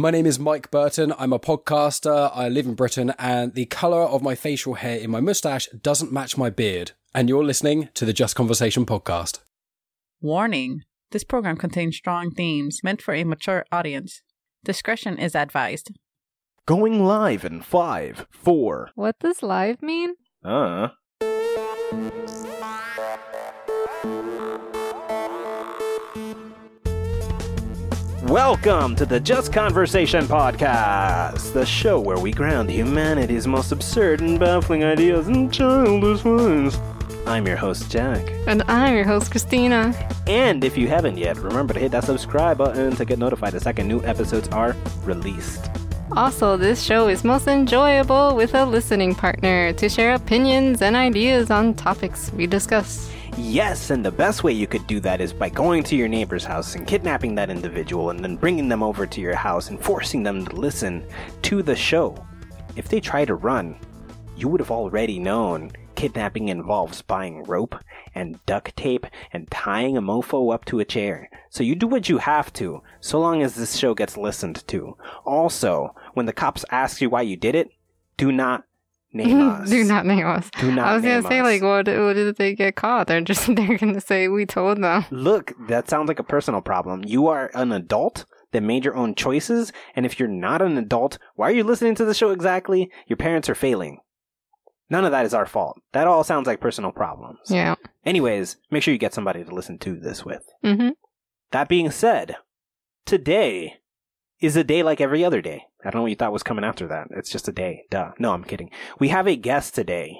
My name is Mike Burton. I'm a podcaster. I live in Britain, and the colour of my facial hair in my moustache doesn't match my beard. And you're listening to the Just Conversation podcast. Warning this program contains strong themes meant for a mature audience. Discretion is advised. Going live in five, four. What does live mean? Uh. Welcome to the Just Conversation Podcast, the show where we ground humanity's most absurd and baffling ideas in childish ways. I'm your host, Jack. And I'm your host, Christina. And if you haven't yet, remember to hit that subscribe button to get notified the second new episodes are released. Also, this show is most enjoyable with a listening partner to share opinions and ideas on topics we discuss. Yes, and the best way you could do that is by going to your neighbor's house and kidnapping that individual and then bringing them over to your house and forcing them to listen to the show. If they try to run, you would have already known kidnapping involves buying rope and duct tape and tying a mofo up to a chair. So you do what you have to, so long as this show gets listened to. Also, when the cops ask you why you did it, do not name us. do not name us. Do not I was gonna say, us. like, what, what did they get caught? They're just they're gonna say we told them. Look, that sounds like a personal problem. You are an adult that made your own choices, and if you're not an adult, why are you listening to the show exactly? Your parents are failing. None of that is our fault. That all sounds like personal problems. Yeah. Anyways, make sure you get somebody to listen to this with. Mm-hmm. That being said, today is a day like every other day. I don't know what you thought was coming after that. It's just a day. Duh. No, I'm kidding. We have a guest today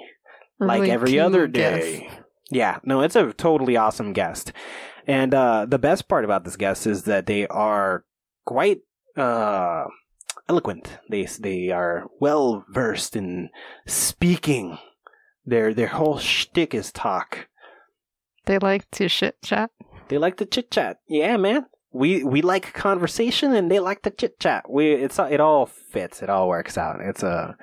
like every other day. Yeah, no, it's a totally awesome guest. And uh, the best part about this guest is that they are quite uh, eloquent. They they are well versed in speaking. Their their whole shtick is talk. They like to shit chat. They like to chit chat. Yeah, man. We we like conversation, and they like to chit chat. We it's it all fits. It all works out. It's a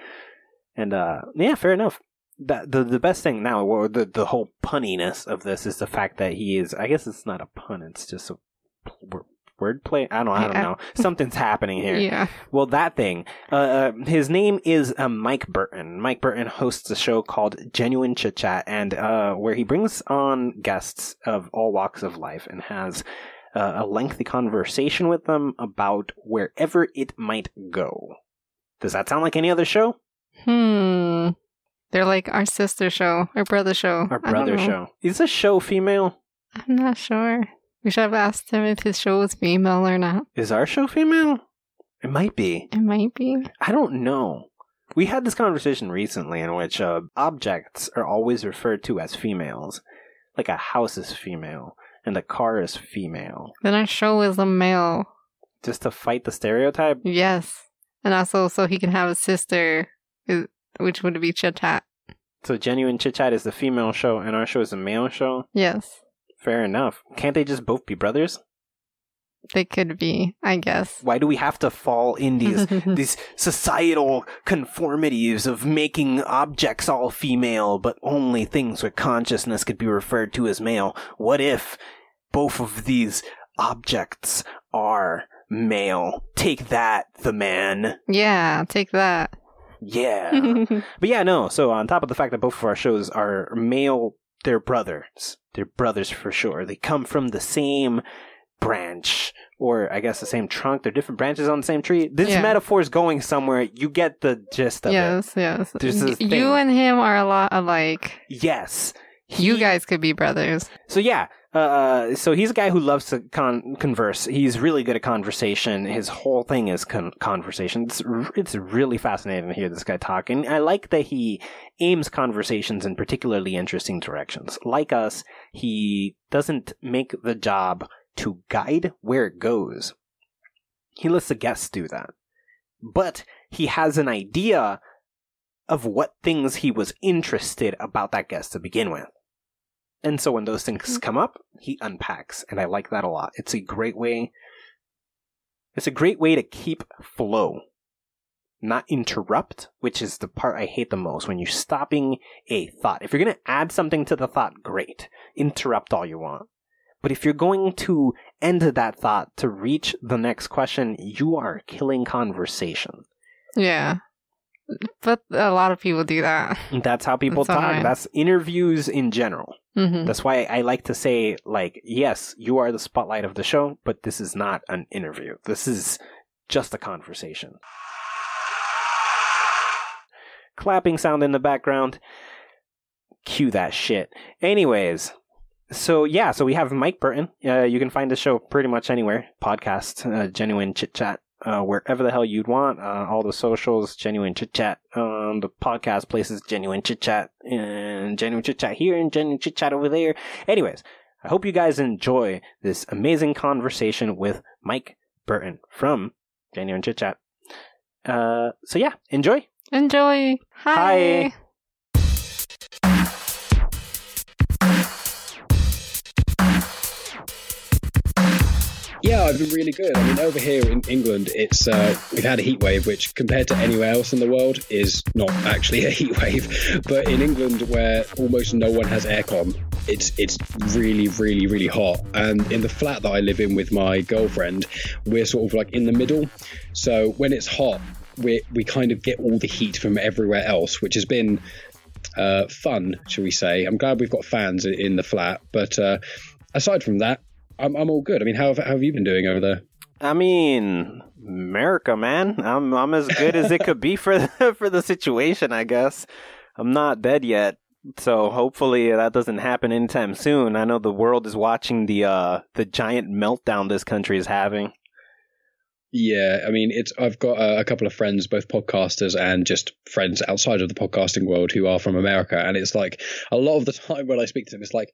and uh yeah, fair enough. That the the best thing now, or the the whole punniness of this is the fact that he is. I guess it's not a pun. It's just a pl- wordplay. I don't. I don't Yeah. know. Something's happening here. Yeah. Well, that thing. Uh, uh, his name is uh, Mike Burton. Mike Burton hosts a show called Genuine Chit Chat, and uh, where he brings on guests of all walks of life and has uh, a lengthy conversation with them about wherever it might go. Does that sound like any other show? Hmm. They're like our sister show, our brother show. Our brother show. Is this show female? I'm not sure. We should have asked him if his show was female or not. Is our show female? It might be. It might be. I don't know. We had this conversation recently in which uh, objects are always referred to as females. Like a house is female and a car is female. Then our show is a male. Just to fight the stereotype? Yes. And also so he can have a sister, which would be Chit Chat. So Genuine Chit Chat is the female show and our show is a male show? Yes. Fair enough. Can't they just both be brothers? They could be, I guess. Why do we have to fall in these these societal conformities of making objects all female, but only things with consciousness could be referred to as male? What if both of these objects are male? Take that, the man. yeah, take that. Yeah. but yeah, no. So on top of the fact that both of our shows are male, they're brothers. They're brothers for sure. They come from the same branch, or I guess the same trunk. They're different branches on the same tree. This Yeah. metaphor is going somewhere. You get the gist of it. yes, yes. There's this Y- thing. You and him are a lot alike. Yes. You guys could be brothers. So yeah, uh, so he's a guy who loves to con- converse. He's really good at conversation. His whole thing is con- conversation. It's r- it's really fascinating to hear this guy talk, and I like that he aims conversations in particularly interesting directions. Like us, he doesn't make the job to guide where it goes. He lets the guests do that, but he has an idea of what things he was interested about that guest to begin with. And so when those things mm-hmm. come up, he unpacks, and I like that a lot. It's a great way. It's a great way to keep flow, not interrupt, which is the part I hate the most when you're stopping a thought. If you're going to add something to the thought, great. Interrupt all you want. But if you're going to end that thought to reach the next question, you are killing conversation. Yeah. But a lot of people do that. That's how people That's talk. alright. That's interviews in general. hmm That's why I like to say, like, yes, you are the spotlight of the show, but this is not an interview. This is just a conversation. Clapping sound in the background. Cue that shit. Anyways, so yeah, so we have Mike Burton. Uh, you can find the show pretty much anywhere. Podcast, uh, Genuine Chit Chat, uh, wherever the hell you'd want. Uh, all the socials, Genuine Chit Chat. Um, the podcast places, Genuine Chit Chat, and Genuine Chit Chat here, and Genuine Chit Chat over there. Anyways, I hope you guys enjoy this amazing conversation with Mike Burton from Genuine Chit Chat. Uh, so yeah, enjoy. Enjoy. Hi. Hi. Yeah, I've been really good. I mean, over here in England, it's uh, we've had a heat wave, which compared to anywhere else in the world is not actually a heat wave. But in England, where almost no one has aircon, it's it's really, really, really hot. And in the flat that I live in with my girlfriend, we're sort of like in the middle. So when it's hot, we we kind of get all the heat from everywhere else, which has been uh, fun, shall we say? I'm glad we've got fans in the flat, but uh, aside from that, I'm, I'm all good. I mean, how have, how have you been doing over there? I mean, America, man. I'm I'm as good as it could be for the, for the situation, I guess. I'm not dead yet, so hopefully that doesn't happen anytime soon. I know the world is watching the uh the giant meltdown this country is having. Yeah, I mean, it's I've got a couple of friends, both podcasters and just friends outside of the podcasting world who are from America, and it's like a lot of the time when I speak to them, it's like,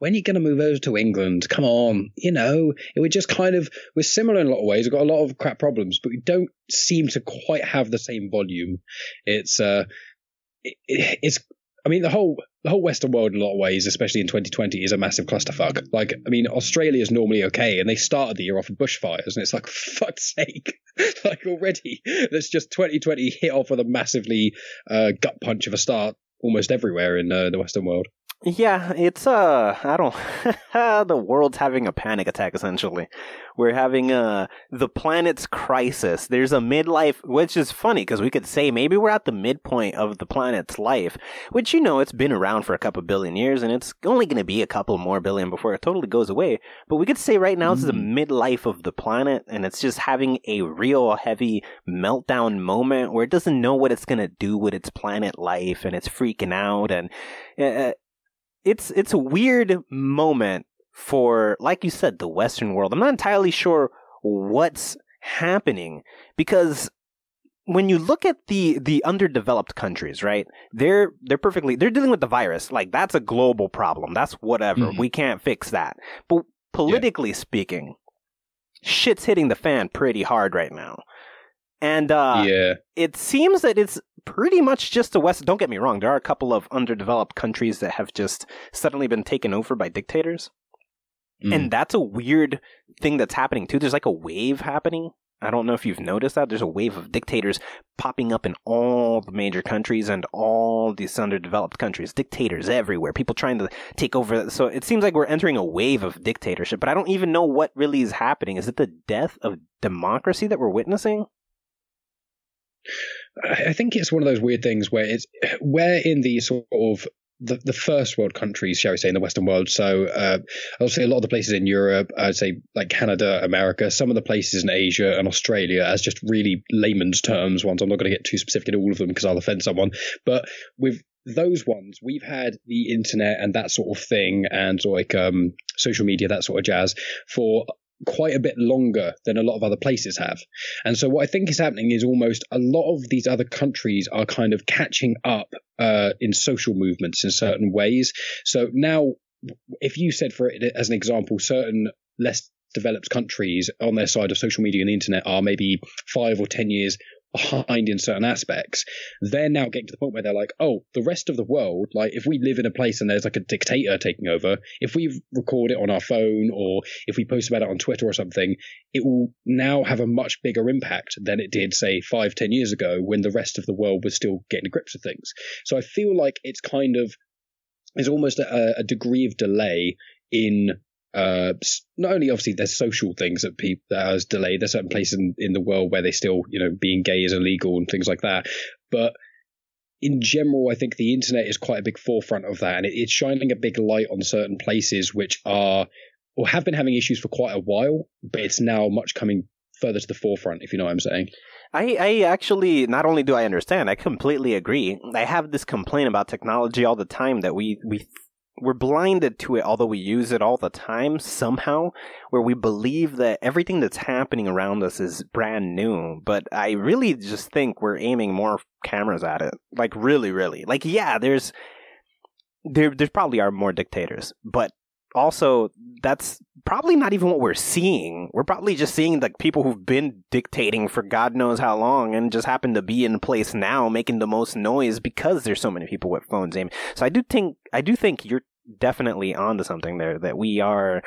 when are you going to move over to England? Come on, you know, it would just kind of we're similar in a lot of ways. We've got a lot of crap problems, but we don't seem to quite have the same volume. It's uh, it, it's I mean, the whole the whole Western world, in a lot of ways, especially in 2020, is a massive clusterfuck. Like, I mean, Australia is normally okay, and they started the year off with bushfires, and it's like, fuck's sake, like already, that's just 2020 hit off with a massively uh, gut punch of a start almost everywhere in uh, the Western world. Yeah, it's uh I don't the world's having a panic attack essentially. We're having uh the planet's crisis. There's a midlife which is funny because we could say maybe we're at the midpoint of the planet's life, which you know it's been around for a couple billion years and it's only going to be a couple more billion before it totally goes away. But we could say right now this is the midlife of the planet and it's just having a real heavy meltdown moment where it doesn't know what it's going to do with its planet life and it's freaking out and uh, it's it's a weird moment for like you said the western world. I'm not entirely sure what's happening because when you look at the the underdeveloped countries right they're they're perfectly they're dealing with the virus. Like that's a global problem. That's whatever. Mhm. we can't fix that. But politically speaking shit's hitting the fan pretty hard right now. And uh yeah, it seems that it's pretty much just the West. Don't get me wrong, there are a couple of underdeveloped countries that have just suddenly been taken over by dictators. Mm. And that's a weird thing that's happening too. There's like a wave happening. I don't know if you've noticed that. There's a wave of dictators popping up in all the major countries and all these underdeveloped countries. Dictators everywhere. People trying to take over. So it seems like we're entering a wave of dictatorship, but I don't even know what really is happening. Is it the death of democracy that we're witnessing? I think it's one of those weird things where it's where in the sort of the, the first world countries, shall we say, in the Western world. So, uh, say a lot of the places in Europe, I'd say like Canada, America, some of the places in Asia and Australia, as just really layman's terms ones. I'm not going to get too specific in all of them because I'll offend someone. But with those ones, we've had the internet and that sort of thing, and like um, social media, that sort of jazz, for quite a bit longer than a lot of other places have. And so what I think is happening is almost a lot of these other countries are kind of catching up uh, in social movements in certain ways. So now, if you said for it as an example, certain less developed countries on their side of social media and the internet are maybe five or ten years behind in certain aspects, they're now getting to the point where they're like, oh, the rest of the world, like if we live in a place and there's like a dictator taking over, if we record it on our phone or if we post about it on Twitter or something, it will now have a much bigger impact than it did, say, five, ten years ago when the rest of the world was still getting to grips with things. So I feel like it's kind of, there's almost a, a degree of delay in Uh, not only obviously there's social things that people that has delayed. There's certain places in, in the world where they still, you know, being gay is illegal and things like that. But in general, I think the internet is quite a big forefront of that, and it, it's shining a big light on certain places which are or have been having issues for quite a while, but it's now much coming further to the forefront. If you know what I'm saying. I, I actually not only do I understand, I completely agree. I have this complaint about technology all the time that we we we're blinded to it, although we use it all the time somehow, where we believe that everything that's happening around us is brand new. But I really just think we're aiming more cameras at it. Like really, really. Like yeah, there's there there's probably are more dictators, but also that's probably not even what we're seeing. We're probably just seeing like people who've been dictating for God knows how long and just happen to be in place now making the most noise because there's so many people with phones aiming. So I do think I do think you're definitely onto something there that we are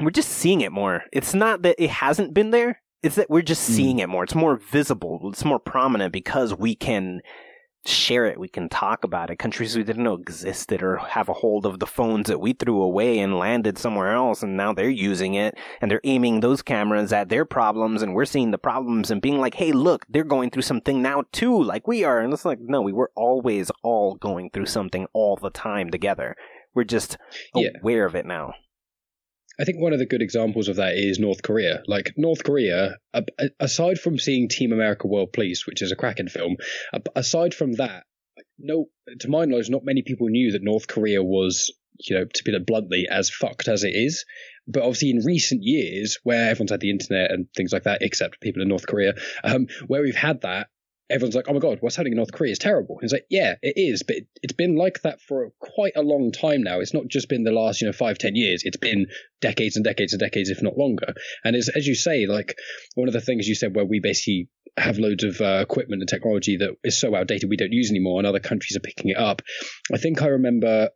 we're just seeing it more. It's not that it hasn't been there. It's that we're just seeing mm. it more. It's more visible. It's more prominent because we can share it. We can talk about it. Countries we didn't know existed or have a hold of the phones that we threw away and landed somewhere else. And now they're using it and they're aiming those cameras at their problems. And we're seeing the problems and being like, Hey, look, they're going through something now too, like we are. And it's like, no, we were always all going through something all the time together. We're just yeah. aware of it now. I think one of the good examples of that is North Korea. Like North Korea, aside from seeing Team America World Police, which is a cracking film, aside from that, no, to my knowledge, not many people knew that North Korea was, you know, to put it bluntly, as fucked as it is. But obviously, in recent years, where everyone's had the internet and things like that, except people in North Korea, um, where we've had that, everyone's like, oh my God, what's happening in North Korea is terrible. And it's like, yeah, it is, but it, has been like that for quite a long time now. It's not just been the last, you know, five, ten years. It's been decades and decades and decades, if not longer. And as, as you say, like one of the things you said where we basically have loads of uh, equipment and technology that is so outdated we don't use anymore and other countries are picking it up. I think I remember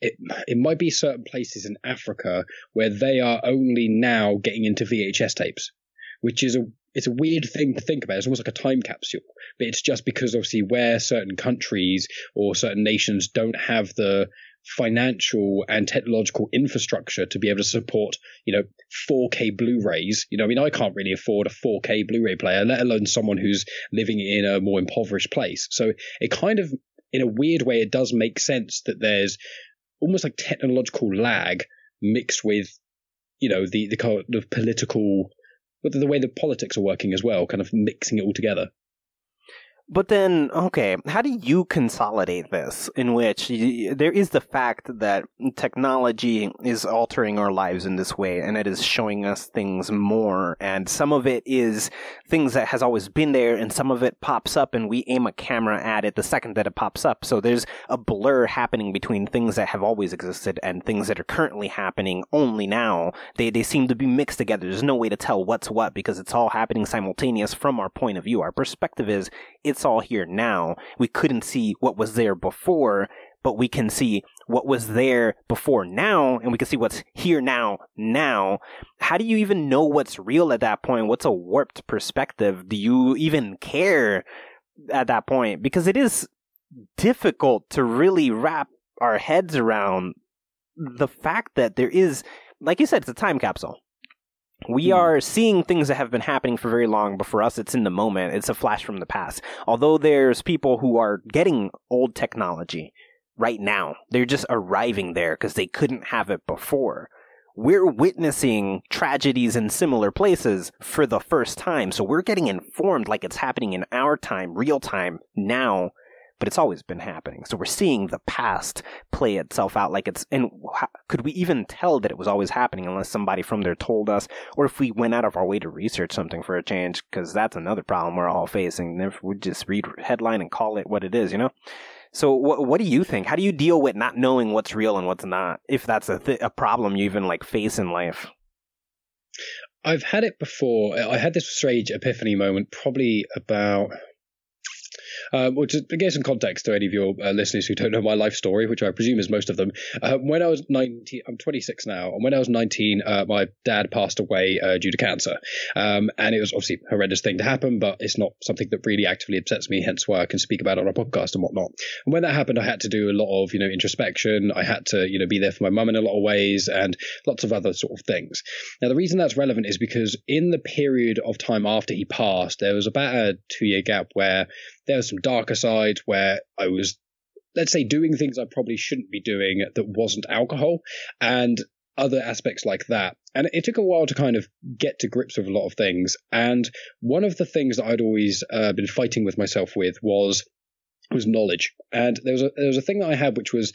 it, it might be certain places in Africa where they are only now getting into VHS tapes, which is a it's a weird thing to think about. It's almost like a time capsule, but it's just because obviously where certain countries or certain nations don't have the financial and technological infrastructure to be able to support, you know, 4K Blu-rays. You know, I mean, I can't really afford a 4K Blu-ray player, let alone someone who's living in a more impoverished place. So it kind of, in a weird way, it does make sense that there's almost like technological lag mixed with, you know, the the kind of political but the way the politics are working as well, kind of mixing it all together. But then, okay, how do you consolidate this in which there is the fact that technology is altering our lives in this way and it is showing us things more and some of it is things that has always been there and some of it pops up and we aim a camera at it the second that it pops up. So there's a blur happening between things that have always existed and things that are currently happening only now. They, they seem to be mixed together. There's no way to tell what's what because it's all happening simultaneous from our point of view. Our perspective is it's all here now. We couldn't see what was there before, but we can see what was there before now, and we can see what's here now, now. How do you even know what's real at that point? What's a warped perspective? Do you even care at that point? Because it is difficult to really wrap our heads around the fact that there is, like you said, it's a time capsule. We hmm. are seeing things that have been happening for very long, but for us, it's in the moment. It's a flash from the past. Although there's people who are getting old technology right now, they're just arriving there because they couldn't have it before. We're witnessing tragedies in similar places for the first time, so we're getting informed like it's happening in our time, real time, now, but it's always been happening. So we're seeing the past play itself out like it's, and how, could we even tell that it was always happening unless somebody from there told us, or if we went out of our way to research something for a change? Because that's another problem we're all facing. If we just read headline and call it what it is, you know? So what what do you think? How do you deal with not knowing what's real and what's not? If that's a th- a problem you even like face in life. I've had it before. I had this strange epiphany moment probably about Um, well, to, to give some context to any of your uh, listeners who don't know my life story, which I presume is most of them, uh, when I was 19, I'm 26 now, and when I was 19, uh, my dad passed away uh, due to cancer. Um, and it was obviously a horrendous thing to happen, but it's not something that really actively upsets me, hence why I can speak about it on a podcast and whatnot. And when that happened, I had to do a lot of, you know, introspection. I had to, you know, be there for my mum in a lot of ways and lots of other sort of things. Now, the reason that's relevant is because in the period of time after he passed, there was about a two year gap where there was some darker sides where I was, let's say, doing things I probably shouldn't be doing that wasn't alcohol and other aspects like that. And it took a while to kind of get to grips with a lot of things. And one of the things that I'd always uh, been fighting with myself with was was knowledge. And there was a there was a thing that I had which was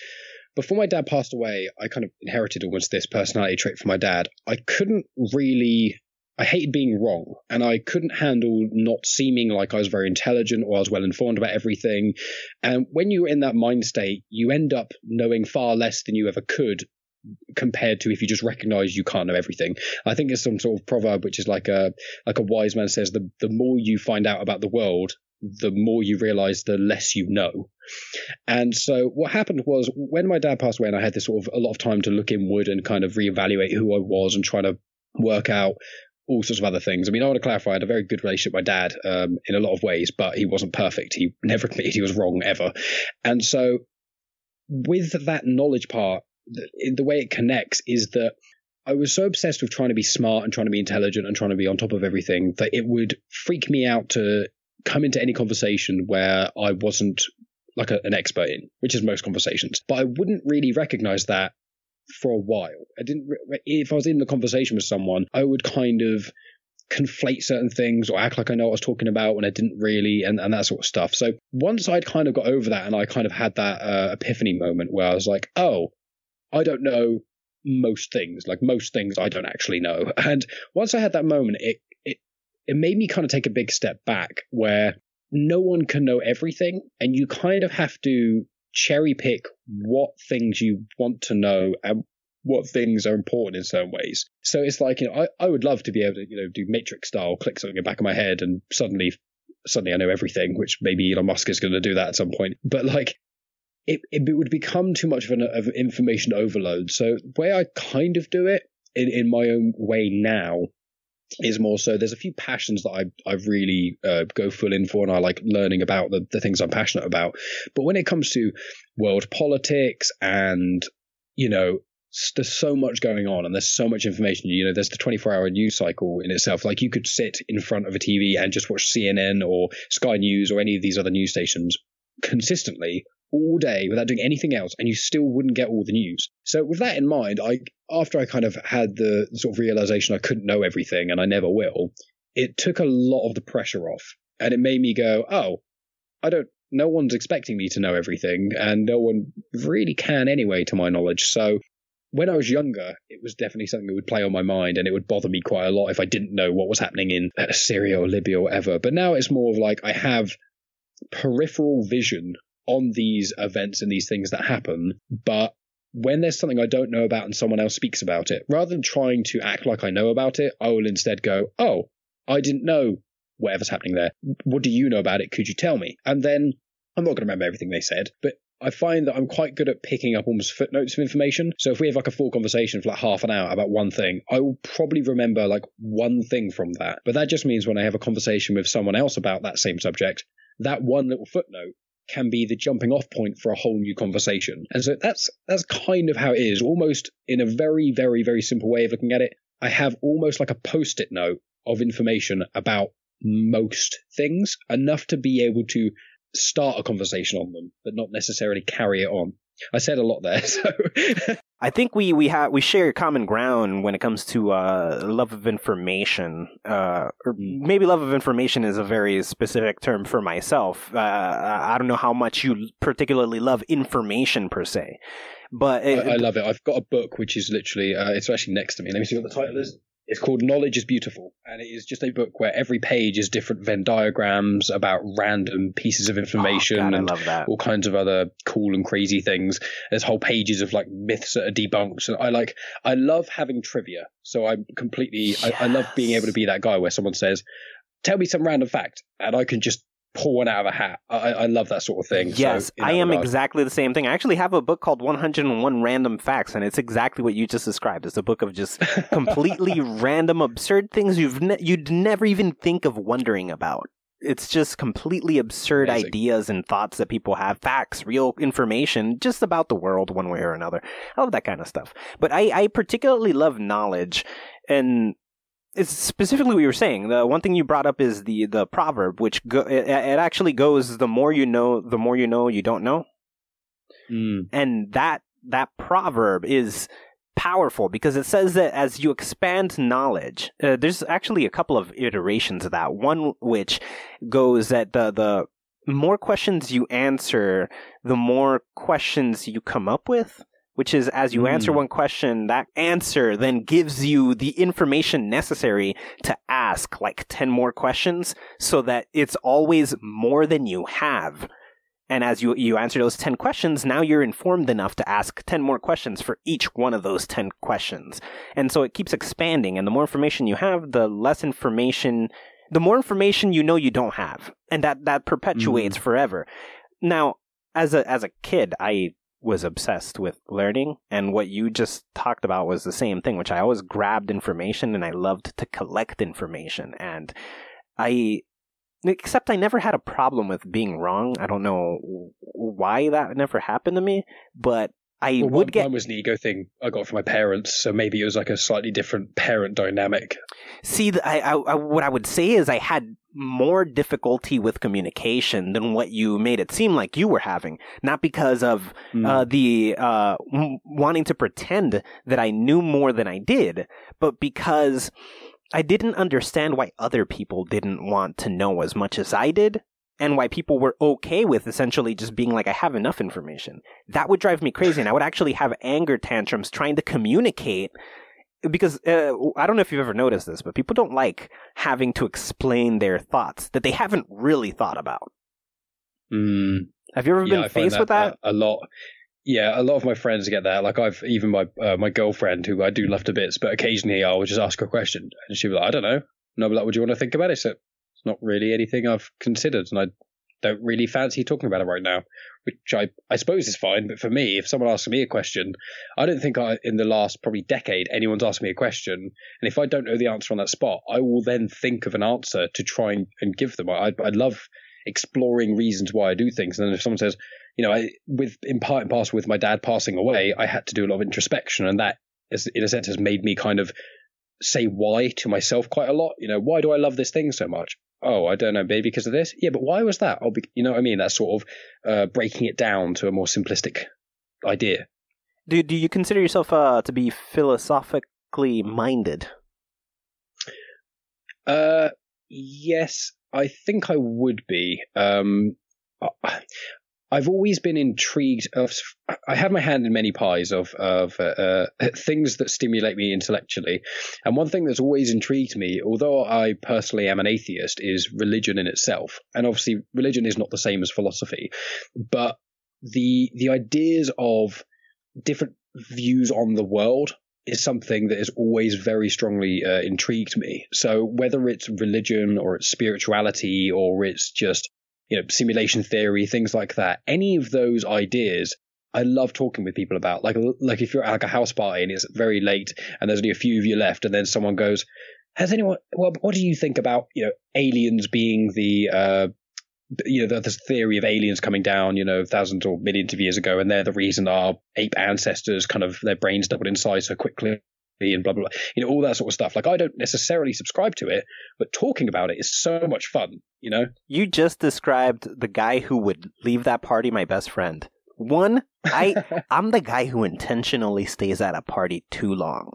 before my dad passed away, I kind of inherited almost this personality trait from my dad. I couldn't really I hated being wrong, and I couldn't handle not seeming like I was very intelligent or I was well informed about everything. And when you're in that mind state, you end up knowing far less than you ever could compared to if you just recognize you can't know everything. I think it's some sort of proverb which is like a like a wise man says the the more you find out about the world, the more you realize the less you know. And so what happened was when my dad passed away and I had this sort of a lot of time to look inward and kind of reevaluate who I was and try to work out all sorts of other things. I mean, I want to clarify, I had a very good relationship with my dad um, in a lot of ways, but he wasn't perfect. He never admitted he was wrong ever. And so, with that knowledge part, the, the way it connects is that I was so obsessed with trying to be smart and trying to be intelligent and trying to be on top of everything that it would freak me out to come into any conversation where I wasn't like a, an expert in, which is most conversations. But I wouldn't really recognize that for a while. I didn't. If I was in the conversation with someone, I would kind of conflate certain things or act like I know what I was talking about when I didn't really, and, and that sort of stuff. So once I'd kind of got over that and I kind of had that uh, epiphany moment where I was like, oh, I don't know most things. Like most things I don't actually know. And once I had that moment, it it it made me kind of take a big step back where no one can know everything and you kind of have to cherry pick what things you want to know and what things are important in certain ways. So it's like, you know, I, I would love to be able to, you know, do matrix style, click something in the back of my head and suddenly suddenly I know everything, which maybe Elon Musk is going to do that at some point. But like it, it would become too much of an of information overload. So the way I kind of do it in, in my own way now is more so there's a few passions that I I really uh, go full in for and I like learning about the, the things I'm passionate about. But when it comes to world politics and you know there's so much going on and there's so much information you know there's the 24 hour news cycle in itself like you could sit in front of a TV and just watch CNN or Sky News or any of these other news stations consistently all day without doing anything else and you still wouldn't get all the news. So with that in mind, I after I kind of had the sort of realization I couldn't know everything and I never will, it took a lot of the pressure off and it made me go, "Oh, I don't no one's expecting me to know everything and no one really can anyway to my knowledge." So when I was younger, it was definitely something that would play on my mind and it would bother me quite a lot if I didn't know what was happening in Syria or Libya or whatever. But now it's more of like I have peripheral vision on these events and these things that happen, but when there's something I don't know about and someone else speaks about it, rather than trying to act like I know about it, I will instead go, Oh, I didn't know whatever's happening there. What do you know about it? Could you tell me? And then I'm not going to remember everything they said, but I find that I'm quite good at picking up almost footnotes of information. So if we have like a full conversation for like half an hour about one thing, I will probably remember like one thing from that. But that just means when I have a conversation with someone else about that same subject, that one little footnote can be the jumping off point for a whole new conversation. And so that's that's kind of how it is, almost in a very, very, very simple way of looking at it. I have almost like a post-it note of information about most things, enough to be able to start a conversation on them, but not necessarily carry it on. I said a lot there, so I think we we have we share common ground when it comes to uh, love of information. Uh, or Hmm. maybe love of information is a very specific term for myself. Uh, I don't know how much you particularly love information per se, but it, I, I love it. I've got a book which is literally uh, it's actually next to me. Let me see what the title is. It's called Knowledge is Beautiful, and it is just a book where every page is different Venn diagrams about random pieces of information Oh, God, and all kinds of other cool and crazy things. There's whole pages of like myths that are debunked. And I like, I love having trivia. So I'm completely, I, I love being able to be that guy where someone says, tell me some random fact. And I can just pull one out of a hat. I, I love that sort of thing. Yes, so, I am regard, exactly the same thing. I actually have a book called 101 Random Facts, and it's exactly what you just described. It's a book of just completely random, absurd things you've ne- you'd never even think of wondering about. It's just completely absurd Amazing. ideas and thoughts that people have, facts, real information, just about the world one way or another. I love that kind of stuff. But I, I particularly love knowledge, and it's specifically what you were saying. The one thing you brought up is the the proverb, which go, it, it actually goes: the more you know, the more you know you don't know. Mm, and that that proverb is powerful because it says that as you expand knowledge uh, there's actually a couple of iterations of that. One which goes that the the more questions you answer the more questions you come up with which is as you answer Mm. one question that answer then gives you the information necessary to ask like 10 more questions so that it's always more than you have and as you, you answer those 10 questions, now you're informed enough to ask 10 more questions for each one of those 10 questions. And so it keeps expanding. And the more information you have, the less information, the more information you know you don't have. And that, that perpetuates forever. Now, as a, as a kid, I was obsessed with learning. And what you just talked about was the same thing, which I always grabbed information and I loved to collect information. And I, except I never had a problem with being wrong. I don't know why that never happened to me, but I well, would one, get one was an ego thing I got from my parents, so maybe it was like a slightly different parent dynamic. see. I, I, I, what I would say is I had more difficulty with communication than what you made it seem like you were having. Not because of Mm. uh, the uh, w- wanting to pretend that I knew more than I did, but because I didn't understand why other people didn't want to know as much as I did. And why people were okay with essentially just being like, I have enough information. That would drive me crazy. And I would actually have anger tantrums trying to communicate because uh, I don't know if you've ever noticed this, but people don't like having to explain their thoughts that they haven't really thought about. Mm. Have you ever Yeah, been I faced with that? a, a lot. Yeah, a lot of my friends get that. Like I've even my uh, my girlfriend, who I do love to bits, but occasionally I'll just ask her a question, and she'll be like, "I don't know." And I'll be like, "Would you want to think about it?" So it's not really anything I've considered, and I don't really fancy talking about it right now. Which I I suppose is fine, but for me, if someone asks me a question, I don't think I in the last probably decade anyone's asked me a question, and if I don't know the answer on that spot, I will then think of an answer to try and, and give them. I I love exploring reasons why I do things, and then if someone says you know, I with in part and parcel with my dad passing away, I had to do a lot of introspection, and that, is, in a sense, has made me kind of say why to myself quite a lot. You know, why do I love this thing so much? Oh, I don't know, maybe because of this. Yeah, but why was that? I'll you know what I mean? That's sort of uh, breaking it down to a more simplistic idea. Do do you consider yourself uh, to be philosophically minded? Uh, yes, I think I would be. Um, I- I've always been intrigued of. I have my hand in many pies of of uh, uh, things that stimulate me intellectually, and one thing that's always intrigued me, although I personally am an atheist, is religion in itself. And obviously, religion is not the same as philosophy, but the the ideas of different views on the world is something that has always very strongly uh, intrigued me. So whether it's religion or it's spirituality or it's just you know simulation theory, things like that, any of those ideas. I love talking with people about like like if you're at like a house party and it's very late and there's only a few of you left and then someone goes, "Has anyone? Well, what do you think about you know aliens being the uh, you know, this theory of aliens coming down, you know, thousands or millions of years ago, and they're the reason our ape ancestors kind of their brains doubled in size so quickly and blah blah blah. You know, all that sort of stuff. Like I don't necessarily subscribe to it, but talking about it is so much fun, you know? You just described the guy who would leave that party my best friend. One, I I'm the guy who intentionally stays at a party too long.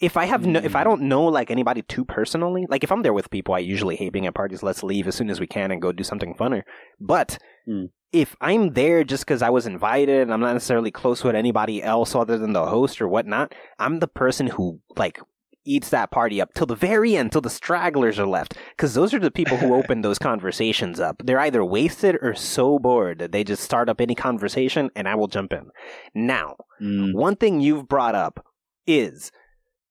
If I have no, if I don't know like anybody too personally, like if I'm there with people, I usually hate being at parties. Let's leave as soon as we can and go do something funner. But Mm. if I'm there just because I was invited and I'm not necessarily close with anybody else other than the host or whatnot, I'm the person who like eats that party up till the very end, till the stragglers are left. Because those are the people who open those conversations up. They're either wasted or so bored that they just start up any conversation and I will jump in. Now, Mm. one thing you've brought up is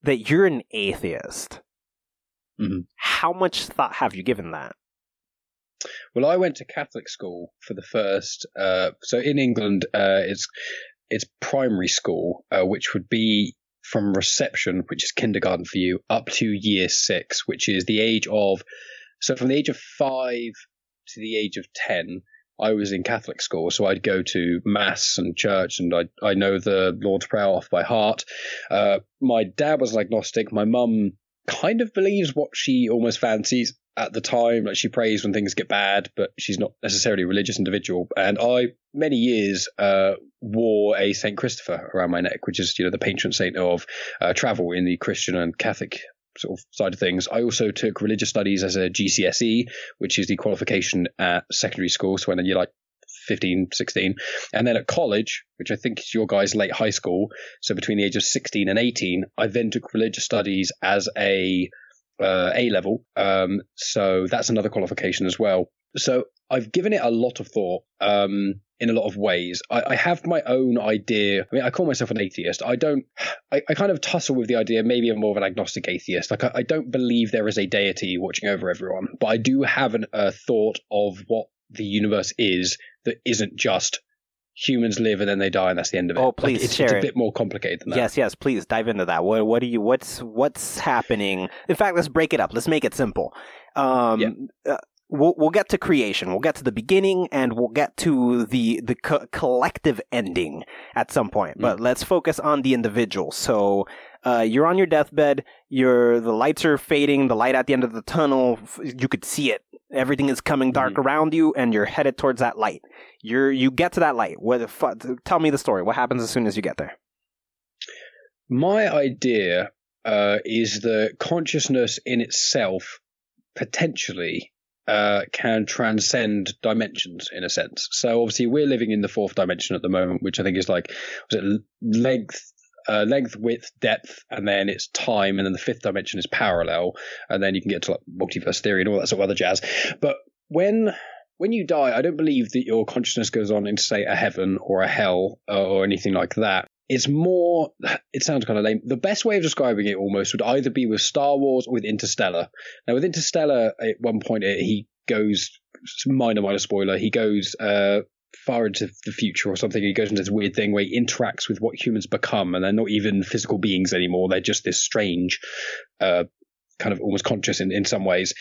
that you're an atheist. Mhm. How much thought have you given that? Well, I went to Catholic school for the first. Uh, so in England, uh, it's it's primary school, uh, which would be from reception, which is kindergarten for you, up to year six, which is the age of. So from the age of five to the age of ten, I was in Catholic school, so I'd go to mass and church, and I I know the Lord's Prayer off by heart. Uh, my dad was an agnostic. My mum kind of believes what she almost fancies at the time. Like she prays when things get bad, but she's not necessarily a religious individual. And I, many years, uh, wore a Saint Christopher around my neck, which is you know the patron saint of uh, travel in the Christian and Catholic sort of side of things. I also took religious studies as a GCSE, which is the qualification at secondary school. So when you're like 15, 16. And then at college, which I think is your guys' late high school, so between the age of 16 and 18, I then took religious studies as a uh, A level. Um, so that's another qualification as well. So I've given it a lot of thought. Um, in a lot of ways. I, I, have my own idea. I mean, I call myself an atheist. I don't, I, I kind of tussle with the idea, maybe I'm more of an agnostic atheist. Like, I, I don't believe there is a deity watching over everyone, but I do have an, a thought of what the universe is that isn't just humans live and then they die and that's the end of it. Oh, please like, it's, share it's a it. bit more complicated than that. Yes, yes, please dive into that. What what do you what's what's happening? In fact, let's break it up. Let's make it simple. Um Yeah. uh, we'll we'll get to creation. We'll get to the beginning and we'll get to the the co- collective ending at some point. But let's focus on the individual. So uh, you're on your deathbed. You're the lights are fading. The light at the end of the tunnel, you could see it. Everything is coming dark around you, and you're headed towards that light. You're you get to that light. What the fu- Tell me the story. What happens as soon as you get there? My idea uh, is that consciousness in itself potentially uh, can transcend dimensions in a sense. So obviously we're living in the fourth dimension at the moment, which I think is like was it length, uh, length, width, depth, and then it's time, and then the fifth dimension is parallel, and then you can get to like multiverse theory and all that sort of other jazz. But when when you die, I don't believe that your consciousness goes on into say a heaven or a hell or anything like that. It's more. It sounds kind of lame. The best way of describing it almost would either be with Star Wars or with Interstellar. Now, with Interstellar, at one point he goes minor, minor spoiler. He goes uh, far into the future or something. He goes into this weird thing where he interacts with what humans become, and they're not even physical beings anymore. They're just this strange, uh, kind of almost conscious in, in some ways.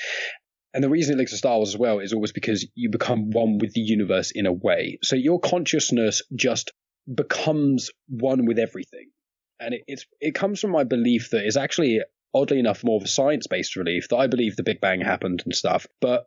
And the reason it links to Star Wars as well is always because you become one with the universe in a way. So your consciousness just becomes one with everything. And it, it's it comes from my belief that it's actually oddly enough more of a science based belief that I believe the Big Bang happened and stuff. But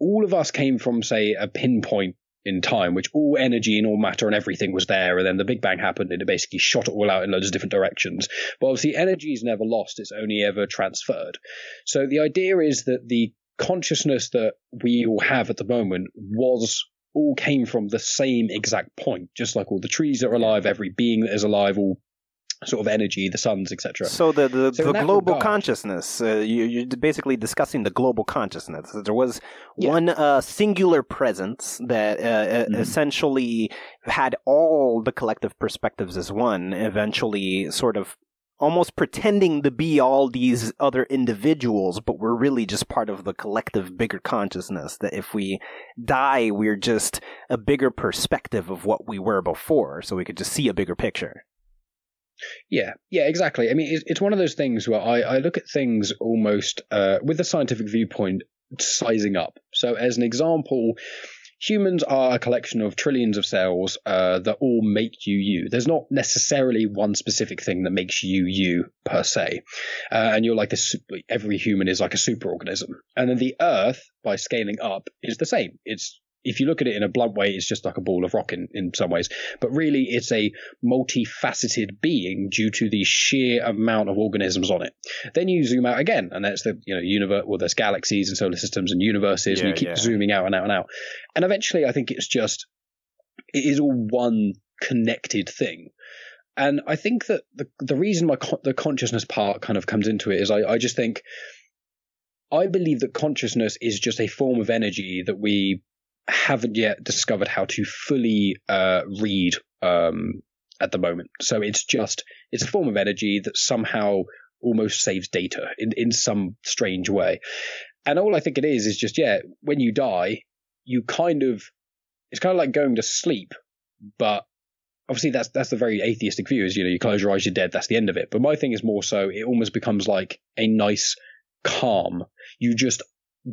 all of us came from, say, a pinpoint in time, which all energy and all matter and everything was there, and then the Big Bang happened and it basically shot it all out in loads of different directions. But obviously energy is never lost, it's only ever transferred. So the idea is that the consciousness that we all have at the moment was all came from the same exact point, just like all the trees that are alive, every being that is alive, all sort of energy, the suns, etc. So the the, So the global regard- consciousness, uh, you, you're basically discussing the global consciousness. There was Yeah. one uh, singular presence that uh, uh, Mhm. essentially had all the collective perspectives as one. Eventually, sort of almost pretending to be all these other individuals, but we're really just part of the collective bigger consciousness. That if we die, we're just a bigger perspective of what we were before, so we could just see a bigger picture. Yeah, yeah, exactly. I mean, it's, one of those things where I, I look at things almost uh, with a scientific viewpoint, sizing up. So, as an example, humans are a collection of trillions of cells uh, that all make you you. There's not necessarily one specific thing that makes you you per se, uh, and you're like this. Every human is like a superorganism, and then the Earth, by scaling up, is the same. It's if you look at it in a blunt way, it's just like a ball of rock in, in some ways. But really, it's a multifaceted being due to the sheer amount of organisms on it. Then you zoom out again, and that's the you know universe. Well, there's galaxies and solar systems and universes, and you keep yeah. zooming out and out and out. And eventually, I think it's just it is all one connected thing. And I think that the the reason my con- the consciousness part kind of comes into it is I, I just think I believe that consciousness is just a form of energy that we haven't yet discovered how to fully uh, read um, at the moment. So it's just it's a form of energy that somehow almost saves data in in some strange way. and all I think it is is just yeah, when you die, you kind of it's kind of like going to sleep, but obviously that's that's the very atheistic view is you know you close your eyes, you're dead, that's the end of it. But my thing is more so it almost becomes like a nice calm. You just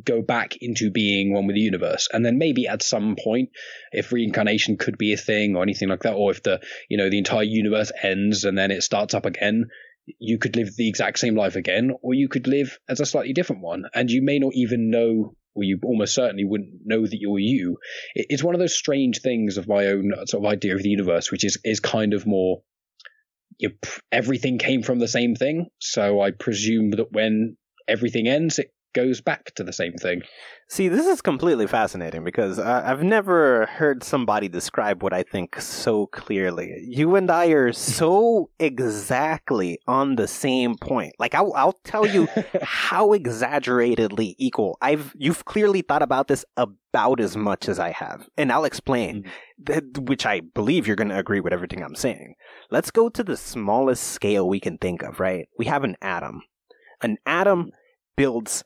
go back into being one with the universe. And then maybe at some point if reincarnation could be a thing or anything like that or if the you know the entire universe ends and then it starts up again you could live the exact same life again or you could live as a slightly different one. And you may not even know or you almost certainly wouldn't know that you're you. It's one of those strange things of my own uh, sort of idea of the universe which is is kind of more you, everything came from the same thing. So i presume that when everything ends it goes back to the same thing. See, this is completely fascinating because I've never heard somebody describe what I think so clearly. You and I are so exactly on the same point. Like I'll, I'll tell you how exaggeratedly equal. I've you've clearly thought about this about as much as I have, and I'll explain. Mm-hmm. which I believe you're going to agree with everything I'm saying. Let's go to the smallest scale we can think of. Right? We have an atom. An atom builds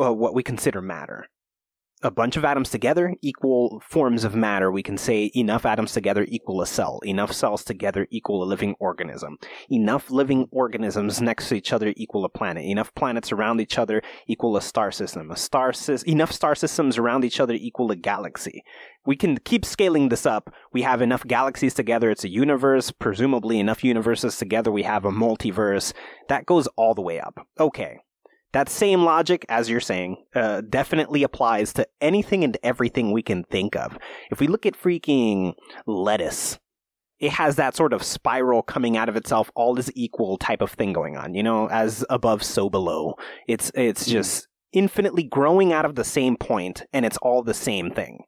uh, what we consider matter. A bunch of atoms together equal forms of matter. We can say enough atoms together equal a cell. Enough cells together equal a living organism. Enough living organisms next to each other equal a planet. Enough planets around each other equal a star system. A star sy- enough star systems around each other equal a galaxy. We can keep scaling this up. We have enough galaxies together. It's a universe. Presumably enough universes together. We have a multiverse. That goes all the way up. Okay. That same logic, as you're saying, uh, definitely applies to anything and everything we can think of. If we look at freaking lettuce, it has that sort of spiral coming out of itself, all is equal type of thing going on. You know, as above, so below. It's it's hmm. just infinitely growing out of the same point, and it's all the same thing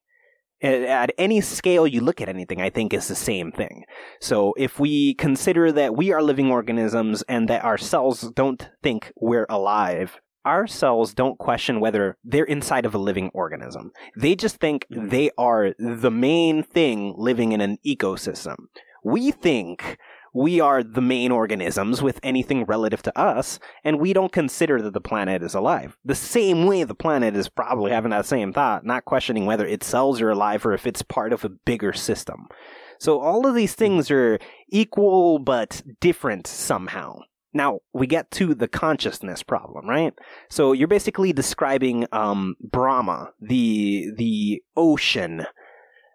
at any scale you look at anything, I think is the same thing. So if we consider that we are living organisms and that our cells don't think we're alive, our cells don't question whether they're inside of a living organism. They just think mm-hmm. they are the main thing living in an ecosystem. We think we are the main organisms with anything relative to us, and we don't consider that the planet is alive. The same way the planet is probably having that same thought, not questioning whether its cells are alive or if it's part of a bigger system. So all of these things are equal but different somehow. Now we get to the consciousness problem, right? So you're basically describing um, Brahma, the the ocean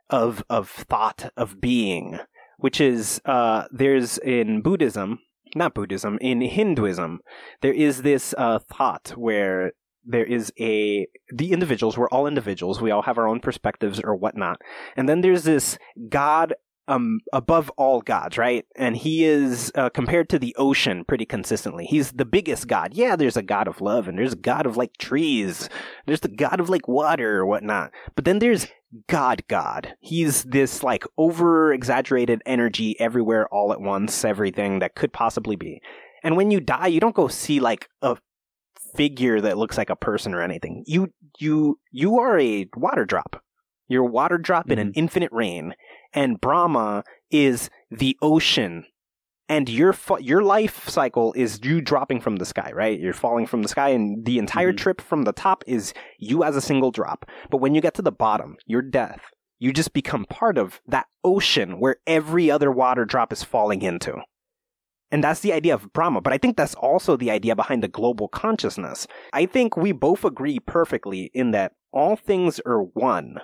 of of thought of being, which is uh, there's in Buddhism, not Buddhism, in Hinduism, there is this uh, thought where there is a the individuals we're all individuals we all have our own perspectives or whatnot and then there's this god um, above all gods, right? And he is uh, compared to the ocean pretty consistently. He's the biggest god. Yeah, there's a god of love, and there's a god of like trees. There's the god of like water or whatnot. But then there's God God. He's this like over exaggerated energy everywhere all at once, everything that could possibly be. And when you die, you don't go see like a figure that looks like a person or anything. You you you are a water drop. You're a water drop mm-hmm. in an mm-hmm. infinite rain and Brahma is the ocean. And your your life cycle is you dropping from the sky, right? You're falling from the sky, and the entire mm-hmm. trip from the top is you as a single drop. But when you get to the bottom, your death, you just become part of that ocean where every other water drop is falling into. And that's the idea of Brahma. But I think that's also the idea behind the global consciousness. I think we both agree perfectly in that all things are one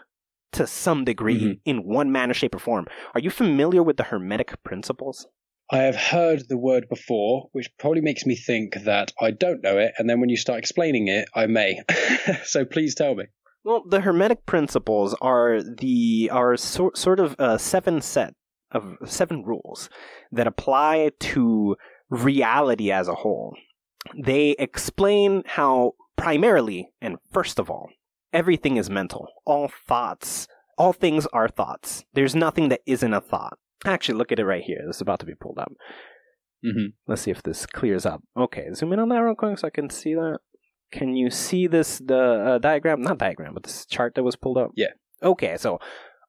to some degree mm-hmm. in one manner, shape, or form. Are you familiar with the Hermetic principles? I have heard the word before, which probably makes me think that I don't know it, and then when you start explaining it, I may. so please tell me. Well, the Hermetic principles are the are so, sort of a seven set of seven rules that apply to reality as a whole. They explain how primarily and first of all everything is mental. All thoughts, all things are thoughts. There's nothing that isn't a thought. Actually, look at it right here. This is about to be pulled up. Mm-hmm. Let's see if this clears up. Okay, zoom in on that real quick so I can see that. Can you see this the uh, diagram? Not diagram, but this chart that was pulled up. Yeah. Okay, so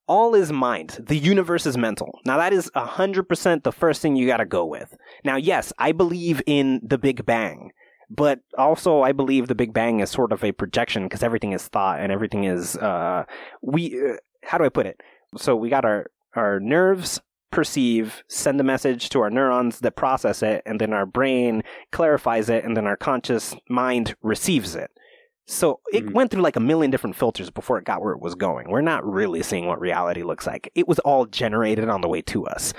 all is mind. The universe is mental. Now that is 100% the first thing you got to go with. Now yes, I believe in the Big Bang. But also, I believe the Big Bang is sort of a projection because everything is thought and everything is uh, we. Uh, how do I put it? So we got our our nerves perceive, send a message to our neurons that process it, and then our brain clarifies it, and then our conscious mind receives it. So it Mhm. went through like a million different filters before it got where it was going. We're not really seeing what reality looks like. It was all generated on the way to us.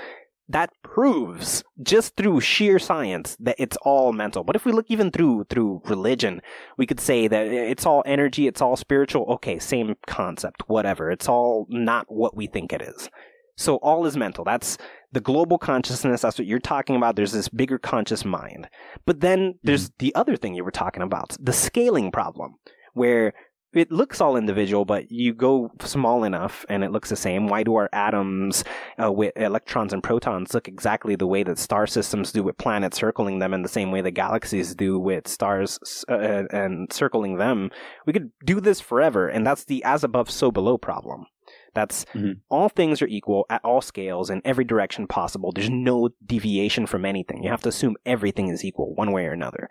That proves just through sheer science that it's all mental. But if we look even through through religion, we could say that it's all energy, it's all spiritual. Okay, same concept, whatever. It's all not what we think it is. So all is mental. That's the global consciousness. That's what you're talking about. There's this bigger conscious mind. But then there's mm-hmm. the other thing you were talking about, the scaling problem, where it looks all individual, but you go small enough and it looks the same. Why do our atoms uh, with electrons and protons look exactly the way that star systems do with planets circling them and the same way that galaxies do with stars uh, and circling them? We could do this forever, and that's the as above, so below problem. That's Mhm. all things are equal at all scales in every direction possible. There's no deviation from anything. You have to assume everything is equal one way or another.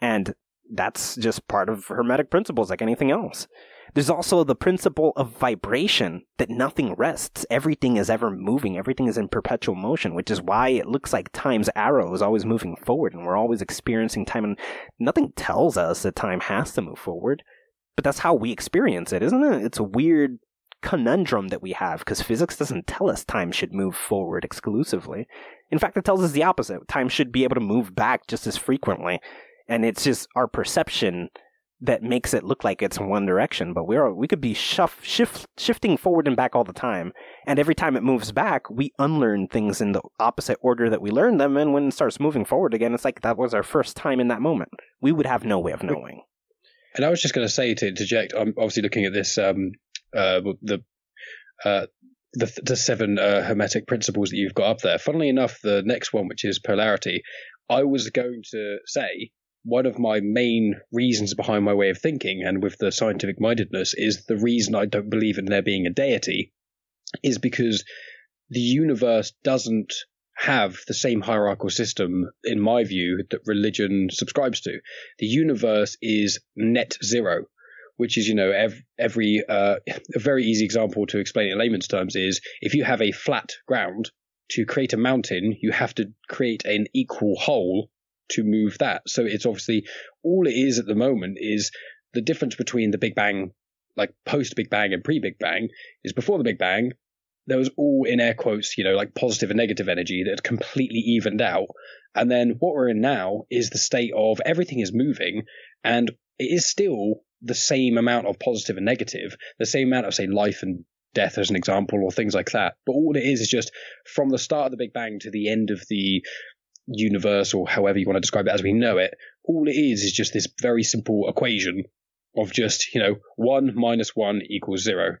And that's just part of Hermetic principles, like anything else. There's also the principle of vibration that nothing rests. Everything is ever moving. Everything is in perpetual motion, which is why it looks like time's arrow is always moving forward and we're always experiencing time and nothing tells us that time has to move forward. But that's how we experience it, isn't it? It's a weird conundrum that we have because physics doesn't tell us time should move forward exclusively. In fact, it tells us the opposite. Time should be able to move back just as frequently. And it's just our perception that makes it look like it's one direction, but we're we could be shuff, shift, shifting forward and back all the time. And every time it moves back, we unlearn things in the opposite order that we learned them. And when it starts moving forward again, it's like that was our first time in that moment. We would have no way of knowing. And I was just going to say to interject, I'm obviously looking at this, um, uh, the, uh, the, the seven uh, hermetic principles that you've got up there. Funnily enough, the next one, which is polarity, I was going to say one of my main reasons behind my way of thinking and with the scientific mindedness is the reason I don't believe in there being a deity is because the universe doesn't have the same hierarchical system, in my view, that religion subscribes to. The universe is net zero, which is, you know, every, every uh, a very easy example to explain in layman's terms is if you have a flat ground, to create a mountain, you have to create an equal whole to move that. So it's obviously all it is at the moment is the difference between the Big Bang, like post Big Bang and pre Big Bang, is before the Big Bang, there was all in air quotes, you know, like positive and negative energy that had completely evened out. And then what we're in now is the state of everything is moving and it is still the same amount of positive and negative, the same amount of, say, life and death as an example or things like that. But all it is is just from the start of the Big Bang to the end of the universe or however you want to describe it as we know it, all it is is just this very simple equation of just, you know, one minus one equals zero.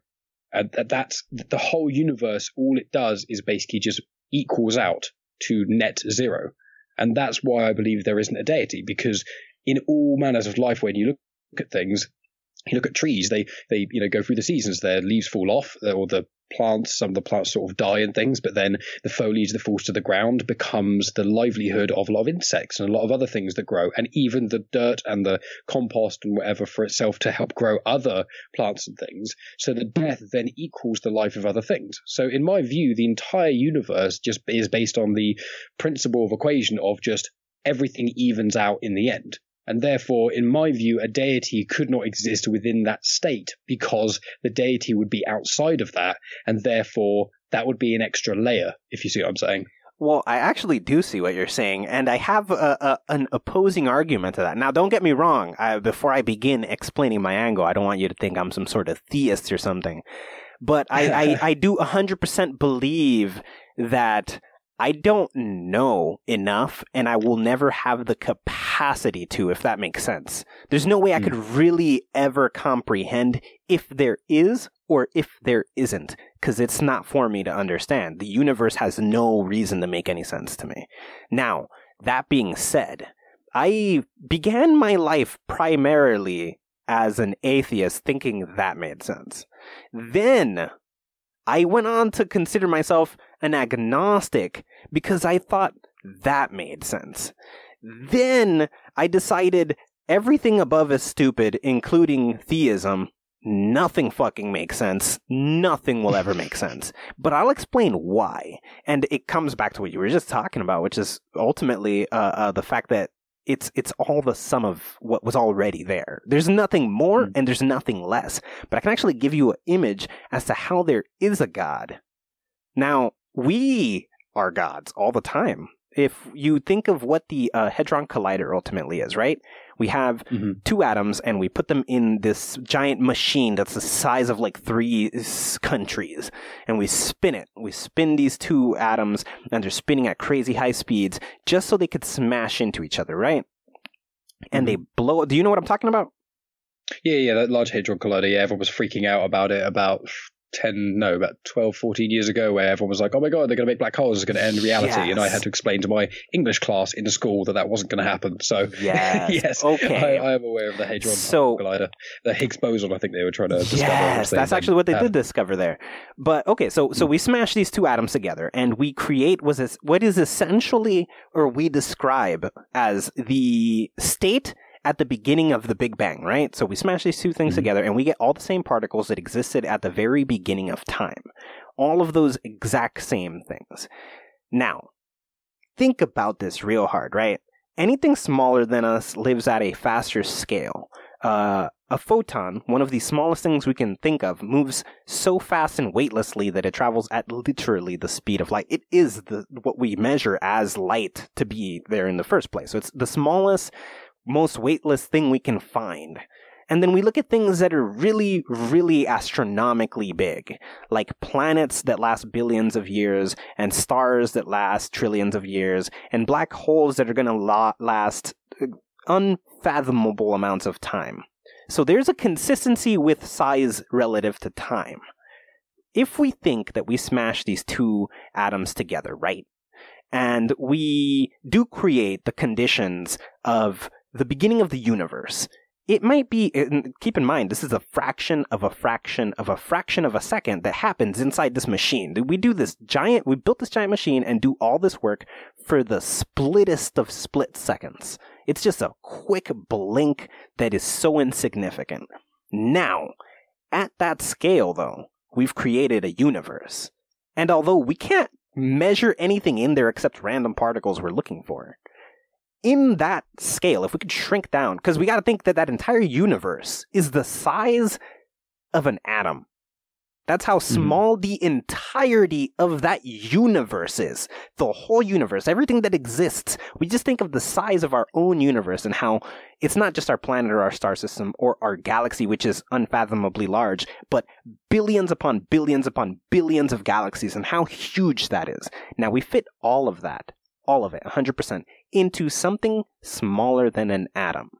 And that- that's the whole universe. All it does is basically just equals out to net zero. And that's why I believe there isn't a deity because in all manners of life, when you look at things, you look at trees, they, they, you know, go through the seasons, their leaves fall off uh, or the plants, some of the plants sort of die and things, but then the foliage that falls to the ground becomes the livelihood of a lot of insects and a lot of other things that grow, and even the dirt and the compost and whatever for itself to help grow other plants and things. So the death then equals the life of other things. So in my view, the entire universe just is based on the principle of equation of just everything evens out in the end. And therefore, in my view, a deity could not exist within that state because the deity would be outside of that, and therefore that would be an extra layer, if you see what I'm saying. Well, I actually do see what you're saying, and I have a, a, an opposing argument to that. Now, don't get me wrong. I, before I begin explaining my angle, I don't want you to think I'm some sort of theist or something. But I, I, I do 100% believe that I don't know enough, and I will never have the capacity to, if that makes sense. There's no way I hmm. could really ever comprehend if there is or if there isn't, because it's not for me to understand. The universe has no reason to make any sense to me. Now, that being said, I began my life primarily as an atheist, thinking that made sense. Then I went on to consider myself an agnostic because I thought that made sense. Then I decided everything above is stupid, including theism. Nothing fucking makes sense. Nothing will ever make sense. But I'll explain why. And it comes back to what you were just talking about, which is ultimately uh, uh, the fact that it's it's all the sum of what was already there. There's nothing more Mm. and there's nothing less. But I can actually give you an image as to how there is a God. Now, we are gods all the time. If you think of what the uh, Hadron Collider ultimately is, right? We have Mhm. two atoms and we put them in this giant machine that's the size of like three countries. And we spin it. We spin these two atoms and they're spinning at crazy high speeds just so they could smash into each other, right? And they blow. Do you know what I'm talking about? Yeah, yeah, that Large Hadron Collider. Yeah, everyone was freaking out about it about 10, no, about 12, 14 years ago, where everyone was like, oh my God, they're going to make black holes, it's going to end reality. And I had to explain to my English class in the school that that wasn't going to happen. So, Yes. yes, Okay. I, I am aware of the Hadron So- Collider. The Higgs boson, I think they were trying to discover. Yes, that's actually what they had. did discover there. But okay, so so hmm. we smash these two atoms together and we create was what is essentially or we describe as the state at the beginning of the Big Bang, right? So we smash these two things Mhm. together and we get all the same particles that existed at the very beginning of time. All of those exact same things. Now, think about this real hard, right? Anything smaller than us lives at a faster scale. Uh, a photon, one of the smallest things we can think of, moves so fast and weightlessly that it travels at literally the speed of light. It is the what we measure as light to be there in the first place. So it's the smallest, most weightless thing we can find. And then we look at things that are really, really astronomically big, like planets that last billions of years, and stars that last trillions of years, and black holes that are going to la- last uh, unfathomable amounts of time. So there's a consistency with size relative to time. If we think that we smash these two atoms together, right? And we do create the conditions of the beginning of the universe. It might be, keep in mind, this is a fraction of a fraction of a fraction of a second that happens inside this machine. We do this giant, we built this giant machine and do all this work for the splittest of split seconds. It's just a quick blink that is so insignificant. Now, at that scale, though, we've created a universe. And although we can't measure anything in there except random particles we're looking for, in that scale, if we could shrink down, because we got to think that that entire universe is the size of an atom. That's how mm-hmm. small the entirety of that universe is. The whole universe, everything that exists. We just think of the size of our own universe and how it's not just our planet or our star system or our galaxy, which is unfathomably large, but billions upon billions upon billions of galaxies and how huge that is. Now we fit all of that, all of it, 100%, into something smaller than an atom.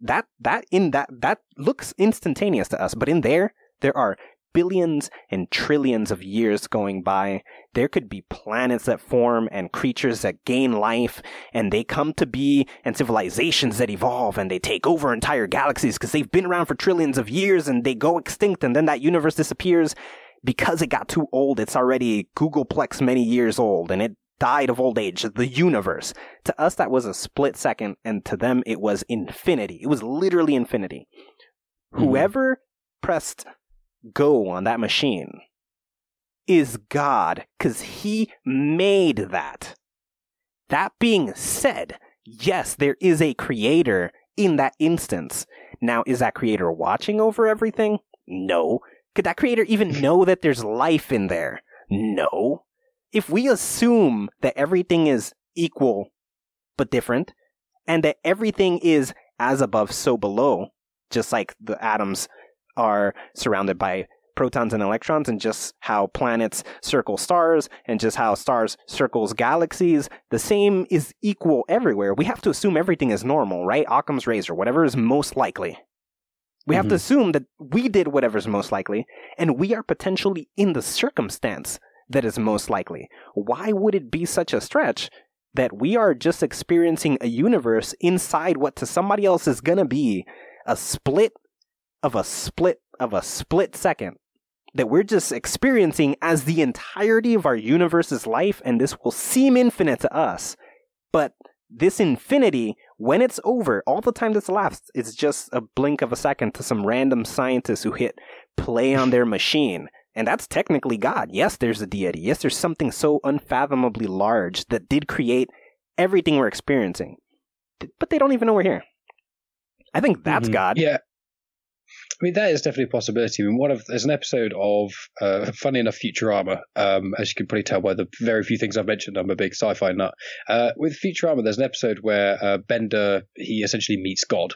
That, that, in that, that looks instantaneous to us, but in there, there are billions and trillions of years going by. There could be planets that form and creatures that gain life and they come to be and civilizations that evolve and they take over entire galaxies because they've been around for trillions of years and they go extinct and then that universe disappears because it got too old. It's already googolplex many years old and it died of old age. The universe. To us, that was a split second and to them, it was infinity. It was literally infinity. Mhm. Whoever pressed go on that machine is God because he made that. That being said, yes, there is a creator in that instance. Now, is that creator watching over everything? No. Could that creator even know that there's life in there? No. If we assume that everything is equal but different, and that everything is as above, so below, just like the atoms are surrounded by protons and electrons and just how planets circle stars and just how stars circles galaxies the same is equal everywhere. We have to assume everything is normal right? Occam's razor whatever is most likely. We have to Mhm. assume that we did whatever's most likely and we are potentially in the circumstance that is most likely why would it be such a stretch that we are just experiencing a universe inside what to somebody else is going to be a split of a split of a split second that we're just experiencing as the entirety of our universe's life, and this will seem infinite to us, But this infinity, when it's over, all the time that's elapsed, it's just a blink of a second to some random scientist who hit play on their machine. And that's technically God. Yes, there's a deity. Yes, there's something so unfathomably large that did create everything we're experiencing. But they don't even know we're here. I think that's Mhm. God. Yeah. I mean, that is definitely a possibility. I mean, one of there's an episode of, uh, funny enough, Futurama. Um, as you can probably tell by the very few things I've mentioned, I'm a big sci-fi nut. Uh, with Futurama, there's an episode where uh, Bender he essentially meets God,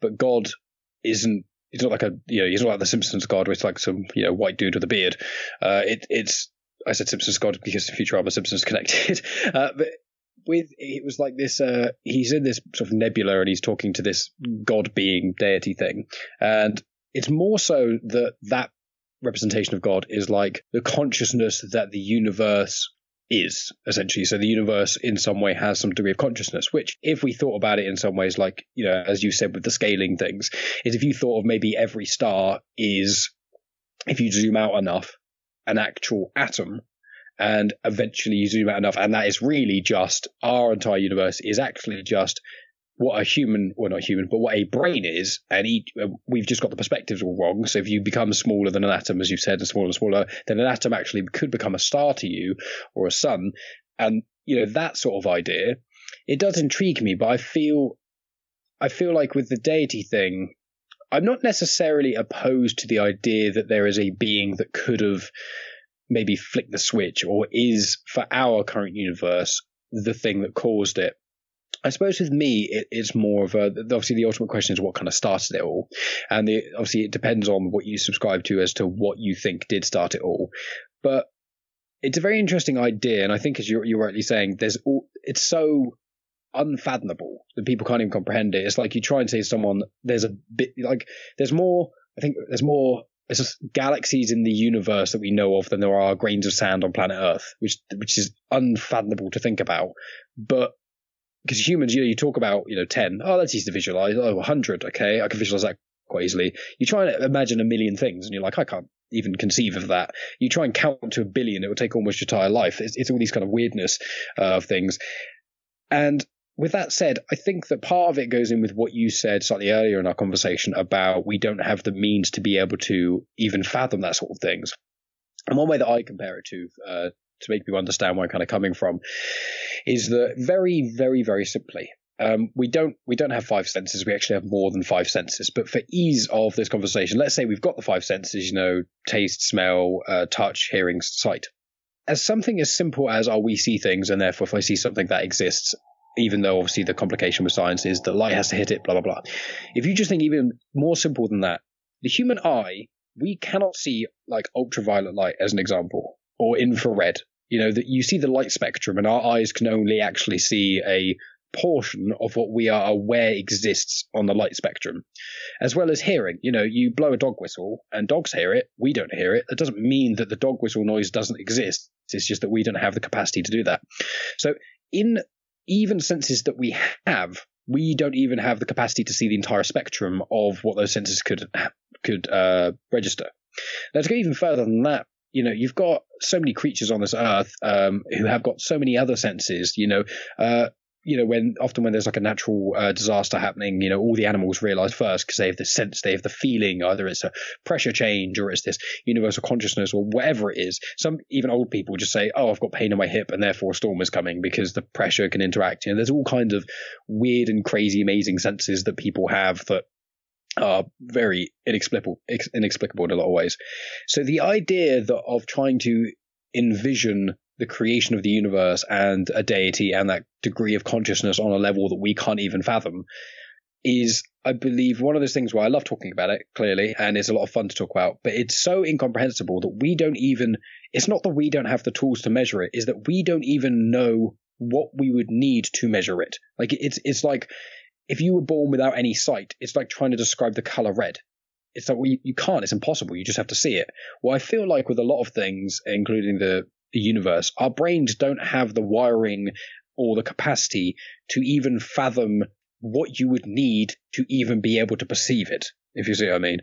but God isn't. He's not like a you know he's not like the Simpsons God, where it's like some you know white dude with a beard. Uh, it, it's I said Simpsons God because Futurama Simpsons connected, uh, but with it was like this uh he's in this sort of nebula and he's talking to this god being deity thing and it's more so that that representation of god is like the consciousness that the universe is essentially. So the universe in some way has some degree of consciousness which if we thought about it in some ways like you know as you said with the scaling things is if you thought of maybe every star is if you zoom out enough an actual atom and eventually you zoom out enough, and that is really just our entire universe is actually just what a human, well, not human, but what a brain is, and uh, we've just got the perspectives all wrong. So if you become smaller than an atom, as you've said, and smaller and smaller, then an atom actually could become a star to you or a sun, and you know that sort of idea. It does intrigue me, but I feel, I feel like with the deity thing, I'm not necessarily opposed to the idea that there is a being that could have maybe flicked the switch or is for our current universe the thing that caused it I suppose with me, it, it's more of a. Obviously, the ultimate question is what kind of started it all, and the, obviously it depends on what you subscribe to as to what you think did start it all. But it's a very interesting idea, and I think as you're, you're rightly saying, there's all. It's so unfathomable that people can't even comprehend it. It's like you try and say to someone, "There's a bit like there's more." I think there's more there's just galaxies in the universe that we know of than there are grains of sand on planet Earth, which which is unfathomable to think about. But because humans, you know, you talk about you know 10. Oh, that's easy to visualize. Oh, 100, okay, I can visualize that quite easily. You try and imagine a million things, and you're like, I can't even conceive of that. You try and count to a billion, it will take almost your entire life. It's, it's all these kind of weirdness uh, of things. And with that said, I think that part of it goes in with what you said slightly earlier in our conversation about we don't have the means to be able to even fathom that sort of things. And one way that I compare it to, uh, to make people understand where I'm kind of coming from, is that very, very, very simply, um, we don't we don't have five senses. We actually have more than five senses. But for ease of this conversation, let's say we've got the five senses. You know, taste, smell, uh, touch, hearing, sight. As something as simple as oh, we see things, and therefore if I see something that exists, even though obviously the complication with science is that light has to hit it, blah blah blah. If you just think even more simple than that, the human eye, we cannot see like ultraviolet light as an example, or infrared. You know that you see the light spectrum, and our eyes can only actually see a portion of what we are aware exists on the light spectrum, as well as hearing. You know, you blow a dog whistle and dogs hear it, we don't hear it. That doesn't mean that the dog whistle noise doesn't exist. It's just that we don't have the capacity to do that. So, in even senses that we have, we don't even have the capacity to see the entire spectrum of what those senses could could uh, register. Now, to go even further than that, you know, you've got so many creatures on this earth um, who have got so many other senses. You know, uh, you know, when often when there's like a natural uh, disaster happening, you know, all the animals realize first because they have the sense, they have the feeling, either it's a pressure change or it's this universal consciousness or whatever it is. Some even old people just say, "Oh, I've got pain in my hip, and therefore a storm is coming because the pressure can interact." You know, there's all kinds of weird and crazy, amazing senses that people have that are very inexplicable, inexplicable in a lot of ways. So the idea that of trying to envision the creation of the universe and a deity and that degree of consciousness on a level that we can't even fathom is, I believe, one of those things where I love talking about it, clearly, and it's a lot of fun to talk about, but it's so incomprehensible that we don't even, it's not that we don't have the tools to measure it, is that we don't even know what we would need to measure it. Like, it's, it's like, if you were born without any sight, it's like trying to describe the color red. It's like, well, you, you can't, it's impossible, you just have to see it. Well, I feel like with a lot of things, including the, the universe, our brains don't have the wiring or the capacity to even fathom what you would need to even be able to perceive it, if you see what I mean.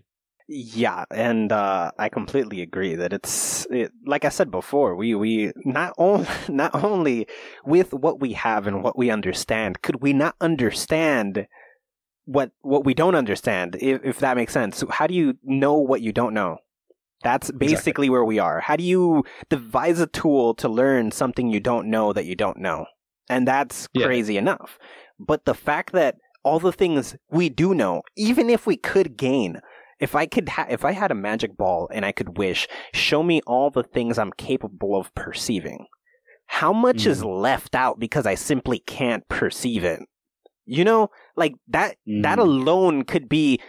Yeah, and uh, I completely agree that it's it, like I said before. We we not only not only with what we have and what we understand, could we not understand what what we don't understand? If if that makes sense. How do you know what you don't know? That's basically exactly. where we are. How do you devise a tool to learn something you don't know that you don't know? And that's yeah. crazy enough. But the fact that all the things we do know, even if we could gain if I could, ha- if I had a magic ball and I could wish, show me all the things I'm capable of perceiving. How much mm. is left out because I simply can't perceive it? You know, like that, mm. that alone could be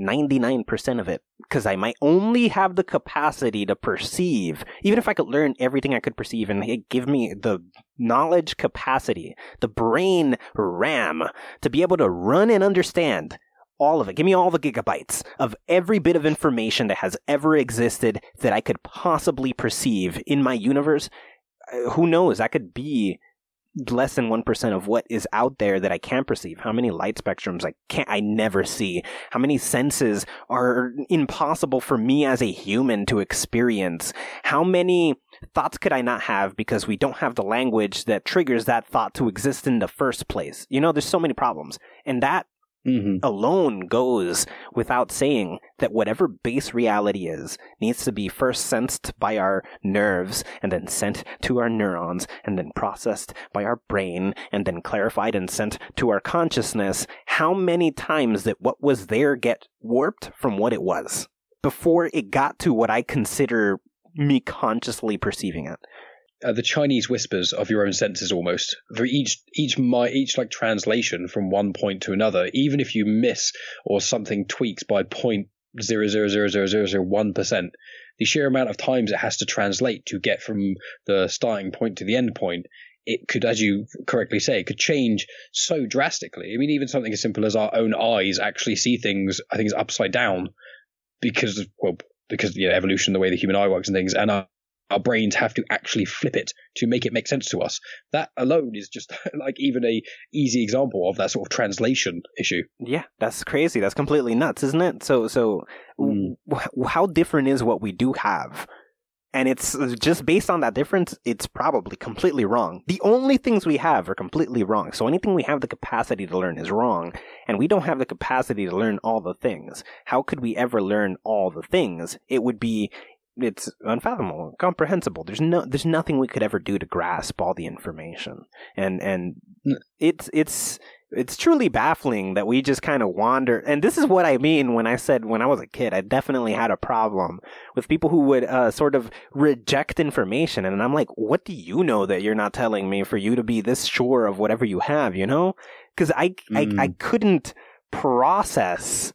99% of it because I might only have the capacity to perceive, even if I could learn everything I could perceive and give me the knowledge capacity, the brain RAM to be able to run and understand all of it. Give me all the gigabytes of every bit of information that has ever existed that I could possibly perceive in my universe. Uh, who knows? I could be less than 1% of what is out there that I can't perceive. How many light spectrums I can't, I never see. How many senses are impossible for me as a human to experience. How many thoughts could I not have because we don't have the language that triggers that thought to exist in the first place? You know, there's so many problems. And that Mm-hmm. alone goes without saying that whatever base reality is needs to be first sensed by our nerves and then sent to our neurons and then processed by our brain and then clarified and sent to our consciousness. How many times did what was there get warped from what it was before it got to what I consider me consciously perceiving it? Uh, the Chinese whispers of your own senses almost for each each my each like translation from one point to another. Even if you miss or something tweaks by point zero zero zero zero zero zero one percent, the sheer amount of times it has to translate to get from the starting point to the end point, it could, as you correctly say, it could change so drastically. I mean, even something as simple as our own eyes actually see things. I think is upside down because well because you know evolution, the way the human eye works and things, and our our brains have to actually flip it to make it make sense to us. That alone is just like even a easy example of that sort of translation issue. Yeah, that's crazy. That's completely nuts, isn't it? So, so mm. w- how different is what we do have? And it's just based on that difference, it's probably completely wrong. The only things we have are completely wrong. So anything we have the capacity to learn is wrong. And we don't have the capacity to learn all the things. How could we ever learn all the things? It would be it's unfathomable, incomprehensible. There's no, there's nothing we could ever do to grasp all the information, and and it's it's it's truly baffling that we just kind of wander. And this is what I mean when I said when I was a kid, I definitely had a problem with people who would uh, sort of reject information, and I'm like, what do you know that you're not telling me for you to be this sure of whatever you have, you know? Because I, mm. I I couldn't process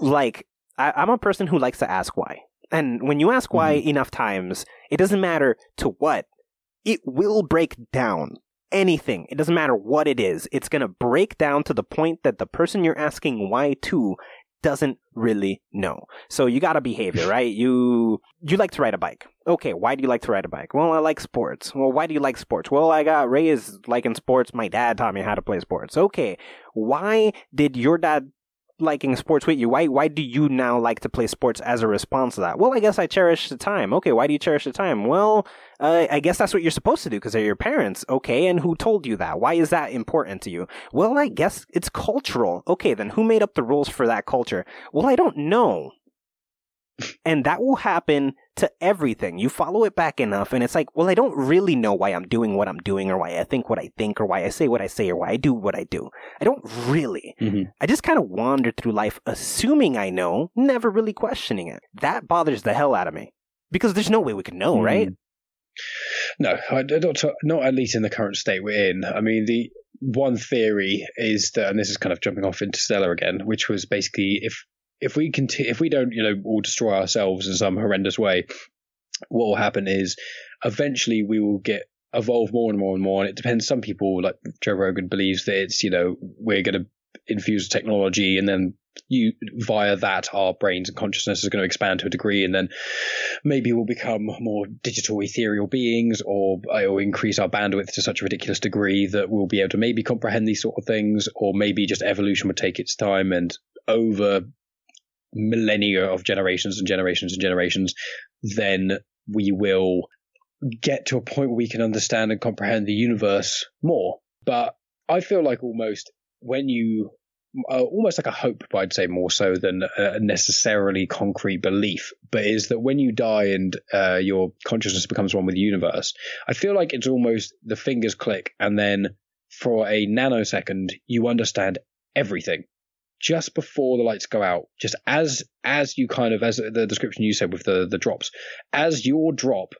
like I'm a person who likes to ask why. And when you ask why mm-hmm. enough times, it doesn't matter to what, it will break down. Anything. It doesn't matter what it is. It's going to break down to the point that the person you're asking why to doesn't really know. So you got a behavior, right? You you like to ride a bike. Okay, why do you like to ride a bike? Well, I like sports. Well, why do you like sports? Well, I got raised liking sports. My dad taught me how to play sports. Okay, why did your dad liking sports with you? Why why do you now like to play sports as a response to that? Well, I guess I cherish the time. Okay, why do you cherish the time? Well, uh, I guess that's what you're supposed to do because they're your parents. Okay, and who told you that? Why is that important to you? Well, I guess it's cultural. Okay, then who made up the rules for that culture? Well, I don't know and that will happen to everything. You follow it back enough, and it's like, well, I don't really know why I'm doing what I'm doing, or why I think what I think, or why I say what I say, or why I do what I do. I don't really. Mm-hmm. I just kind of wander through life assuming I know, never really questioning it. That bothers the hell out of me because there's no way we can know, mm. right? No, not, not at least in the current state we're in. I mean, the one theory is that, and this is kind of jumping off Interstellar again, which was basically if if we continue, if we don't, you know, all destroy ourselves in some horrendous way, what will happen is eventually we will get evolve more and more and more. And it depends. Some people, like Joe Rogan, believes that it's, you know, we're going to infuse technology and then you via that our brains and consciousness is going to expand to a degree and then maybe we'll become more digital ethereal beings or uh, or increase our bandwidth to such a ridiculous degree that we'll be able to maybe comprehend these sort of things or maybe just evolution would take its time and over millennia of generations and generations and generations, then we will get to a point where we can understand and comprehend the universe more. But I feel like almost when you uh, almost like a hope, but I'd say more so than a necessarily concrete belief, but is that when you die and uh, your consciousness becomes one with the universe, I feel like it's almost the fingers click and then for a nanosecond you understand everything just before the lights go out, just as as you kind of as the description you said with the the drops, as your drop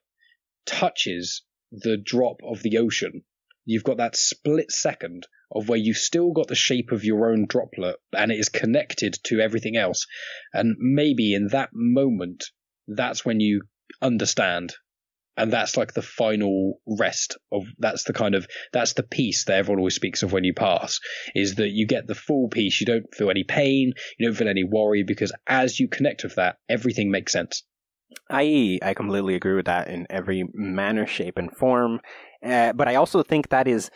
touches the drop of the ocean, you've got that split second of where you've still got the shape of your own droplet and it is connected to everything else. And maybe in that moment, that's when you understand and that's like the final rest of that's the kind of that's the peace that everyone always speaks of when you pass is that you get the full peace. You don't feel any pain. You don't feel any worry because as you connect with that everything makes sense. I i completely agree with that in every manner shape and form. Uh, but i also think that is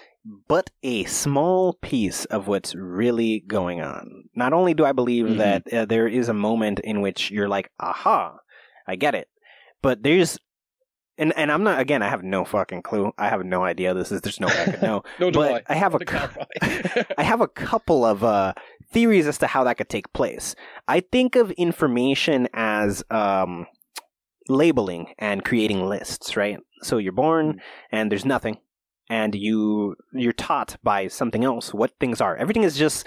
but a small piece of what's really going on. Not only do i believe mm-hmm. that uh, there is a moment in which you're like aha i get it. But there's and and I'm not again. I have no fucking clue. I have no idea. This is there's no way I could know. no, but I. I have a I have a couple of uh, theories as to how that could take place. I think of information as um, labeling and creating lists. Right. So you're born mm. and there's nothing, and you you're taught by something else what things are. Everything is just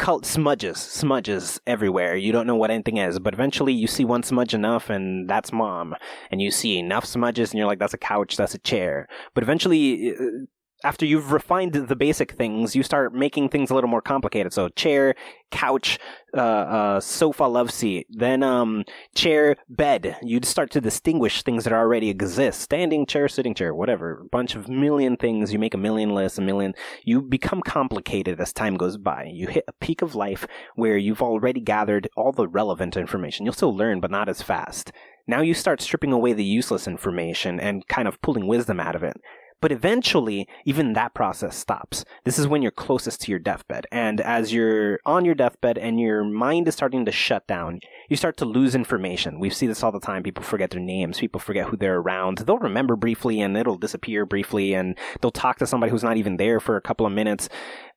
cult smudges, smudges everywhere. You don't know what anything is, but eventually you see one smudge enough, and that's mom. And you see enough smudges, and you're like, that's a couch, that's a chair. But eventually, uh, after you've refined the basic things, you start making things a little more complicated. So chair, couch, uh, uh, sofa, love seat, then um, chair, bed. You'd start to distinguish things that already exist: standing chair, sitting chair, whatever. A bunch of million things. You make a million lists, a million. You become complicated as time goes by. You hit a peak of life where you've already gathered all the relevant information. You'll still learn, but not as fast. Now you start stripping away the useless information and kind of pulling wisdom out of it. But eventually, even that process stops. This is when you're closest to your deathbed. And as you're on your deathbed and your mind is starting to shut down, you start to lose information. We see this all the time. People forget their names. People forget who they're around. They'll remember briefly and it'll disappear briefly and they'll talk to somebody who's not even there for a couple of minutes.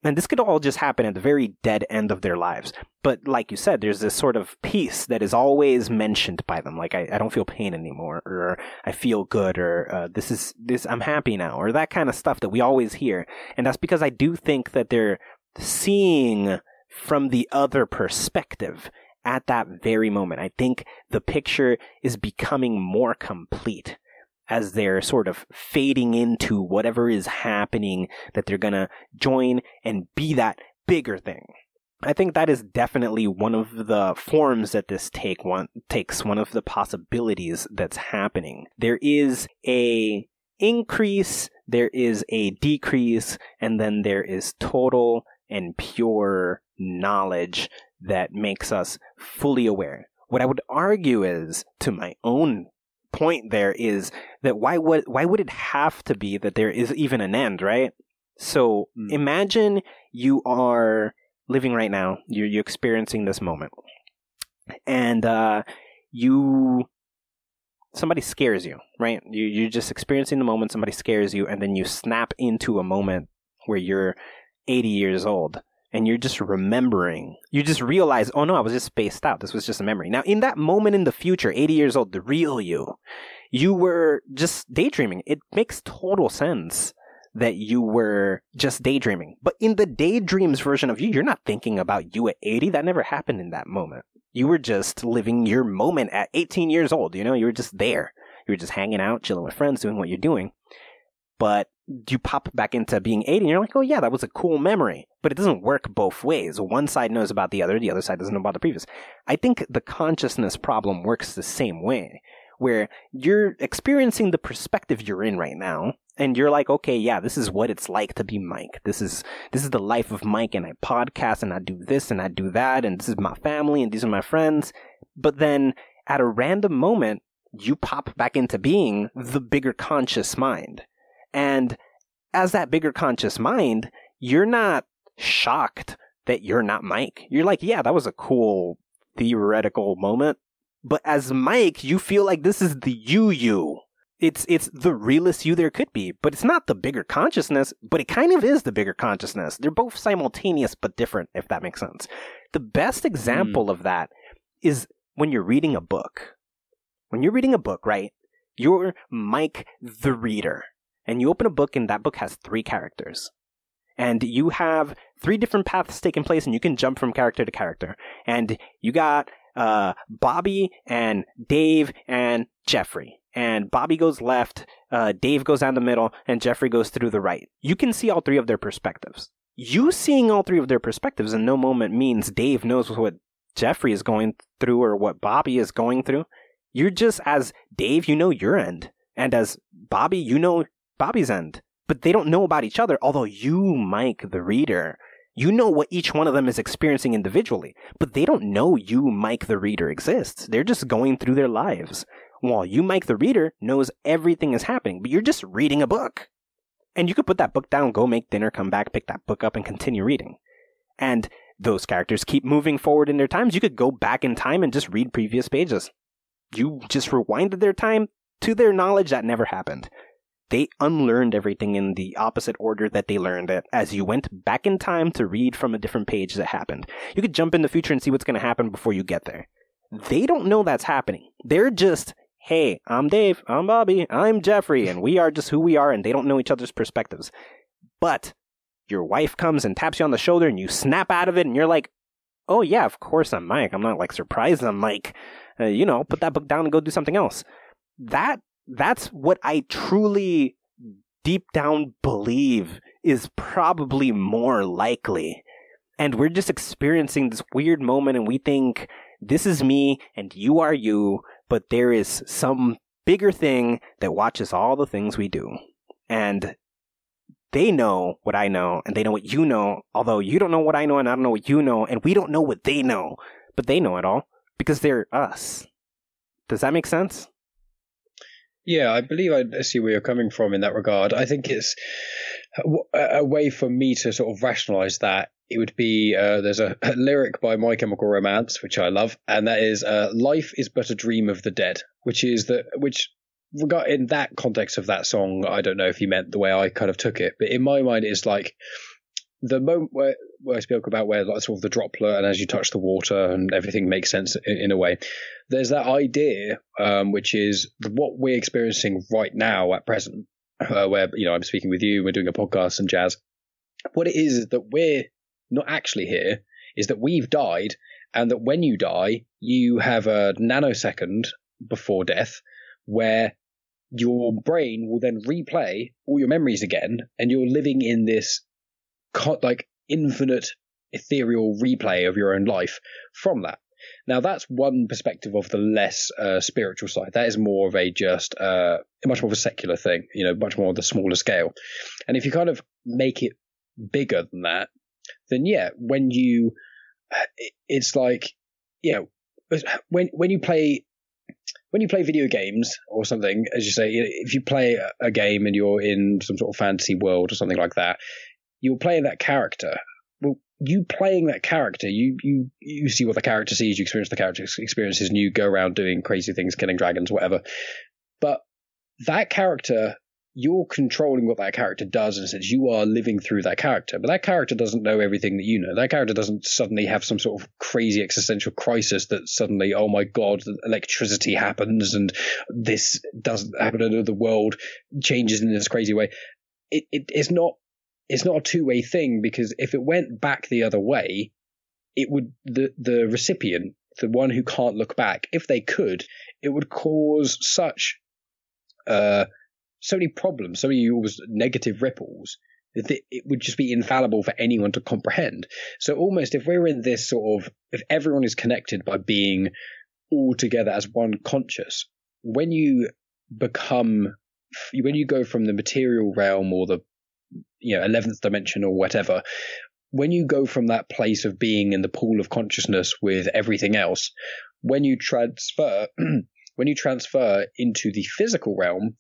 And this could all just happen at the very dead end of their lives. But like you said, there's this sort of peace that is always mentioned by them. Like, I, I don't feel pain anymore, or I feel good, or uh, this is, this, I'm happy now, or that kind of stuff that we always hear. And that's because I do think that they're seeing from the other perspective at that very moment. I think the picture is becoming more complete as they're sort of fading into whatever is happening that they're going to join and be that bigger thing. I think that is definitely one of the forms that this take one takes one of the possibilities that's happening. There is a increase, there is a decrease, and then there is total and pure knowledge that makes us fully aware. What I would argue is, to my own point there is that why would why would it have to be that there is even an end, right? So mm. imagine you are living right now, you're, you're experiencing this moment, and uh, you somebody scares you, right? You you're just experiencing the moment, somebody scares you, and then you snap into a moment where you're 80 years old and you're just remembering. You just realize, oh no, I was just spaced out. This was just a memory. Now, in that moment in the future, 80 years old, the real you, you were just daydreaming. It makes total sense that you were just daydreaming. But in the daydreams version of you, you're not thinking about you at 80. That never happened in that moment. You were just living your moment at 18 years old. You know, you were just there. You were just hanging out, chilling with friends, doing what you're doing. But you pop back into being 80 and you're like, oh yeah, that was a cool memory. But it doesn't work both ways. One side knows about the other, the other side doesn't know about the previous. I think the consciousness problem works the same way, where you're experiencing the perspective you're in right now, and you're like, okay, yeah, this is what it's like to be Mike. This is this is the life of Mike, and I podcast and I do this and I do that, and this is my family and these are my friends. But then at a random moment, you pop back into being the bigger conscious mind and as that bigger conscious mind, you're not shocked that you're not Mike. You're like, yeah, that was a cool theoretical moment. But as Mike, you feel like this is the you you. It's it's the realest you there could be, but it's not the bigger consciousness, but it kind of is the bigger consciousness. They're both simultaneous but different, if that makes sense. The best example mm. of that is when you're reading a book. When you're reading a book, right? You're Mike the reader. And you open a book and that book has three characters. And you have three different paths taking place and you can jump from character to character. And you got uh, Bobby and Dave and Jeffrey. And Bobby goes left, uh, Dave goes down the middle, and Jeffrey goes through the right. You can see all three of their perspectives. You seeing all three of their perspectives in no moment means Dave knows what Jeffrey is going through or what Bobby is going through. You're just, as Dave, you know your end. And as Bobby, you know Bobby's end. But they don't know about each other, although you, Mike, the reader, you know what each one of them is experiencing individually. But they don't know you, Mike, the reader, exists. They're just going through their lives. While you, Mike, the reader, knows everything is happening, but you're just reading a book. And you could put that book down, go make dinner, come back, pick that book up, and continue reading. And those characters keep moving forward in their times. You could go back in time and just read previous pages. You just rewinded their time to their knowledge that never happened. They unlearned everything in the opposite order that they learned it as you went back in time to read from a different page that happened. You could jump in the future and see what's going to happen before you get there. They don't know that's happening. They're just, hey, I'm Dave, I'm Bobby, I'm Jeffrey, and we are just who we are, and they don't know each other's perspectives. But your wife comes and taps you on the shoulder and you snap out of it and you're like, oh yeah, of course I'm Mike. I'm not like surprised I'm Mike. Uh, you know, put that book down and go do something else. That that's what I truly deep down believe is probably more likely. And we're just experiencing this weird moment and we think this is me and you are you, but there is some bigger thing that watches all the things we do. And they know what I know and they know what you know, although you don't know what I know and I don't know what you know, and we don't know what they know, but they know it all because they're us. Does that make sense? Yeah, I believe I see where you're coming from in that regard. I think it's a way for me to sort of rationalize that. It would be uh, there's a, a, lyric by My Chemical Romance, which I love, and that is uh, "Life is but a dream of the dead," which is that which in that context of that song, I don't know if he meant the way I kind of took it, but in my mind, it's like the moment where, where I spoke about where like sort of the droplet and as you touch the water and everything makes sense in, in a way. There's that idea, um, which is what we're experiencing right now at present, uh, where you know I'm speaking with you, we're doing a podcast and jazz. What it is is that we're not actually here, is that we've died, and that when you die, you have a nanosecond before death where your brain will then replay all your memories again, and you're living in this like infinite ethereal replay of your own life from that. Now that's one perspective of the less uh, spiritual side. That is more of a just uh, much more of a secular thing, you know, much more of the smaller scale. And if you kind of make it bigger than that, then yeah, when you, it's like, you know, when when you play when you play video games or something, as you say, if you play a game and you're in some sort of fantasy world or something like that, you're playing that character. Well, you playing that character, you you you see what the character sees, you experience the character's experiences, and you go around doing crazy things, killing dragons, whatever. But that character you're controlling what that character does in a sense. You are living through that character, but that character doesn't know everything that you know. That character doesn't suddenly have some sort of crazy existential crisis that suddenly, oh my god, electricity happens and this doesn't happen and the world changes in this crazy way. It, it it's not it's not a two way thing because if it went back the other way, it would the the recipient, the one who can't look back, if they could, it would cause such uh so many problems, so many always negative ripples that it would just be infallible for anyone to comprehend. So almost if we're in this sort of, if everyone is connected by being all together as one conscious, when you become, when you go from the material realm or the, you know, 11th dimension or whatever, when you go from that place of being in the pool of consciousness with everything else, when you transfer, when you transfer into the physical realm,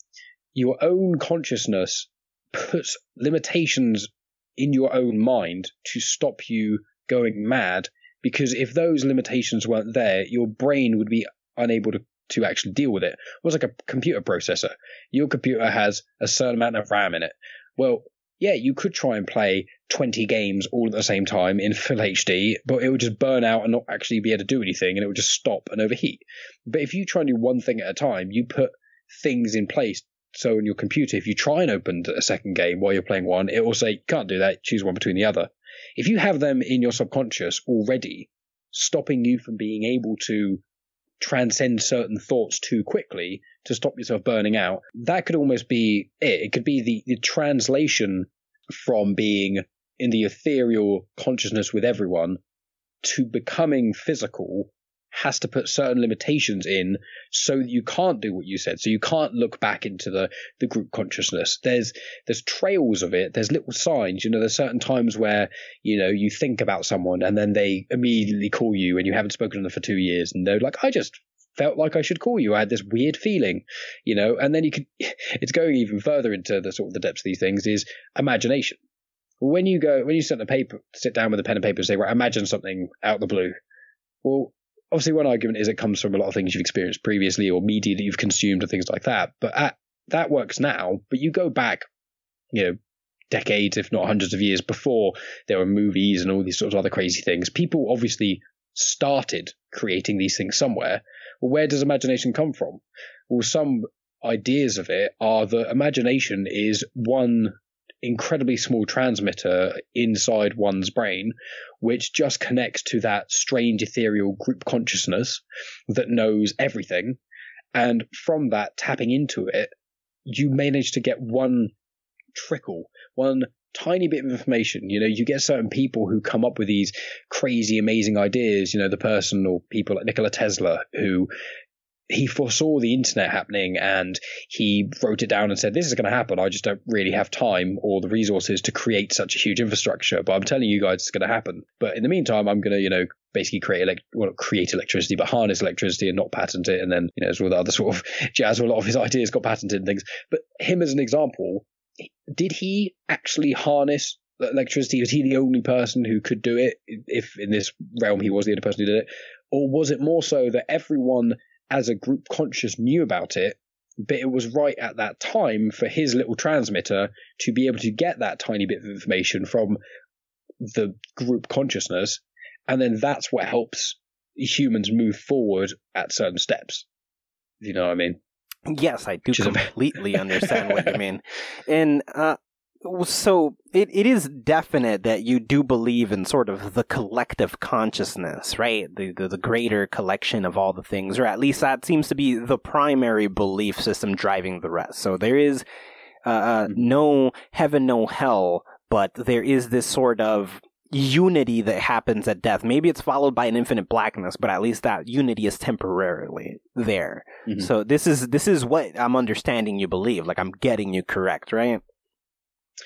your own consciousness puts limitations in your own mind to stop you going mad because if those limitations weren't there, your brain would be unable to, to actually deal with it. It was like a computer processor. Your computer has a certain amount of RAM in it. Well, yeah, you could try and play 20 games all at the same time in full HD, but it would just burn out and not actually be able to do anything and it would just stop and overheat. But if you try and do one thing at a time, you put things in place. So on your computer, if you try and open a second game while you're playing one, it will say, can't do that, choose one between the other. If you have them in your subconscious already, stopping you from being able to transcend certain thoughts too quickly to stop yourself burning out, that could almost be it. It could be the, the translation from being in the ethereal consciousness with everyone to becoming physical has to put certain limitations in so that you can't do what you said. So you can't look back into the, the group consciousness. There's there's trails of it. There's little signs. You know, there's certain times where, you know, you think about someone and then they immediately call you and you haven't spoken to them for two years and they're like, I just felt like I should call you. I had this weird feeling, you know, and then you could, it's going even further into the sort of the depths of these things is imagination. When you go, when you sit, a paper, sit down with a pen and paper and say, right, imagine something out of the blue. Well, obviously one argument is it comes from a lot of things you've experienced previously or media that you've consumed and things like that. But at, that works now. But you go back, you know, decades, if not hundreds of years before there were movies and all these sorts of other crazy things. People obviously started creating these things somewhere. Well, where does imagination come from? Well, some ideas of it are that imagination is one incredibly small transmitter inside one's brain, which just connects to that strange ethereal group consciousness that knows everything. And from that, tapping into it, you manage to get one trickle, one tiny bit of information. You know, you get certain people who come up with these crazy, amazing ideas. You know, the person or people like Nikola Tesla who he foresaw the internet happening and he wrote it down and said, This is going to happen. I just don't really have time or the resources to create such a huge infrastructure. But I'm telling you guys it's going to happen. But in the meantime, I'm going to, you know, basically create elect- well, create electricity, but harness electricity and not patent it. And then, you know, as all the other sort of jazz, a lot of his ideas got patented and things. But him as an example, did he actually harness electricity? Was he the only person who could do it? If in this realm he was the only person who did it, or was it more so that everyone as a group conscious knew about it, but it was right at that time for his little transmitter to be able to get that tiny bit of information from the group consciousness, and then that's what helps humans move forward at certain steps. You know what I mean? Yes, I do completely understand what you mean. And uh, so it, it is definite that you do believe in sort of the collective consciousness, right? The, the, the greater collection of all the things, or at least that seems to be the primary belief system driving the rest. So there is uh, uh mm-hmm. no heaven, no hell, but there is this sort of unity that happens at death. Maybe it's followed by an infinite blackness, but at least that unity is temporarily there. Mm-hmm. So this is this is what I'm understanding you believe. Like I'm getting you correct, right?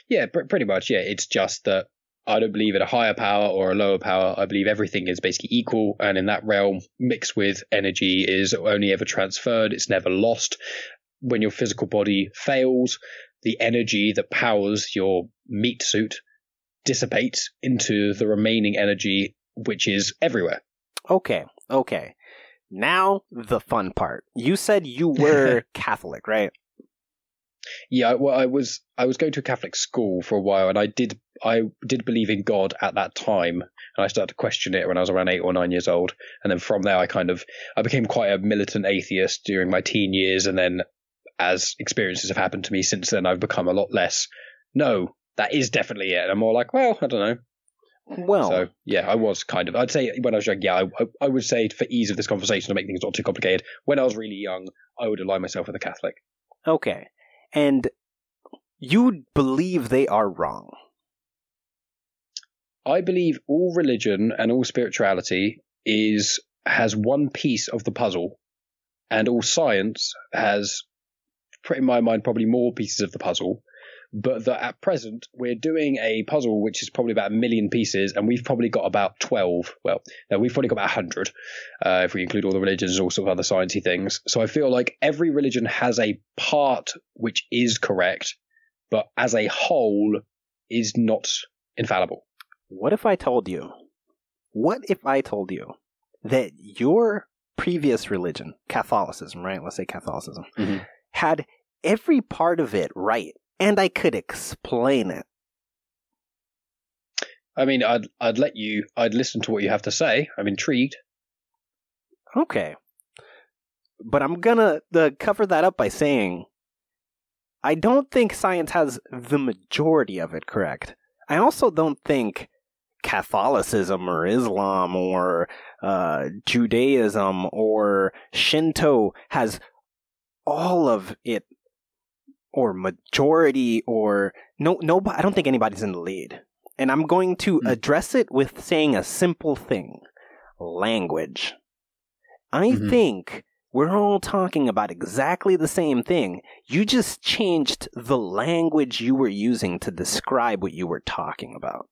Yeah, pr- pretty much. Yeah, it's just that I don't believe in a higher power or a lower power. I believe everything is basically equal, and in that realm, mixed with energy is only ever transferred. It's never lost. When your physical body fails, the energy that powers your meat suit dissipates into the remaining energy, which is everywhere. Okay, okay. Now the fun part. You said you were Catholic, right? Yeah, well, I was I was going to a Catholic school for a while, and I did I did believe in God at that time, and I started to question it when I was around eight or nine years old, and then from there I kind of I became quite a militant atheist during my teen years, and then as experiences have happened to me since then, I've become a lot less. No, that is definitely it. And I'm more like, well, I don't know. Well, so yeah, I was kind of. I'd say when I was young, yeah, I, I would say for ease of this conversation to make things not too complicated. When I was really young, I would align myself with a Catholic. Okay, and you believe they are wrong. I believe all religion and all spirituality is has one piece of the puzzle, and all science has, in my mind, probably more pieces of the puzzle but that at present we're doing a puzzle which is probably about a million pieces, and we've probably got about 12. Well, no, we've probably got about 100 uh, if we include all the religions and all sorts of other sciencey things. So I feel like every religion has a part which is correct, but as a whole is not infallible. What if I told you What if I told you that your previous religion, Catholicism, right? Let's say Catholicism, Mhm. had every part of it right, and I could explain it. I mean, I'd I'd let you. I'd listen to what you have to say. I'm intrigued. Okay. But I'm gonna uh, cover that up by saying I don't think science has the majority of it correct. I also don't think Catholicism or Islam or uh, Judaism or Shinto has all of it or majority or no no I don't think anybody's in the lead. And I'm going to Hmm. address it with saying a simple thing. Language. I Mhm. think we're all talking about exactly the same thing. You just changed the language you were using to describe what you were talking about.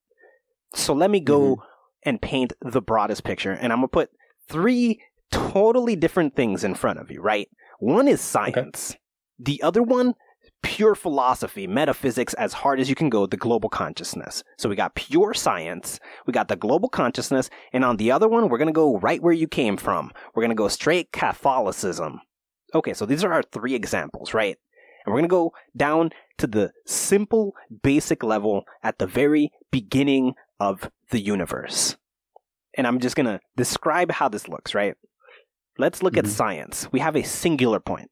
So let me go and paint the broadest picture. And I'm going to put three totally different things in front of you, right? One is science. The other one, pure philosophy, metaphysics, as hard as you can go, the global consciousness. So we got pure science, we got the global consciousness, and on the other one, we're going to go right where you came from. We're going to go straight Catholicism. Okay, so these are our three examples, right? And we're going to go down to the simple, basic level at the very beginning of the universe. And I'm just going to describe how this looks, right? Let's look at Mhm. science. We have a singular point.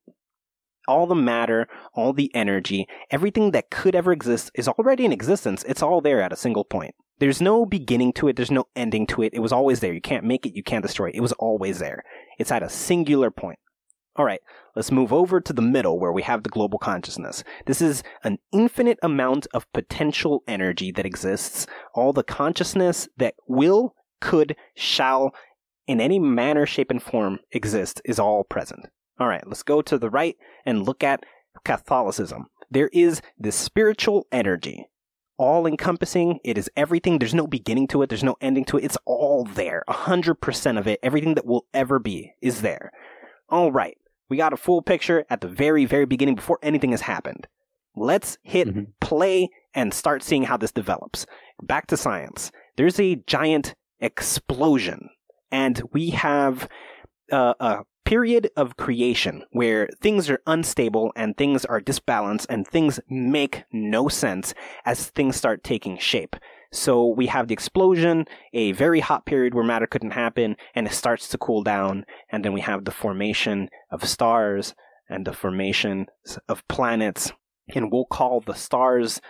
All the matter, all the energy, everything that could ever exist is already in existence. It's all there at a single point. There's no beginning to it. There's no ending to it. It was always there. You can't make it. You can't destroy it. It was always there. It's at a singular point. All right, let's move over to the middle where we have the global consciousness. This is an infinite amount of potential energy that exists. All the consciousness that will, could, shall, in any manner, shape, and form exist is all present. All right, let's go to the right and look at Catholicism. There is this spiritual energy, all encompassing. It is everything. There's no beginning to it. There's no ending to it. It's all there. A hundred percent of it, everything that will ever be is there. All right. We got a full picture at the very, very beginning before anything has happened. Let's hit Mhm. play and start seeing how this develops. Back to science. There's a giant explosion and we have uh, a period of creation where things are unstable and things are disbalanced and things make no sense as things start taking shape. So we have the explosion, a very hot period where matter couldn't happen, and it starts to cool down, and then we have the formation of stars and the formation of planets, and we'll call the stars.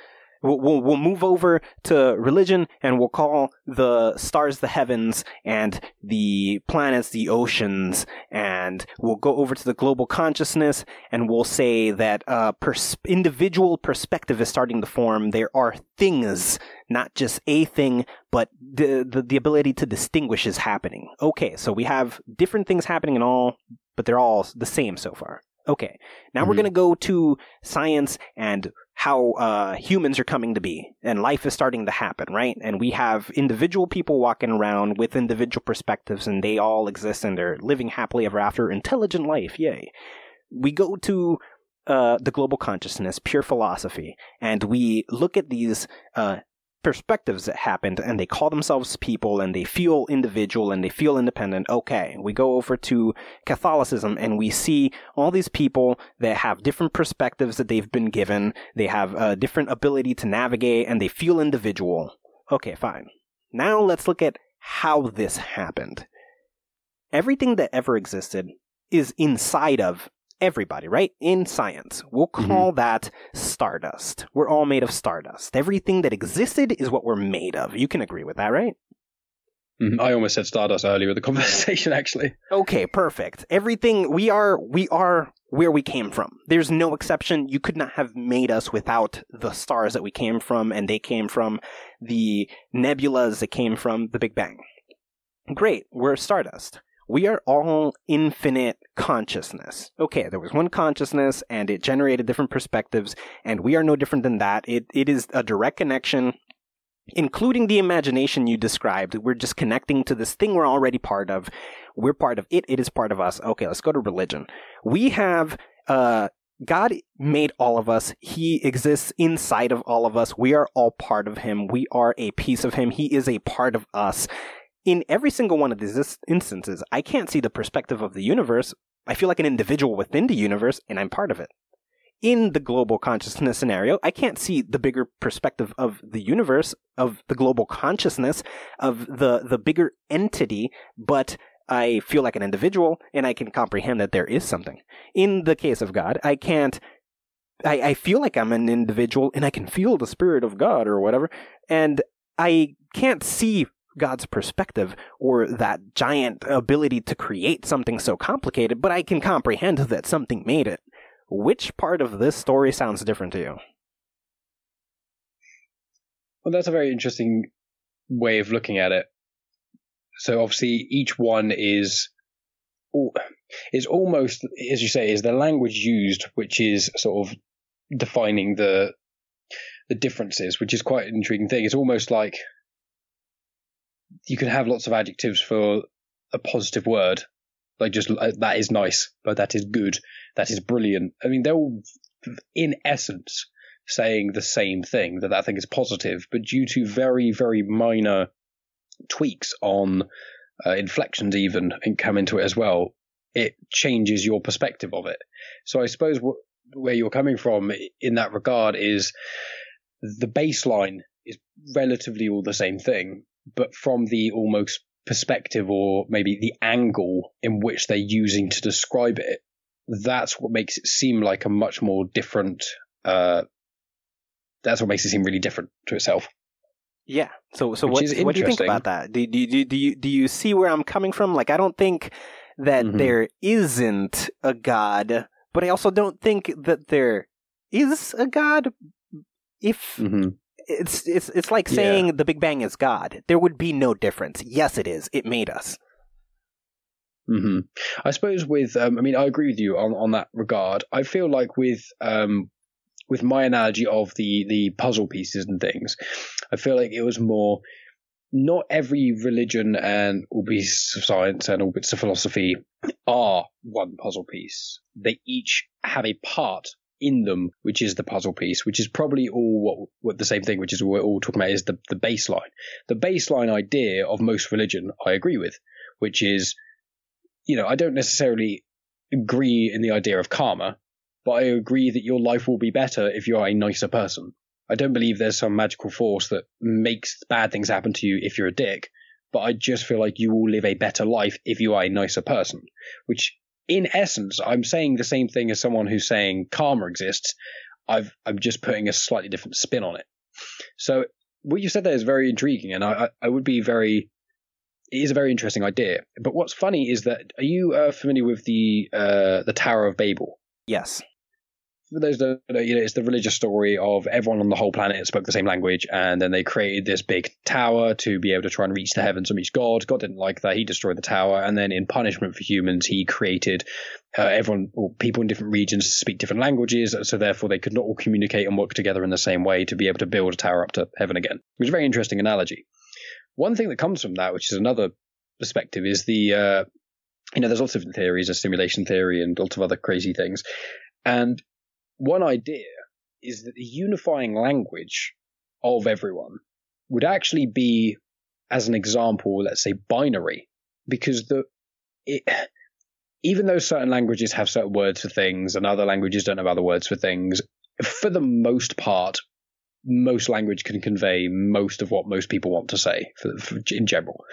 We'll, we'll, move over to religion and we'll call the stars the heavens and the planets the oceans and we'll go over to the global consciousness and we'll say that uh, pers- individual perspective is starting to form. There are things, not just a thing, but the, the, the ability to distinguish is happening. Okay, so we have different things happening in all, but they're all the same so far. Okay, now we're Mhm. going to go to science and how uh, humans are coming to be and life is starting to happen, right? And we have individual people walking around with individual perspectives and they all exist and they're living happily ever after. Intelligent life, yay. We go to uh, the global consciousness, pure philosophy, and we look at these uh, perspectives that happened and they call themselves people and they feel individual and they feel independent. Okay, we go over to Catholicism and we see all these people that have different perspectives that they've been given. They have a different ability to navigate and they feel individual. Okay, fine. Now let's look at how this happened. Everything that ever existed is inside of everybody, right? In science. We'll call that stardust. We're all made of stardust. Everything that existed is what we're made of. You can agree with that, right? Mhm. I almost said Stardust earlier in the conversation, actually. Okay, perfect. Everything we are we are where we came from. There's no exception. You could not have made us without the stars that we came from and they came from the nebulas that came from the Big Bang. Great, we're stardust. We are all infinite consciousness. Okay, there was one consciousness and it generated different perspectives and we are no different than that. It it is a direct connection including the imagination you described. We're just connecting to this thing we're already part of. We're part of it. It is part of us. Okay, let's go to religion. We have, uh, God made all of us. He exists inside of all of us. We are all part of Him. We are a piece of Him. He is a part of us. In every single one of these instances, I can't see the perspective of the universe. I feel like an individual within the universe, and I'm part of it. In the global consciousness scenario, I can't see the bigger perspective of the universe, of the global consciousness, of the, the bigger entity, but I feel like an individual and I can comprehend that there is something. In the case of God, I can't I, I feel like I'm an individual and I can feel the spirit of God or whatever, and I can't see God's perspective or that giant ability to create something so complicated, but I can comprehend that something made it. Which part of this story sounds different to you? Well, that's a very interesting way of looking at it. So obviously, each one is is almost, as you say, is the language used, which is sort of defining the the differences, which is quite an intriguing thing. It's almost like you can have lots of adjectives for a positive word, like just uh, that is nice, but that is good, that is brilliant. I mean, they're all, in essence, saying the same thing that that thing is positive, but due to very, very minor tweaks on uh, inflections, even and come into it as well, it changes your perspective of it. So I suppose where you're coming from in that regard is the baseline is relatively all the same thing, but from the almost perspective or maybe the angle in which they're using to describe it, that's what makes it seem like a much more different. Uh, that's what makes it seem really different to itself. Yeah. So, so what, what do you think about that? Do, do, do, do you do you see where I'm coming from? Like, I don't think that mm-hmm. there isn't a god, but I also don't think that there is a god. If mm-hmm it's it's it's like saying yeah. the Big Bang is God. There would be no difference. Yes, it is. It made us. Hmm. I suppose with um, I mean I agree with you on on that regard. I feel like with um with my analogy of the the puzzle pieces and things, I feel like it was more. Not every religion and all bits of science and all bits of philosophy are one puzzle piece. They each have a part in them, which is the puzzle piece, which is probably all what, what the same thing, which is what we're all talking about is the, the baseline. The baseline idea of most religion, I agree with, which is, you know, I don't necessarily agree in the idea of karma, but I agree that your life will be better if you're a nicer person. I don't believe there's some magical force that makes bad things happen to you if you're a dick, but I just feel like you will live a better life if you are a nicer person, which in essence, I'm saying the same thing as someone who's saying karma exists. I've, I'm just putting a slightly different spin on it. So what you said there is very intriguing, and I, I would be very. It is a very interesting idea. But what's funny is that are you uh, familiar with the uh, the Tower of Babel? Yes you know, it's the religious story of everyone on the whole planet spoke the same language, and then they created this big tower to be able to try and reach the heavens and reach God. God didn't like that; he destroyed the tower, and then in punishment for humans, he created uh, everyone or people in different regions speak different languages, so therefore they could not all communicate and work together in the same way to be able to build a tower up to heaven again. It was a very interesting analogy. One thing that comes from that, which is another perspective, is the uh, you know, there's lots of theories, a simulation theory and lots of other crazy things. And one idea is that the unifying language of everyone would actually be, as an example, let's say binary, because the it, even though certain languages have certain words for things and other languages don't have other words for things, for the most part, most language can convey most of what most people want to say for, for, in general.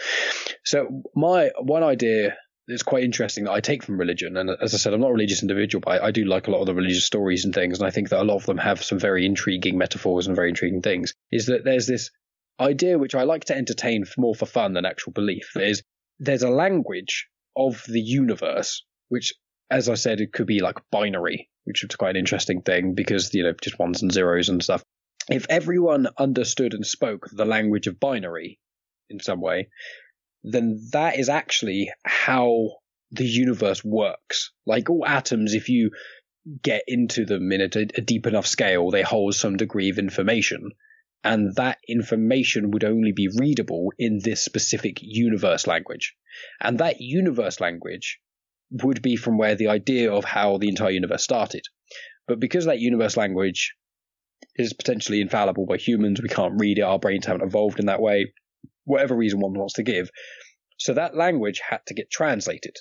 So my one idea it's quite interesting that I take from religion. And as I said, I'm not a religious individual, but I, I, do like a lot of the religious stories and things. And I think that a lot of them have some very intriguing metaphors and very intriguing things. Is that there's this idea which I like to entertain more for fun than actual belief. Is there's a language of the universe, which, as I said, it could be like binary, which is quite an interesting thing because, you know, just ones and zeros and stuff. If everyone understood and spoke the language of binary in some way, then that is actually how the universe works. Like all atoms, if you get into them in a, a, deep enough scale, they hold some degree of information. And that information would only be readable in this specific universe language. And that universe language would be from where the idea of how the entire universe started. But because that universe language is potentially infallible by humans, we can't read it, our brains haven't evolved in that way, whatever reason one wants to give. So that language had to get translated.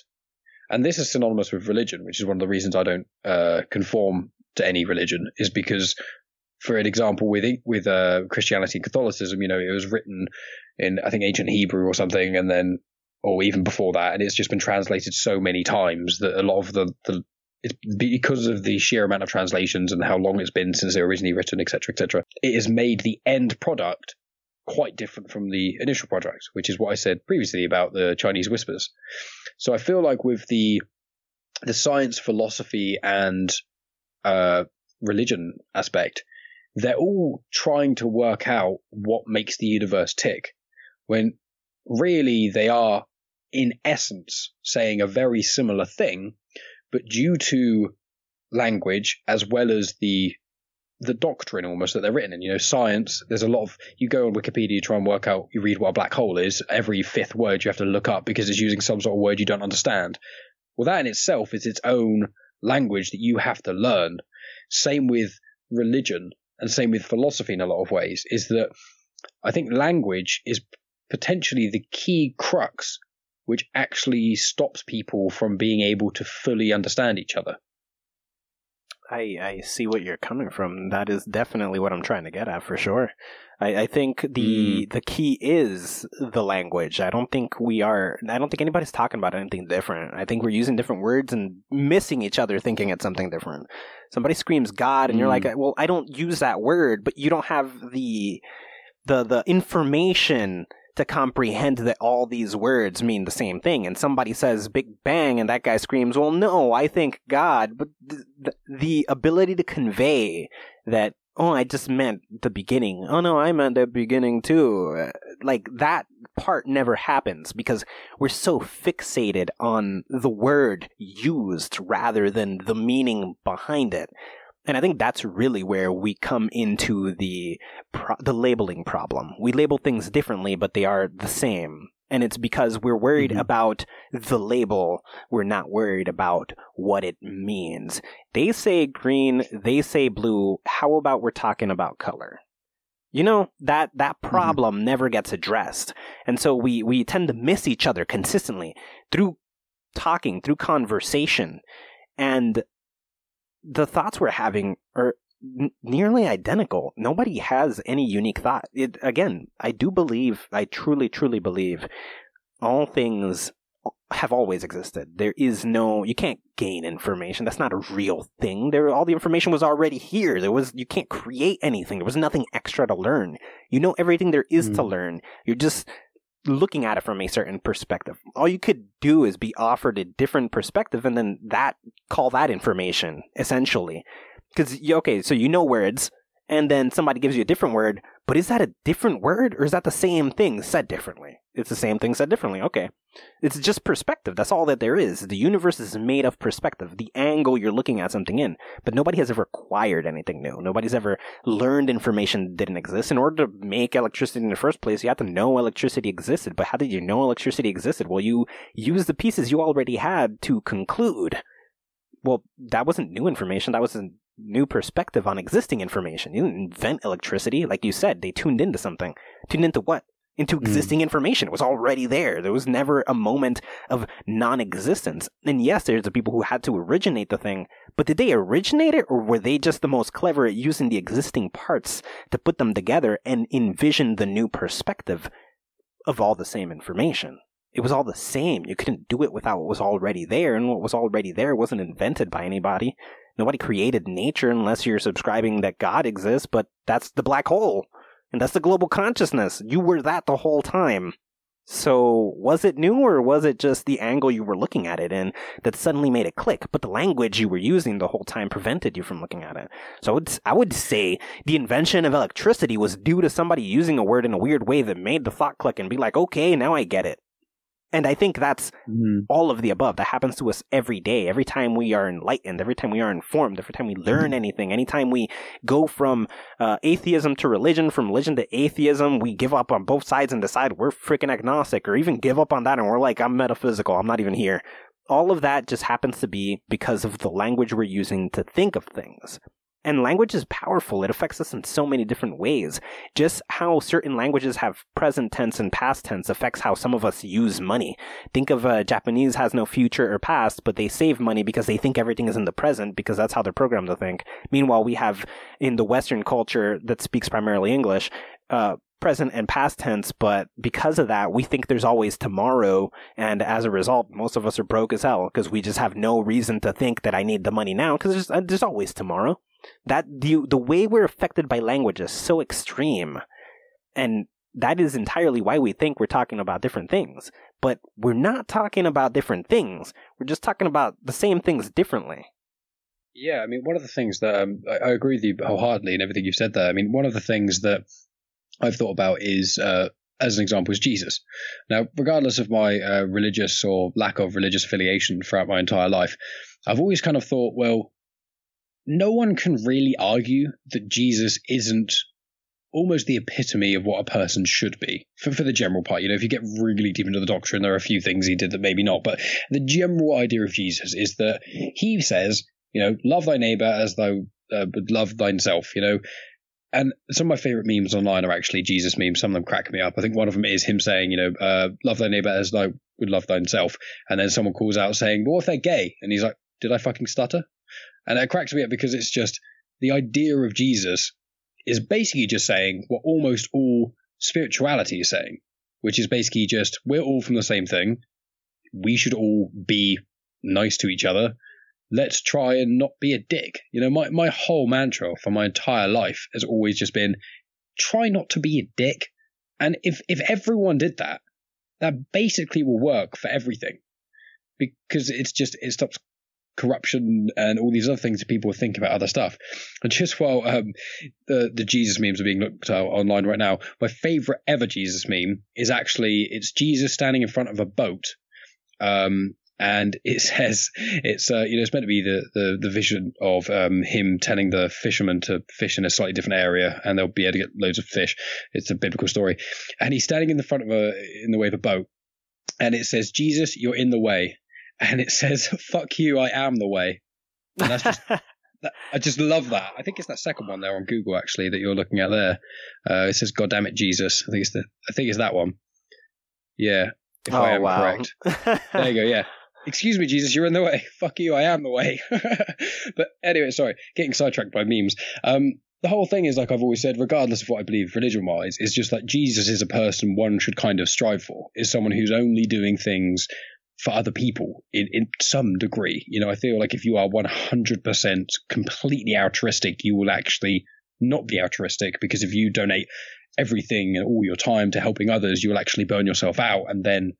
And this is synonymous with religion, which is one of the reasons I don't uh, conform to any religion, is because, for an example, with with uh, Christianity and Catholicism, you know, it was written in I think ancient Hebrew or something, and then or even before that, and it's just been translated so many times that a lot of the, the it's because of the sheer amount of translations and how long it's been since they were originally written, etc., etc. It has made the end product quite different from the initial project, which is what I said previously about the Chinese whispers. So I feel like with the the science, philosophy, and uh, religion aspect, they're all trying to work out what makes the universe tick. When really they are, in essence, saying a very similar thing, but due to language as well as the the doctrine almost that they're written in. You know, science, there's a lot of, you go on Wikipedia, you try and work out, you read what a black hole is. Every fifth word you have to look up because it's using some sort of word you don't understand. Well, that in itself is its own language that you have to learn. Same with religion and same with philosophy in a lot of ways, is that I think language is potentially the key crux which actually stops people from being able to fully understand each other. I, I see what you're coming from. That is definitely what I'm trying to get at for sure. I, I think the mm. the key is the language. I don't think we are. I don't think anybody's talking about anything different. I think we're using different words and missing each other, thinking it's something different. Somebody screams God, and mm. you're like, "Well, I don't use that word," but you don't have the the the information to comprehend that all these words mean the same thing. And somebody says Big Bang, and that guy screams, Well, no, I think God. But the, the ability to convey that, oh, I just meant the beginning. Oh, no, I meant the beginning too. Uh, like that part never happens because we're so fixated on the word used rather than the meaning behind it. And I think that's really where we come into the pro- the labeling problem. We label things differently, but they are the same. And it's because we're worried mm-hmm. about the label. We're not worried about what it means. They say green, they say blue. How about we're talking about color? You know, that, that mm-hmm. problem mm-hmm. never gets addressed. And so we, we tend to miss each other consistently through talking, through conversation. And the thoughts we're having are n- nearly identical. Nobody has any unique thought. It, again, I do believe, I truly, truly believe all things have always existed. There is no, you can't gain information. That's not a real thing. There, all the information was already here. There was, you can't create anything. There was nothing extra to learn. You know everything there is mm. to learn. You're just looking at it from a certain perspective. All you could do is be offered a different perspective and then that call that information essentially. Cuz okay, so you know words and then somebody gives you a different word, but is that a different word or is that the same thing said differently? It's the same thing said differently. Okay. It's just perspective. That's all that there is. The universe is made of perspective, the angle you're looking at something in. But nobody has ever acquired anything new. Nobody's ever learned information that didn't exist. In order to make electricity in the first place, you have to know electricity existed. But how did you know electricity existed? Well, you used the pieces you already had to conclude. Well, that wasn't new information. That was a new perspective on existing information. You didn't invent electricity. Like you said, they tuned into something. Tuned into what? into hmm. existing mm. information. It was already there. There was never a moment of non existence. And yes, there's the people who had to originate the thing, but did they originate it or were they just the most clever at using the existing parts to put them together and envision the new perspective of all the same information? It was all the same. You couldn't do it without what was already there, and what was already there wasn't invented by anybody. Nobody created nature unless you're subscribing that God exists, but that's the black hole. And that's the global consciousness. You were that the whole time. So, was it new or was it just the angle you were looking at it in that suddenly made it click? But the language you were using the whole time prevented you from looking at it. So, I would, I would say the invention of electricity was due to somebody using a word in a weird way that made the thought click and be like, okay, now I get it. And I think that's mm-hmm. all of the above. That happens to us every day. Every time we are enlightened, every time we are informed, every time we learn mm-hmm. anything, anytime we go from uh, atheism to religion, from religion to atheism, we give up on both sides and decide we're freaking agnostic, or even give up on that and we're like, I'm metaphysical, I'm not even here. All of that just happens to be because of the language we're using to think of things. And language is powerful. It affects us in so many different ways. Just how certain languages have present tense and past tense affects how some of us use money. Think of uh, Japanese has no future or past, but they save money because they think everything is in the present because that's how they're programmed to think. Meanwhile, we have in the Western culture that speaks primarily English, uh, present and past tense, but because of that, we think there's always tomorrow. And as a result, most of us are broke as hell because we just have no reason to think that I need the money now because there's, uh, there's always tomorrow. That the, the way we're affected by language is so extreme. And that is entirely why we think we're talking about different things. But we're not talking about different things. We're just talking about the same things differently. Yeah, I mean, one of the things that um, I, I agree with you wholeheartedly in everything you've said there. I mean, one of the things that I've thought about is, uh, as an example, is Jesus. Now, regardless of my uh, religious or lack of religious affiliation throughout my entire life, I've always kind of thought, well, no one can really argue that Jesus isn't almost the epitome of what a person should be for, for the general part. You know, if you get really deep into the doctrine, there are a few things he did that maybe not, but the general idea of Jesus is that he says, you know, love thy neighbor as thou uh, love thyself, you know, and some of my favorite memes online are actually Jesus memes. Some of them crack me up. I think one of them is him saying, you know, uh, love thy neighbor as thou would love thyself. And then someone calls out saying, well, if they're gay? And he's like, did I fucking stutter? And it cracks me up because it's just the idea of Jesus is basically just saying what almost all spirituality is saying, which is basically just we're all from the same thing. We should all be nice to each other let's try and not be a dick. You know, my, my whole mantra for my entire life has always just been try not to be a dick. And if, if everyone did that, that basically will work for everything because it's just, it stops corruption and all these other things that people think about other stuff. And just while um, the the Jesus memes are being looked at online right now, my favorite ever Jesus meme is actually it's Jesus standing in front of a boat, um, and it says it's uh, you know it's meant to be the the, the vision of um, him telling the fishermen to fish in a slightly different area and they'll be able to get loads of fish. It's a biblical story, and he's standing in the front of a in the way of a boat, and it says Jesus, you're in the way, and it says fuck you, I am the way, and that's just. I just love that. I think it's that second one there on Google actually that you're looking at there. Uh, it says "God damn it, Jesus." I think it's the. I think it's that one. Yeah, if oh, I am wow. correct. there you go. Yeah, excuse me, Jesus, you're in the way. Fuck you, I am the way. but anyway, sorry, getting sidetracked by memes. Um, the whole thing is like I've always said, regardless of what I believe religion wise, is just that Jesus is a person one should kind of strive for, is someone who's only doing things for other people in, in some degree. You know, I feel like if you are 100% completely altruistic, you will actually not be altruistic because if you donate everything and all your time to helping others, you will actually burn yourself out. And then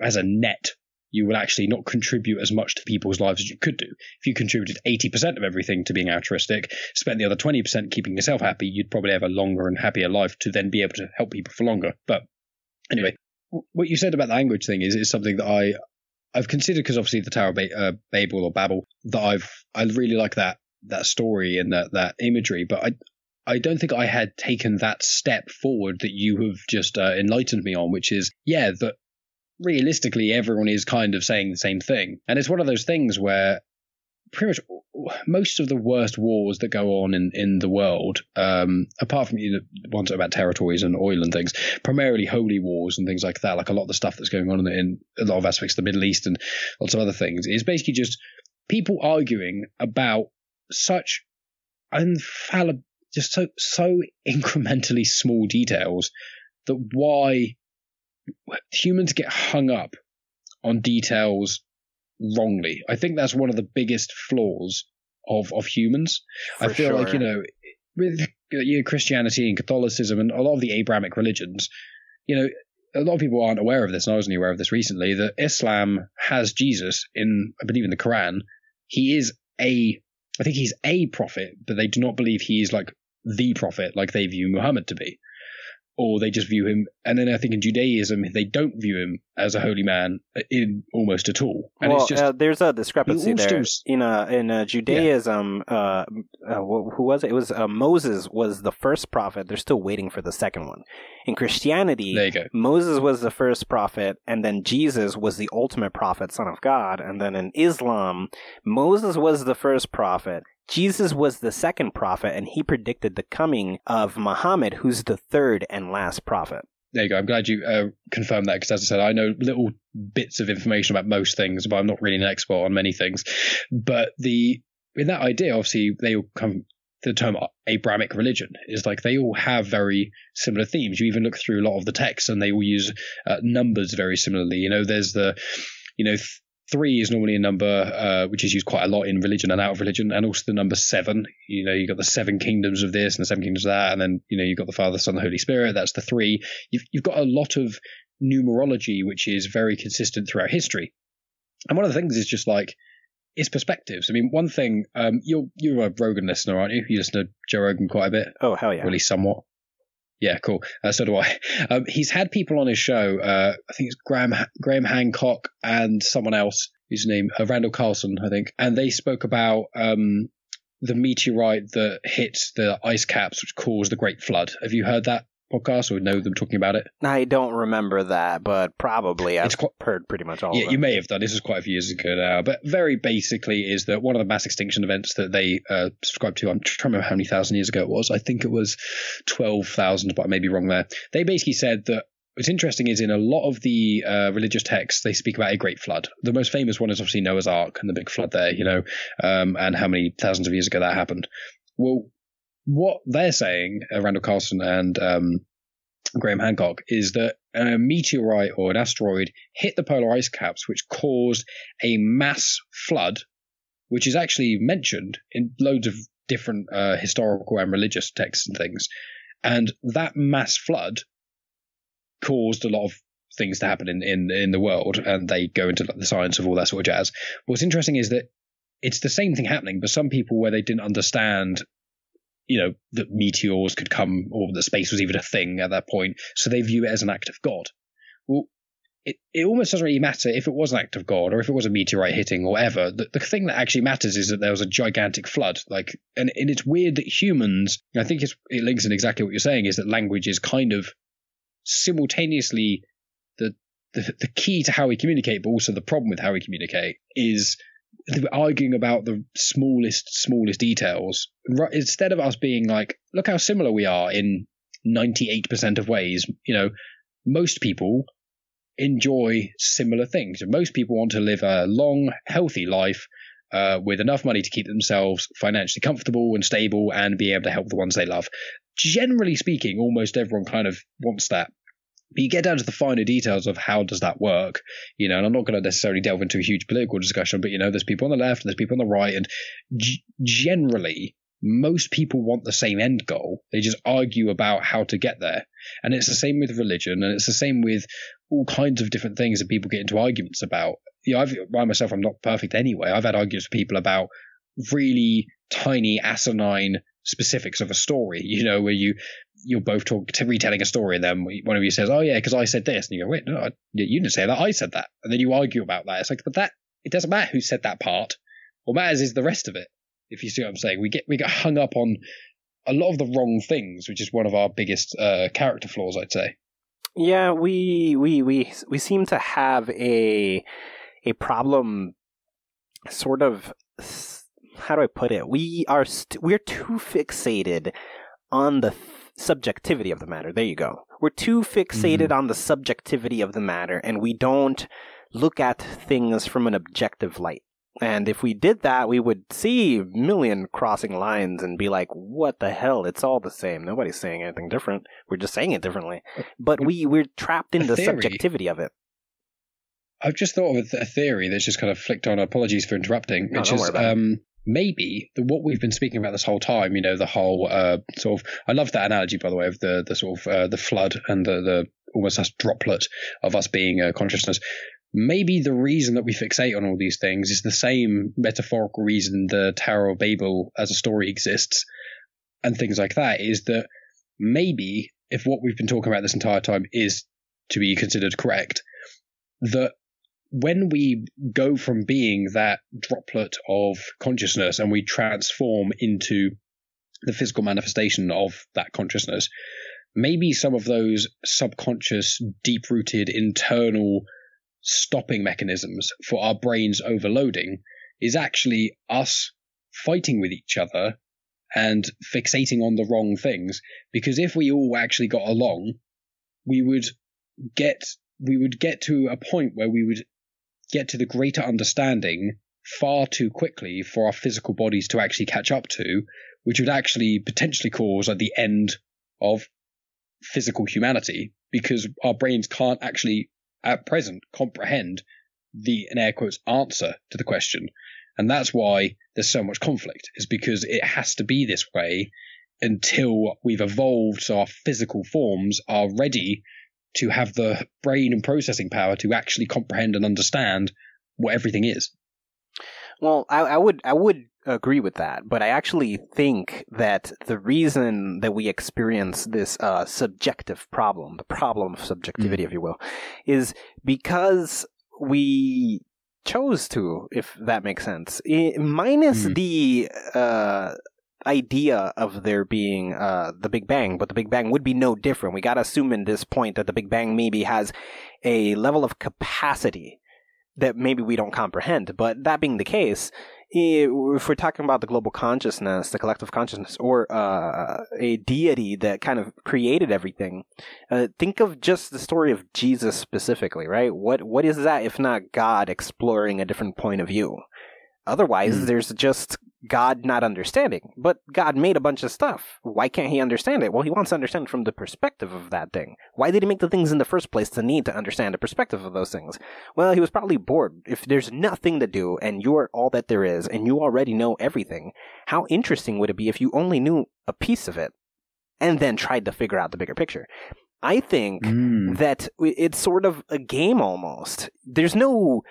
as a net you will actually not contribute as much to people's lives as you could do. If you contributed 80% of everything to being altruistic, spent the other 20% keeping yourself happy, you'd probably have a longer and happier life to then be able to help people for longer. But anyway, what you said about the language thing is, is something that I, I've considered because obviously the Tower of ba- uh, Babel or Babel that I've, I really like that, that story and that, that imagery, but I, I don't think I had taken that step forward that you have just uh, enlightened me on, which is, yeah, that realistically, everyone is kind of saying the same thing. And it's one of those things where pretty much most of the worst wars that go on in, in the world, um, apart from you know, ones about territories and oil and things, primarily holy wars and things like that, like a lot of the stuff that's going on in, in a lot of aspects of the Middle East and lots of other things, is basically just people arguing about such infallible, just so so incrementally small details that why humans get hung up on details wrongly. I think that's one of the biggest flaws of of humans. For I feel sure. like you know with you know, Christianity and Catholicism and a lot of the Abrahamic religions, you know, a lot of people aren't aware of this, and I was only aware of this recently. That Islam has Jesus in, I believe, in the Quran. He is a, I think he's a prophet, but they do not believe he is like the prophet, like they view Muhammad to be or they just view him. And then I think in Judaism, they don't view him as a holy man in almost at all. And well, just, uh, there's a discrepancy there still, in uh, in uh, Judaism. Yeah. Uh, uh who was it? It was uh, Moses was the first prophet. They're still waiting for the second one. In Christianity, Moses was the first prophet, and then Jesus was the ultimate prophet, son of God. And then in Islam, Moses was the first prophet. Jesus was the second prophet, and he predicted the coming of Muhammad, who's the third and last prophet. There you go. I'm glad you uh, confirmed that because, as I said, I know little bits of information about most things, but I'm not really an expert on many things. But the in that idea, obviously, they all come the term Abrahamic religion is like they all have very similar themes. You even look through a lot of the texts, and they all use uh, numbers very similarly. You know, there's the, you know, three is normally a number uh, which is used quite a lot in religion and out of religion, and also the number seven. You know, you've got the seven kingdoms of this and the seven kingdoms of that, and then you know you've got the Father, Son, the Holy Spirit. That's the three. You've you've got a lot of numerology which is very consistent throughout history. And one of the things is just like it's perspectives. I mean, one thing, um, you're you're a Rogan listener, aren't you? You listen to Joe Rogan quite a bit. Oh hell yeah, really somewhat. Yeah, cool. Uh, so do I. Um, he's had people on his show. Uh, I think it's Graham Graham Hancock and someone else whose name uh, Randall Carlson, I think, and they spoke about um, the meteorite that hit the ice caps, which caused the Great Flood. Have you heard that podcast or we know them talking about it? I don't remember that, but probably I've quite, heard pretty much all. Yeah, you may have done. This is quite a few years ago now, but very basically is that one of the mass extinction events that they uh, subscribed to. I'm trying to remember how many thousand years ago it was. I think it was twelve thousand, but I may be wrong there. They basically said that What's interesting is in a lot of the uh, religious texts, they speak about a great flood. The most famous one is obviously Noah's Ark and the big flood there, you know, um, and how many thousands of years ago that happened. Well, what they're saying, uh, Randall Carlson and um, Graham Hancock, is that a meteorite or an asteroid hit the polar ice caps, which caused a mass flood, which is actually mentioned in loads of different uh, historical and religious texts and things. And that mass flood caused a lot of things to happen in, in, in the world, and they go into the science of all that sort of jazz. What's interesting is that it's the same thing happening, but some people where they didn't understand, you know, that meteors could come or that space was even a thing at that point, so they view it as an act of God. Well, it, it almost doesn't really matter if it was an act of God or if it was a meteorite hitting or whatever. The, the thing that actually matters is that there was a gigantic flood. Like, and, and it's weird that humans, I think it links in exactly what you're saying, is that language is kind of simultaneously the, the the key to how we communicate, but also the problem with how we communicate is arguing about the smallest smallest details instead of us being like, look how similar we are in 98% of ways. You know, most people enjoy similar things. Most people want to live a long, healthy life uh, with enough money to keep themselves financially comfortable and stable and be able to help the ones they love. Generally speaking, almost everyone kind of wants that. But you get down to the finer details of how does that work, you know, and I'm not going to necessarily delve into a huge political discussion, but you know, there's people on the left, and there's people on the right, and g- generally, most people want the same end goal. They just argue about how to get there. And it's the same with religion, and it's the same with all kinds of different things that people get into arguments about. You know, I've, by myself, I'm not perfect anyway. I've had arguments with people about really tiny, asinine specifics of a story, you know, where you you're both talk, to retelling a story, and then one of you says, "Oh yeah, because I said this," and you go, "Wait, no, I, you didn't say that. I said that," and then you argue about that. It's like, but that it doesn't matter who said that part. What matters is the rest of it. If you see what I'm saying, we get we get hung up on a lot of the wrong things, which is one of our biggest uh, character flaws, I'd say. Yeah, we we we we seem to have a a problem, sort of. How do I put it? We are st- we're too fixated on the subjectivity of the matter. There you go. We're too fixated mm-hmm. on the subjectivity of the matter and we don't look at things from an objective light. And if we did that, we would see a million crossing lines and be like, what the hell? It's all the same. Nobody's saying anything different. We're just saying it differently. But we, we're trapped in the, subjectivity of it. I've just thought of a theory that's just kind of flicked on. Apologies for interrupting. Which is, um, maybe the, what we've been speaking about this whole time, you know, the whole uh, sort of, I love that analogy, by the way, of the, the sort of uh, the flood and the, the almost as droplet of us being uh, consciousness. Maybe the reason that we fixate on all these things is the same metaphorical reason the Tower of Babel as a story exists and things like that is that maybe if what we've been talking about this entire time is to be considered correct, that when we go from being that droplet of consciousness and we transform into the physical manifestation of that consciousness, maybe some of those subconscious, deep rooted internal stopping mechanisms for our brains overloading is actually us fighting with each other and fixating on the wrong things. Because if we all actually got along, we would get we would get to a point where we would get to the greater understanding far too quickly for our physical bodies to actually catch up to, which would actually potentially cause like the end of physical humanity because our brains can't actually at present comprehend the in air quotes answer to the question. And that's why there's so much conflict, is because it has to be this way until we've evolved so our physical forms are ready to have the brain and processing power to actually comprehend and understand what everything is. Well, I, I would I would agree with that, but I actually think that the reason that we experience this uh, subjective problem, the problem of subjectivity, mm. if you will, is because we chose to, if that makes sense. minus mm. the uh, idea of there being uh, the Big Bang, but the Big Bang would be no different. We got to assume in this point that the Big Bang maybe has a level of capacity that maybe we don't comprehend. But that being the case, if we're talking about the global consciousness, the collective consciousness, or uh, a deity that kind of created everything, uh, think of just the story of Jesus specifically, right? What what is that if not God exploring a different point of view? Otherwise, mm. there's just God not understanding. But God made a bunch of stuff. Why can't he understand it? Well, he wants to understand from the perspective of that thing. Why did he make the things in the first place to need to understand the perspective of those things? Well, he was probably bored. If there's nothing to do and you're all that there is and you already know everything, how interesting would it be if you only knew a piece of it and then tried to figure out the bigger picture? I think mm. that it's sort of a game almost. There's no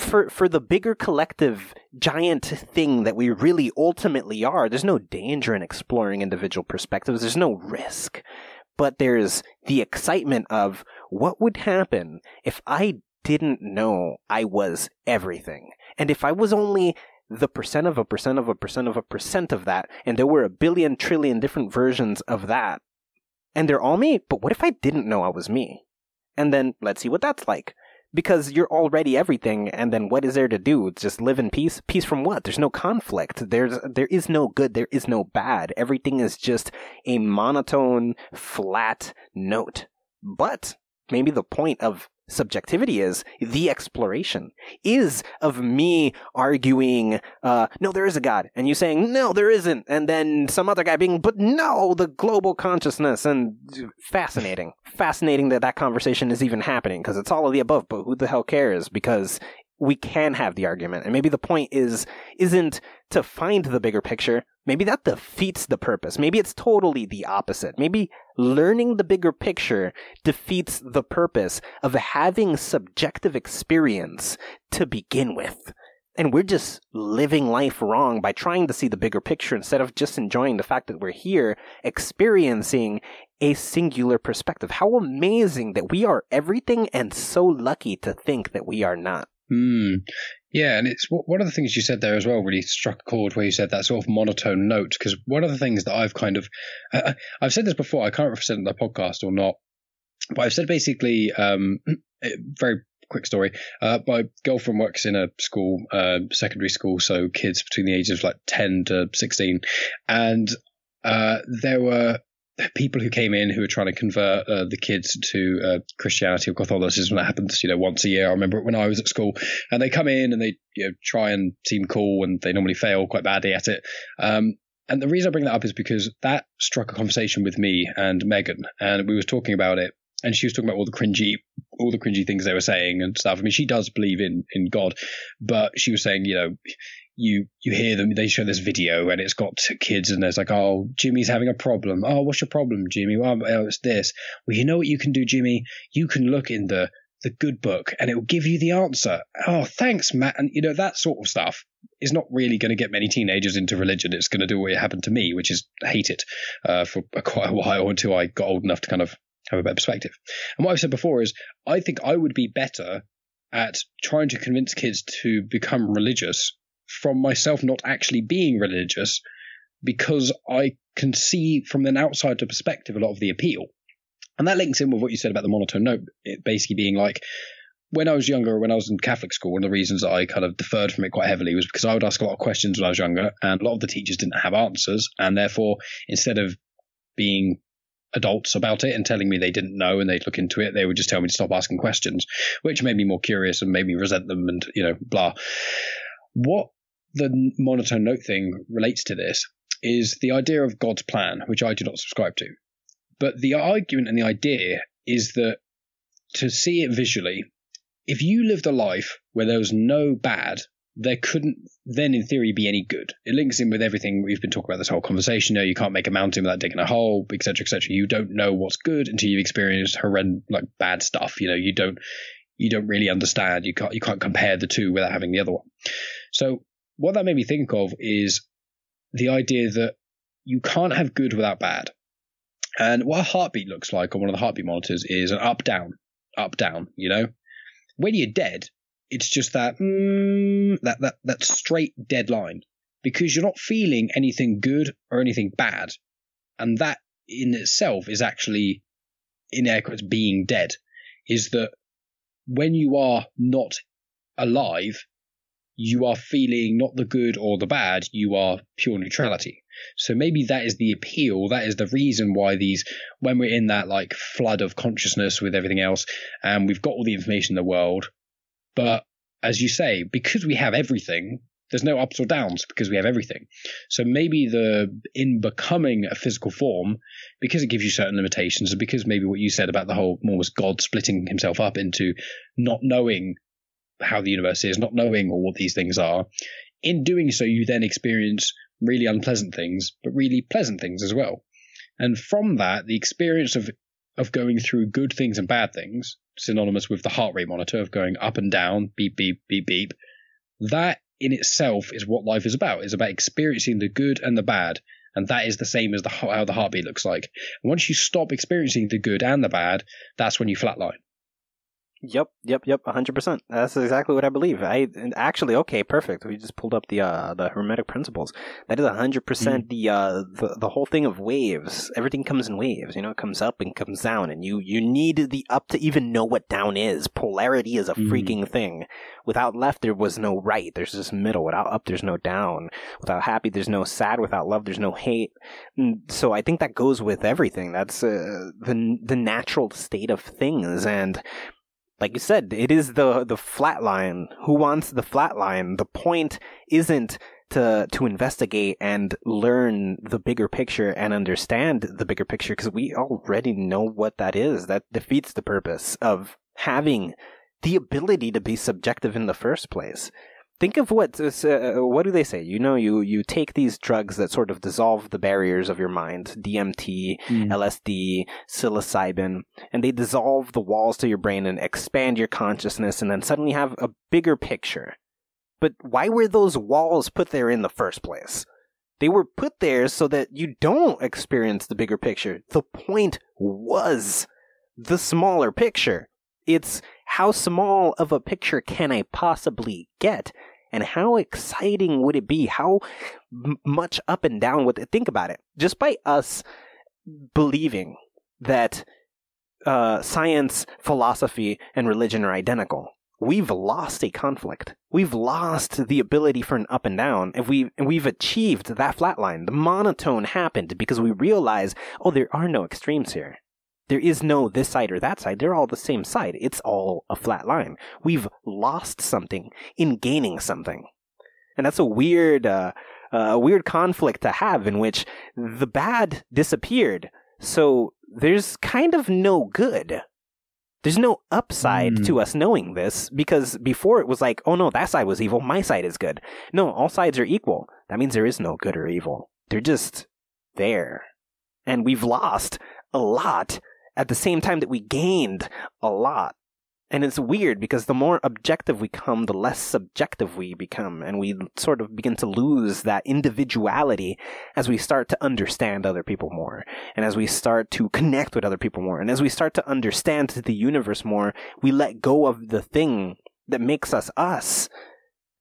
for for the bigger collective giant thing that we really ultimately are there's no danger in exploring individual perspectives. There's no risk. But there's the excitement of what would happen if i didn't know i was everything. And if i was only the percent of a percent of a percent of a percent of that and there were a billion trillion different versions of that and they're all me but what if i didn't know i was me? And then let's see what that's like because you're already everything and then what is there to do? Just live in peace? Peace from what? There's no conflict. There's there is no good. There is no bad. Everything is just a monotone flat note. But maybe the point of subjectivity is the exploration is of me arguing uh, no there is a god and you saying no there isn't and then some other guy being but no the global consciousness and fascinating fascinating that that conversation is even happening because it's all of the above but who the hell cares because we can have the argument. And maybe the point is isn't to find the bigger picture. Maybe that defeats the purpose. Maybe it's totally the opposite. Maybe learning the bigger picture defeats the purpose of having subjective experience to begin with. And we're just living life wrong by trying to see the bigger picture instead of just enjoying the fact that we're here experiencing a singular perspective. How amazing that we are everything and so lucky to think that we are not. Hmm. Yeah, and it's one of the things you said there as well really struck a chord where you said that sort of monotone note because one of the things that I've kind of uh, I've said this before I can't I in the podcast or not, but I've said basically um, very quick story. Uh, my girlfriend works in a school, uh, secondary school, so kids between the ages of like ten to sixteen, and uh, there were people who came in who were trying to convert uh, the kids to uh, Christianity or Catholicism. That happens, you know, once a year. I remember when I was at school, and they come in and they you know try and seem cool, and they normally fail quite badly at it. Um, and the reason I bring that up is because that struck a conversation with me and Megan, and we was talking about it, and she was talking about all the cringy, all the cringy things they were saying and stuff. I mean, she does believe in in God, but she was saying, you know, you you hear them they show this video and it's got kids and there's like oh jimmy's having a problem. Oh what's your problem jimmy? Well oh, it's this. Well you know what you can do jimmy? You can look in the the good book and it will give you the answer. Oh thanks matt. And you know that sort of stuff is not really going to get many teenagers into religion. It's going to do what happened to me which is hate it uh, for quite a while until i got old enough to kind of have a better perspective. And what i've said before is i think i would be better at trying to convince kids to become religious from myself not actually being religious because I can see from an outsider perspective a lot of the appeal. And that links in with what you said about the monotone note, it basically being like, when I was younger, when I was in Catholic school, one of the reasons that I kind of deferred from it quite heavily was because I would ask a lot of questions when I was younger, and a lot of the teachers didn't have answers, and therefore, instead of being adults about it and telling me they didn't know and they'd look into it, they would just tell me to stop asking questions, which made me more curious and made me resent them and you know blah. What the monotone note thing relates to this is the idea of God's plan, which I do not subscribe to. But the argument and the idea is that to see it visually, if you lived a life where there was no bad, there couldn't then in theory be any good. It links in with everything we've been talking about this whole conversation. You know, you can't make a mountain without digging a hole, etc., etc. You don't know what's good until you've experienced horrendous, like bad stuff. You know, you don't you don't really understand. You can't you can't compare the two without having the other one. So what that made me think of is the idea that you can't have good without bad. And what a heartbeat looks like on one of the heartbeat monitors is an up down, up down. You know, when you're dead, it's just that mm, that that that straight dead line because you're not feeling anything good or anything bad, and that in itself is actually in air quotes being dead. Is that when you are not alive, you are feeling not the good or the bad, you are pure neutrality. So maybe that is the appeal, that is the reason why these, when we're in that like flood of consciousness with everything else, and we've got all the information in the world, but as you say, because we have everything, there's no ups or downs because we have everything. So maybe the in becoming a physical form, because it gives you certain limitations, and because maybe what you said about the whole almost God splitting himself up into not knowing how the universe is, not knowing all what these things are, in doing so you then experience really unpleasant things, but really pleasant things as well. And from that, the experience of of going through good things and bad things, synonymous with the heart rate monitor of going up and down, beep, beep, beep, beep, that in itself is what life is about. It's about experiencing the good and the bad. And that is the same as the, how the heartbeat looks like. once you stop experiencing the good and the bad, that's when you flatline. Yep, yep, yep, hundred percent. That's exactly what I believe. I actually okay, perfect. We just pulled up the uh the hermetic principles. That is hundred percent mm. the uh the the whole thing of waves. Everything comes in waves. You know, it comes up and comes down, and you you need the up to even know what down is. Polarity is a mm. freaking thing. Without left, there was no right. There's just middle. Without up, there's no down. Without happy, there's no sad. Without love, there's no hate. And so I think that goes with everything. That's uh, the the natural state of things, and like you said, it is the the flat line. Who wants the flat line? The point isn't to to investigate and learn the bigger picture and understand the bigger picture because we already know what that is. That defeats the purpose of having the ability to be subjective in the first place think of what uh, what do they say? You know, you you take these drugs that sort of dissolve the barriers of your mind, DMT, mm. LSD, psilocybin, and they dissolve the walls to your brain and expand your consciousness, and then suddenly have a bigger picture. But why were those walls put there in the first place? They were put there so that you don't experience the bigger picture. The point was the smaller picture. It's how small of a picture can I possibly get? And how exciting would it be? How m- much up and down would it? Think about it. Just by us believing that uh, science, philosophy, and religion are identical, we've lost a conflict. We've lost the ability for an up and down. If we we've achieved that flat line, the monotone happened because we realize, oh, there are no extremes here. There is no this side or that side. They're all the same side. It's all a flat line. We've lost something in gaining something. And that's a weird, uh, uh, weird conflict to have in which the bad disappeared. So there's kind of no good. There's no upside mm. to us knowing this because before it was like, oh no, that side was evil, my side is good. No, all sides are equal. That means there is no good or evil. They're just there. And we've lost a lot at the same time that we gained a lot. And it's weird because the more objective we come, the less subjective we become. And we sort of begin to lose that individuality as we start to understand other people more. And as we start to connect with other people more. And as we start to understand the universe more, we let go of the thing that makes us us.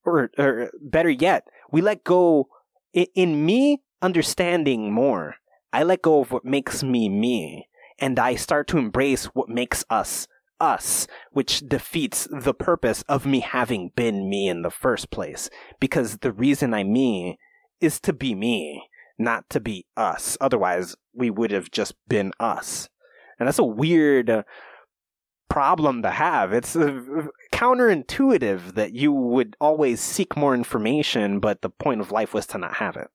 Or, or better yet, we let go in me understanding more. I let go of what makes me me and I start to embrace what makes us us, which defeats the purpose of me having been me in the first place. Because the reason I'm me is to be me, not to be us. Otherwise, we would have just been us. And that's a weird uh, problem to have. It's uh, counterintuitive that you would always seek more information, but the point of life was to not have it.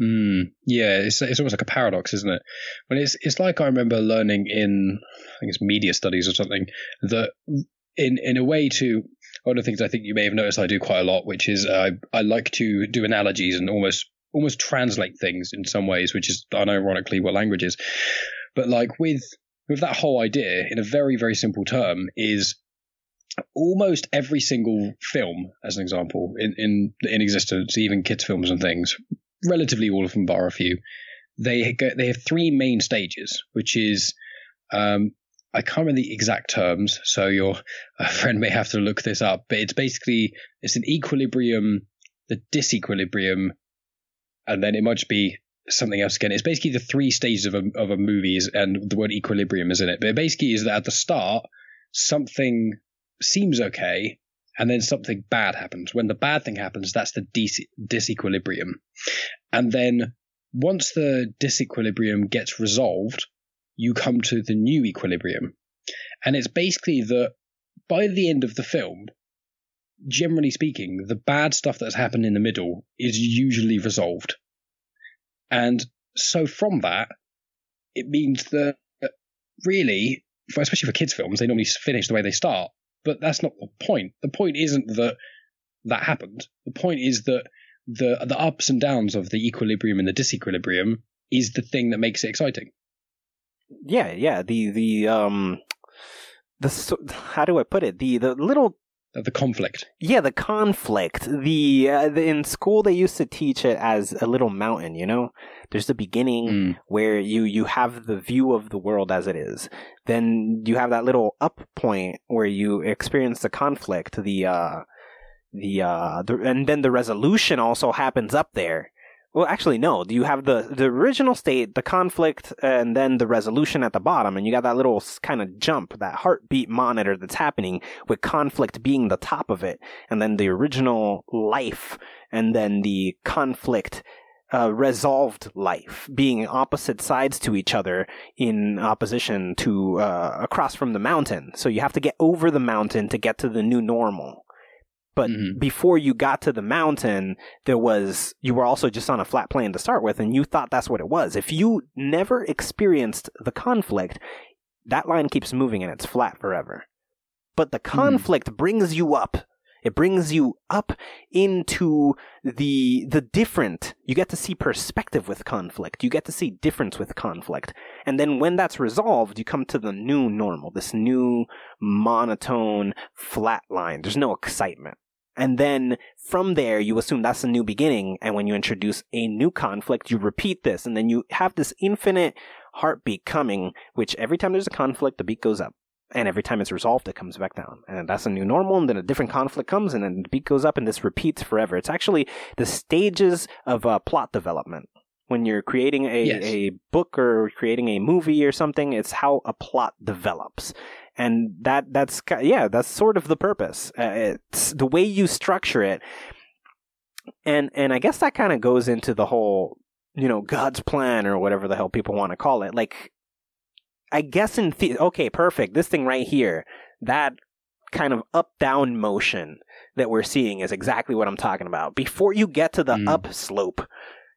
Mm, yeah, it's it's almost like a paradox, isn't it? When it's it's like I remember learning in I think it's media studies or something that in in a way to one of the things I think you may have noticed I do quite a lot, which is uh, I like to do analogies and almost almost translate things in some ways, which is unironically what language is. But like with with that whole idea, in a very very simple term, is almost every single film, as an example, in in in existence, even kids films and things, relatively all of them bar a few. They go, they have three main stages, which is um, I can't remember the exact terms, so your friend may have to look this up. But it's basically it's an equilibrium, the disequilibrium, and then it might be something else again. It's basically the three stages of a of a movie, and the word equilibrium is in it. But it basically is that at the start something seems okay, and then something bad happens. When the bad thing happens, that's the dis- disequilibrium. And then once the disequilibrium gets resolved, you come to the new equilibrium. And it's basically that by the end of the film, generally speaking, the bad stuff that's happened in the middle is usually resolved. And so from that, it means that uh, really, especially for kids' films, they normally finish the way they start. But that's not the point. The point isn't that that happened. The point is that the the ups and downs of the equilibrium and the disequilibrium is the thing that makes it exciting. Yeah, yeah. The the um the how do I put it? The the little the conflict. Yeah, the conflict. The, uh, the, in school they used to teach it as a little mountain. You know, there's the beginning mm. where you you have the view of the world as it is. Then you have that little up point where you experience the conflict. The uh, the uh, the, and then the resolution also happens up there. Well, actually, no. You have the the original state, the conflict, and then the resolution at the bottom, and you got that little kind of jump, that heartbeat monitor that's happening with conflict being the top of it, and then the original life, and then the conflict uh, resolved life, being opposite sides to each other in opposition to uh, across from the mountain. So you have to get over the mountain to get to the new normal. But mm-hmm. before you got to the mountain, there was, you were also just on a flat plane to start with, and you thought that's what it was. If you never experienced the conflict, that line keeps moving and it's flat forever. But the mm-hmm. conflict mm-hmm. brings you up. It brings you up into the the different. You get to see perspective with conflict. You get to see difference with conflict. And then when that's resolved, you come to the new normal, this new monotone flat line. There's no excitement. And then from there, you assume that's a new beginning. And when you introduce a new conflict, you repeat this. And then you have this infinite heartbeat coming, which every time there's a conflict, the beat goes up. And every time it's resolved, it comes back down. And that's a new normal. And then a different conflict comes and then the beat goes up and this repeats forever. It's actually the stages of uh, plot development when you're creating a, yes. a book or creating a movie or something, it's how a plot develops and that that's yeah that's sort of the purpose. Uh, it's the way you structure it. And and i guess that kind of goes into the whole you know god's plan or whatever the hell people want to call it. Like i guess in the- okay perfect. This thing right here that kind of up down motion that we're seeing is exactly what i'm talking about. Before you get to the mm. up slope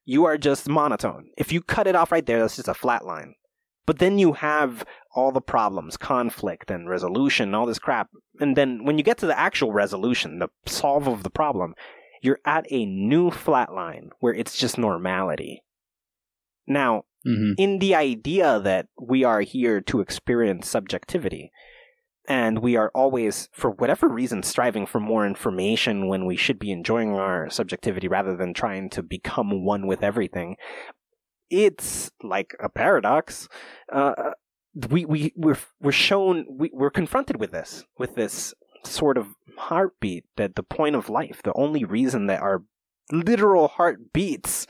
you are just monotone. If you cut it off right there that's just a flat line but then you have all the problems, conflict and resolution, all this crap. And then when you get to the actual resolution, the solve of the problem, you're at a new flat line where it's just normality. Now, mm-hmm. in the idea that we are here to experience subjectivity, and we are always, for whatever reason, striving for more information when we should be enjoying our subjectivity rather than trying to become one with everything it's like a paradox. Uh, we we we're we're shown we, we're confronted with this with this sort of heartbeat that the point of life, the only reason that our literal heart beats,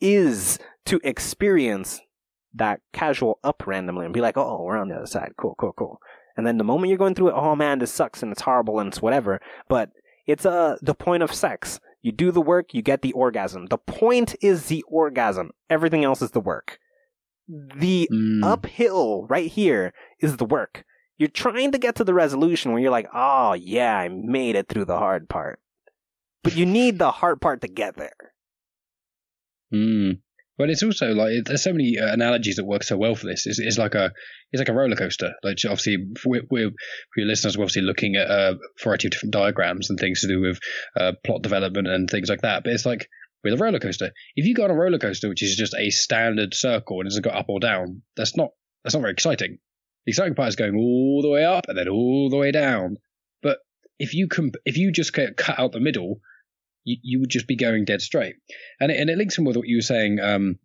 is to experience that casual up randomly and be like, oh, we're on the other side. Cool, cool, cool. And then the moment you're going through it, oh man, this sucks and it's horrible and it's whatever. But it's uh, the point of sex. You do the work, you get the orgasm. The point is the orgasm. Everything else is the work. The Mm. uphill right here is the work. You're trying to get to the resolution where you're like, oh yeah, I made it through the hard part. But you need the hard part to get there. Mm. But it's also like there's so many uh, analogies that work so well for this. It's, it's like a it's like a roller coaster. Like obviously, we're, we're for your listeners, we're obviously looking at a variety of different diagrams and things to do with uh, plot development and things like that. But it's like with a roller coaster. If you go on a roller coaster which is just a standard circle and doesn't go up or down, that's not that's not very exciting. The exciting part is going all the way up and then all the way down. But if you can, if you just cut out the middle, you, you would just be going dead straight and it, and it links in with what you were saying, um,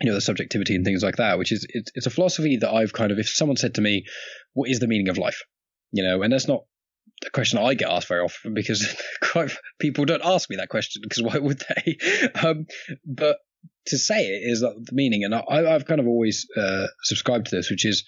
you know, the subjectivity and things like that, which is it's, it's a philosophy that I've kind of, if someone said to me, "What is the meaning of life?" you know, and that's not a question I get asked very often because quite people don't ask me that question because why would they? Um, but to say it is the meaning, and I, I've kind of always uh, subscribed to this, which is.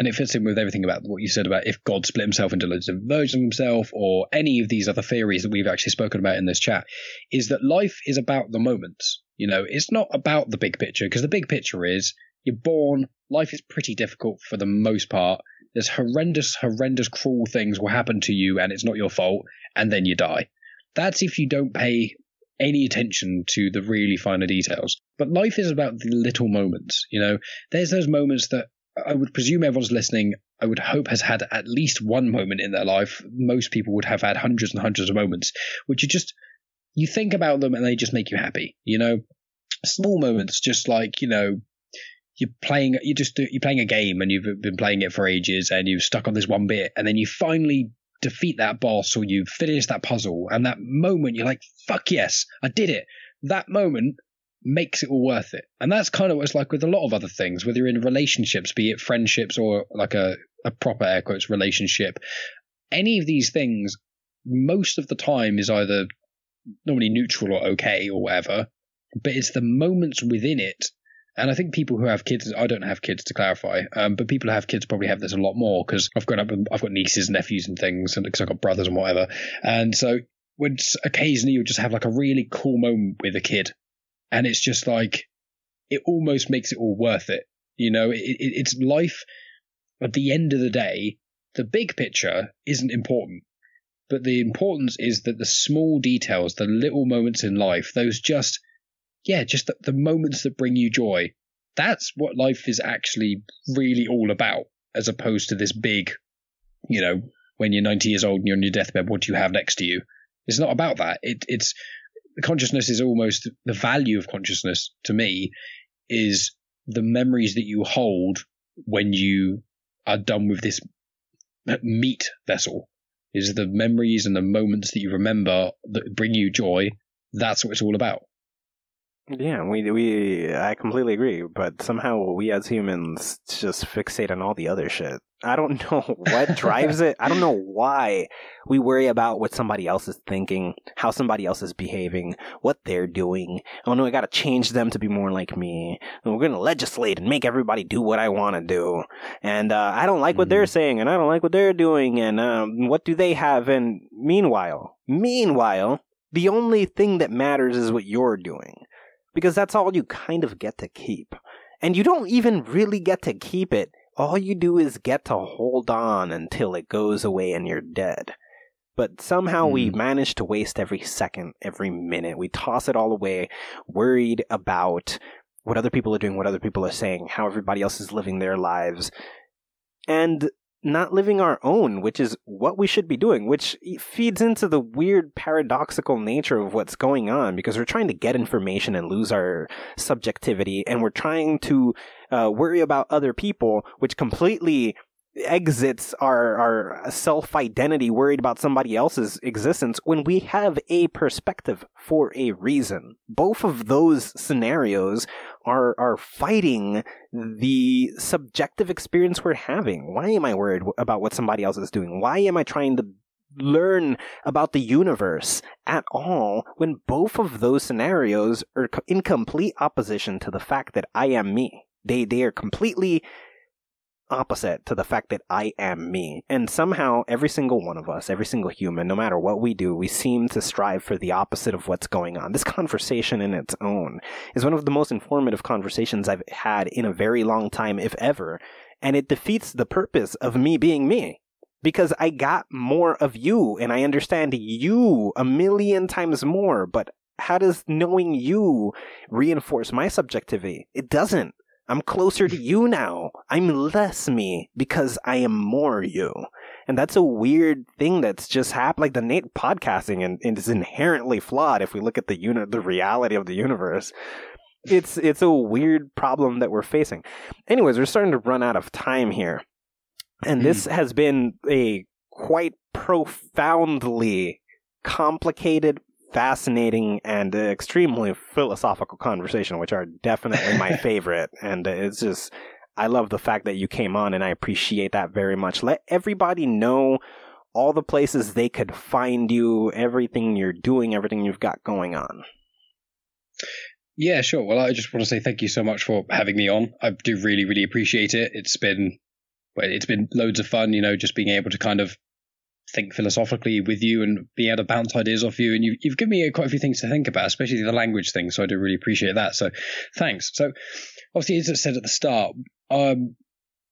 And it fits in with everything about what you said about if God split himself into loads of versions of himself, or any of these other theories that we've actually spoken about in this chat is that life is about the moments. You know, it's not about the big picture because the big picture is you're born, life is pretty difficult for the most part. There's horrendous, horrendous, cruel things will happen to you and it's not your fault, and then you die. That's if you don't pay any attention to the really finer details. But life is about the little moments, you know. There's those moments that I would presume everyone's listening, I would hope has had at least one moment in their life. Most people would have had hundreds and hundreds of moments, which you just you think about them and they just make you happy. You know, small moments, just like you know, you're playing, you just you're playing a game and you've been playing it for ages and you've stuck on this one bit and then you finally defeat that boss or you finish that puzzle and that moment you're like, fuck yes, I did it. That moment makes it all worth it. And that's kind of what it's like with a lot of other things, whether you're in relationships, be it friendships or like a, a proper air quotes relationship. Any of these things, most of the time, is either normally neutral or okay or whatever, but it's the moments within it. And I think people who have kids, I don't have kids to clarify, um, but people who have kids probably have this a lot more because I've grown up, and I've got nieces, and nephews, and things, and because I've got brothers and whatever. And so when occasionally you'll just have like a really cool moment with a kid, and it's just like it almost makes it all worth it. You know, it, it, it's life. At the end of the day, the big picture isn't important, but the importance is that the small details, the little moments in life, those just, yeah, just the, the moments that bring you joy. That's what life is actually really all about, as opposed to this big, you know, when you're 90 years old and you're on your deathbed, what do you have next to you? It's not about that. It, it's consciousness is almost the value of consciousness to me is the memories that you hold when you are done with this meat vessel. Is the memories and the moments that you remember that bring you joy. That's what it's all about Yeah, we we I completely agree, but somehow we as humans just fixate on all the other shit. I don't know what drives it. I don't know why we worry about what somebody else is thinking, how somebody else is behaving, what they're doing. Oh no, I got to change them to be more like me. And we're gonna legislate and make everybody do what I want to do. And uh, I don't like what they're saying, and I don't like what they're doing, and um, what do they have? And meanwhile, meanwhile, the only thing that matters is what you're doing because that's all you kind of get to keep. And you don't even really get to keep it. All you do is get to hold on until it goes away and you're dead. But somehow we Hmm. manage to waste every second, every minute. We toss it all away, worried about what other people are doing, what other people are saying, how everybody else is living their lives, and not living our own, which is what we should be doing, which feeds into the weird paradoxical nature of what's going on because we're trying to get information and lose our subjectivity, and we're trying to uh, worry about other people, which completely exits our, our self identity worried about somebody else's existence when we have a perspective for a reason. Both of those scenarios are are fighting the subjective experience we're having. Why am I worried about what somebody else is doing? Why am I trying to learn about the universe at all when both of those scenarios are in complete opposition to the fact that I am me? They they are completely opposite to the fact that I am me. And somehow every single one of us, every single human, no matter what we do, we seem to strive for the opposite of what's going on. This conversation in its own is one of the most informative conversations I've had in a very long time, if ever. And it defeats the purpose of me being me. Because I got more of you and I understand you a million times more, but how does knowing you reinforce my subjectivity? It doesn't. I'm closer to you now. I'm less me because I am more you. And that's a weird thing that's just happened. Like the Nate podcasting and, and is inherently flawed if we look at the unit, the reality of the universe. It's it's a weird problem that we're facing. Anyways, we're starting to run out of time here. And this mm. has been a quite profoundly complicated fascinating and extremely philosophical conversation, which are definitely my favorite. And it's just, I love the fact that you came on and I appreciate that very much. Let everybody know all the places they could find you, everything you're doing, everything you've got going on. Yeah, sure. Well, I just want to say thank you so much for having me on. I do really, really appreciate it. It's been, well, it's been loads of fun, you know, just being able to kind of think philosophically with you and be able to bounce ideas off you. And you, you've given me quite a few things to think about, especially the language thing. So I do really appreciate that. So thanks. So obviously, as I said at the start, um,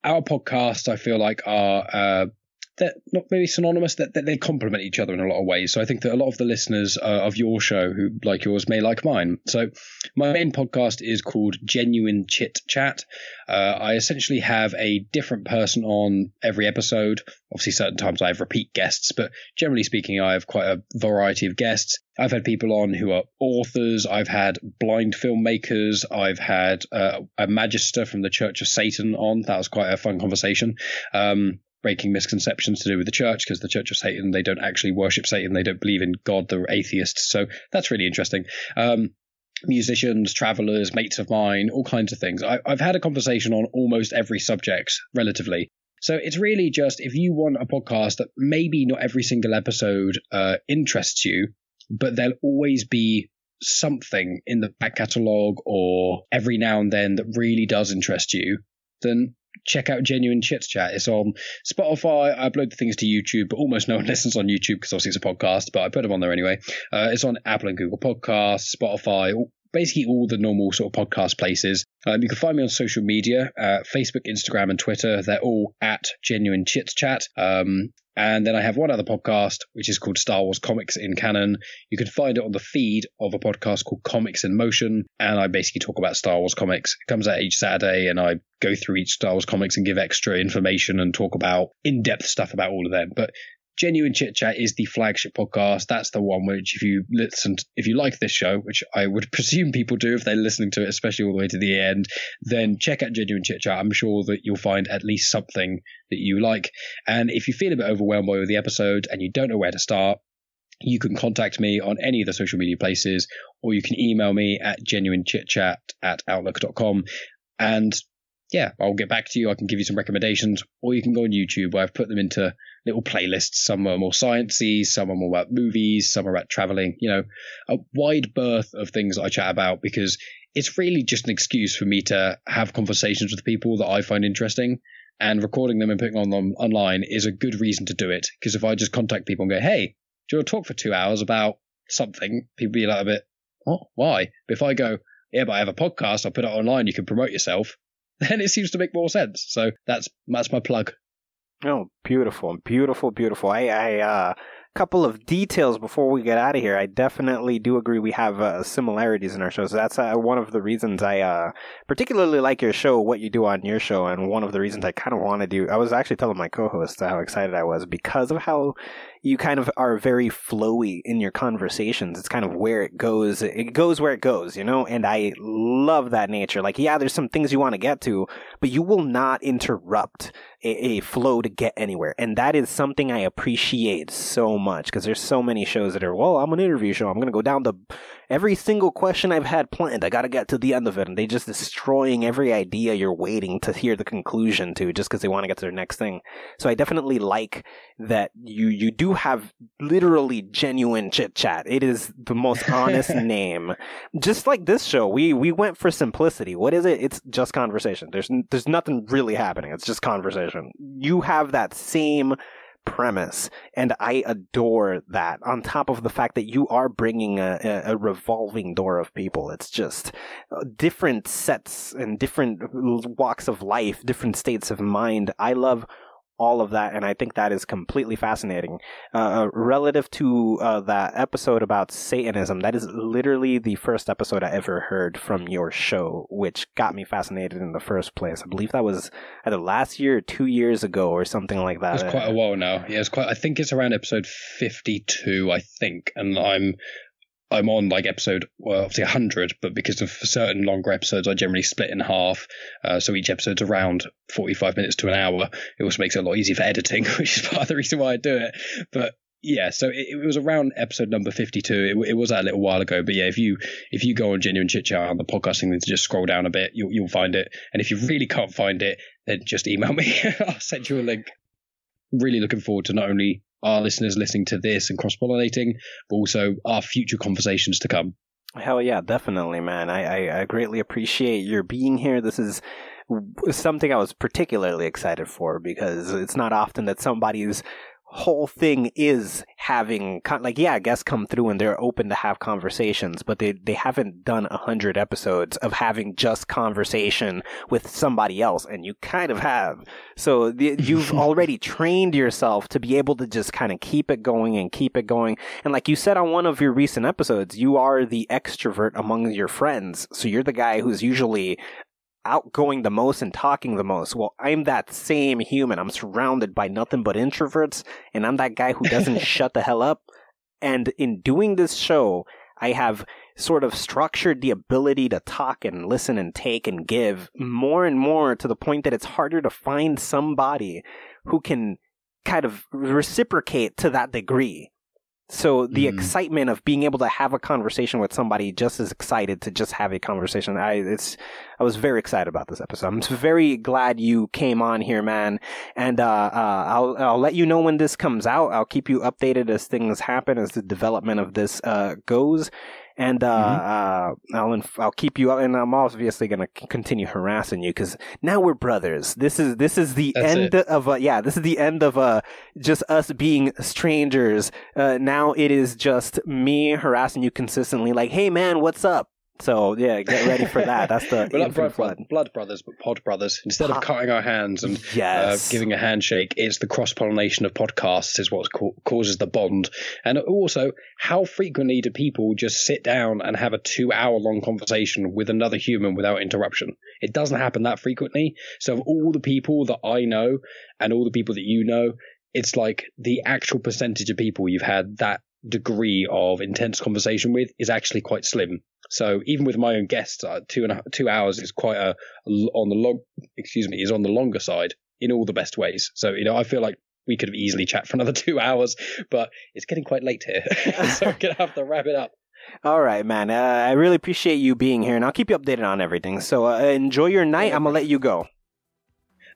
our podcasts, I feel like, are uh, they're not maybe synonymous that, that, they complement each other in a lot of ways so i think that a lot of the listeners uh, of your show who like yours may like mine so my main podcast is called genuine chit chat uh, i essentially have a different person on every episode obviously certain times i have repeat guests but generally speaking i have quite a variety of guests I've had people on who are authors. I've had blind filmmakers. I've had uh, a magister from the Church of Satan on. That was quite a fun conversation. Um, breaking misconceptions to do with the church because the Church of Satan they don't actually worship Satan they don't believe in God they're atheists so that's really interesting. Um, musicians, travelers, mates of mine, all kinds of things. I, have had a conversation on almost every subject relatively. So it's really just if you want a podcast that maybe not every single episode uh, interests you, but there'll always be something in the back catalogue or every now and then that really does interest you, then check out Genuine Chit Chat. It's on Spotify. I upload the things to YouTube, but almost no one listens on YouTube because obviously it's a podcast, but I put them on there anyway. Uh, it's on Apple and Google Podcasts, Spotify, basically all the normal sort of podcast places. Um, you can find me on social media, uh, Facebook, Instagram, and Twitter. They're all at Genuine Chit Chat. Um, and then I have one other podcast, which is called Star Wars Comics in Canon. You can find it on the feed of a podcast called Comics in Motion. And I basically talk about Star Wars comics. It comes out each Saturday, and I go through each Star Wars comics and give extra information and talk about in depth stuff about all of them. But Genuine Chit Chat is the flagship podcast. That's the one which, if you listen, to, if you like this show, which I would presume people do if they're listening to it, especially all the way to the end, then check out Genuine Chit Chat. I'm sure that you'll find at least something that you like. And if you feel a bit overwhelmed by the episode and you don't know where to start, you can contact me on any of the social media places, or you can email me at genuinechitchat at outlook.com. And yeah, I'll get back to you. I can give you some recommendations, or you can go on YouTube where I've put them into little playlists. Some are more sciencey, some are more about movies, some are about traveling. You know, a wide berth of things that I chat about because it's really just an excuse for me to have conversations with people that I find interesting. And recording them and putting on them online is a good reason to do it. Because if I just contact people and go, "Hey, do you want to talk for two hours about something?" People be like a bit, "What? Why?" But if I go, "Yeah, but I have a podcast. I'll put it online. You can promote yourself." then it seems to make more sense. So that's that's my plug. Oh, beautiful, beautiful, beautiful. I, I, uh, couple of details before we get out of here. I definitely do agree we have uh, similarities in our shows. That's uh, one of the reasons I uh, particularly like your show, what you do on your show, and one of the reasons I kind of want to do. I was actually telling my co-host how excited I was because of how you kind of are very flowy in your conversations. It's kind of where it goes. It goes where it goes, you know? And I love that nature. Like, yeah, there's some things you want to get to, but you will not interrupt a, a flow to get anywhere. And that is something I appreciate so much because there's so many shows that are, well, I'm an interview show. I'm going to go down the every single question I've had planned, I gotta get to the end of it, and they just destroying every idea you're waiting to hear the conclusion to, just because they want to get to their next thing. So I definitely like that you you do have literally genuine chit chat. It is the most honest name. Just like this show, we we went for simplicity. What is it? It's just conversation. There's there's nothing really happening. It's just conversation. You have that same premise and i adore that on top of the fact that you are bringing a, a, revolving door of people. It's just uh, different sets and different walks of life different states of mind. I love all of that, and I think that is completely fascinating. Uh, uh, relative to uh, that episode about Satanism, that is literally the first episode I ever heard from your show, which got me fascinated in the first place. I believe that was either last year or two years ago or something like that. It's quite a while now. Yeah, it's quite. I think it's around episode fifty-two. I think, and I'm I'm on like episode, well, obviously 100, but because of certain longer episodes, I generally split in half. Uh, so each episode's around 45 minutes to an hour. It also makes it a lot easier for editing, which is part of the reason why I do it. But yeah, so it, it was around episode number 52. It, it, was that a little while ago. But yeah, if you if you go on Genuine Chit Chat on the podcasting, then just scroll down a bit, you'll, you'll find it. And if you really can't find it, then just email me. I'll send you a link. Really looking forward to not only our listeners listening to this and cross pollinating, but also our future conversations to come. Hell yeah, definitely, man. I, I, I greatly appreciate your being here. This is something I was particularly excited for because it's not often that somebody's whole thing is having like yeah guests come through and they're open to have conversations but they they haven't done a hundred episodes of having just conversation with somebody else and you kind of have. So the, you've already trained yourself to be able to just kind of keep it going and keep it going. And like you said on one of your recent episodes you are the extrovert among your friends so you're the guy who's usually outgoing the most and talking the most. Well, I'm that same human. I'm surrounded by nothing but introverts, and I'm that guy who doesn't shut the hell up. And in doing this show, I have sort of structured the ability to talk and listen and take and give more and more to the point that it's harder to find somebody who can kind of reciprocate to that degree. So the mm. excitement of being able to have a conversation with somebody just as excited to just have a conversation. I it's I was very excited about this episode. I'm very glad you came on here, man. And uh, uh, I'll I'll let you know when this comes out. I'll keep you updated as things happen as the development of this uh, goes and uh, mm-hmm. uh, I'll inf- I'll keep you up, and I'm obviously gonna continue harassing you because now we're brothers. This is this is the That's end it. of uh, yeah, this is the end of uh just us being strangers. Uh, now it is just me harassing you consistently, like, hey man, what's up? So yeah, get ready for that. That's the We're not blood, blood. blood, brothers, but pod brothers. Instead of cutting our hands and uh, yes. uh, giving a handshake, it's the cross pollination of podcasts is what ca- causes the bond. And also, how frequently do people just sit down and have a two hour long conversation with another human without interruption? It doesn't happen that frequently. So of all the people that I know and all the people that you know, it's like the actual percentage of people you've had that degree of intense conversation with is actually quite slim. So even with my own guests, uh, two and a, two hours is quite a on the long excuse me is on the longer side in all the best ways. So you know I feel like we could have easily chat for another two hours, but it's getting quite late here, so we're gonna have to wrap it up. All right, man. Uh, I really appreciate you being here, and I'll keep you updated on everything. So uh, enjoy your night. I'm gonna let you go.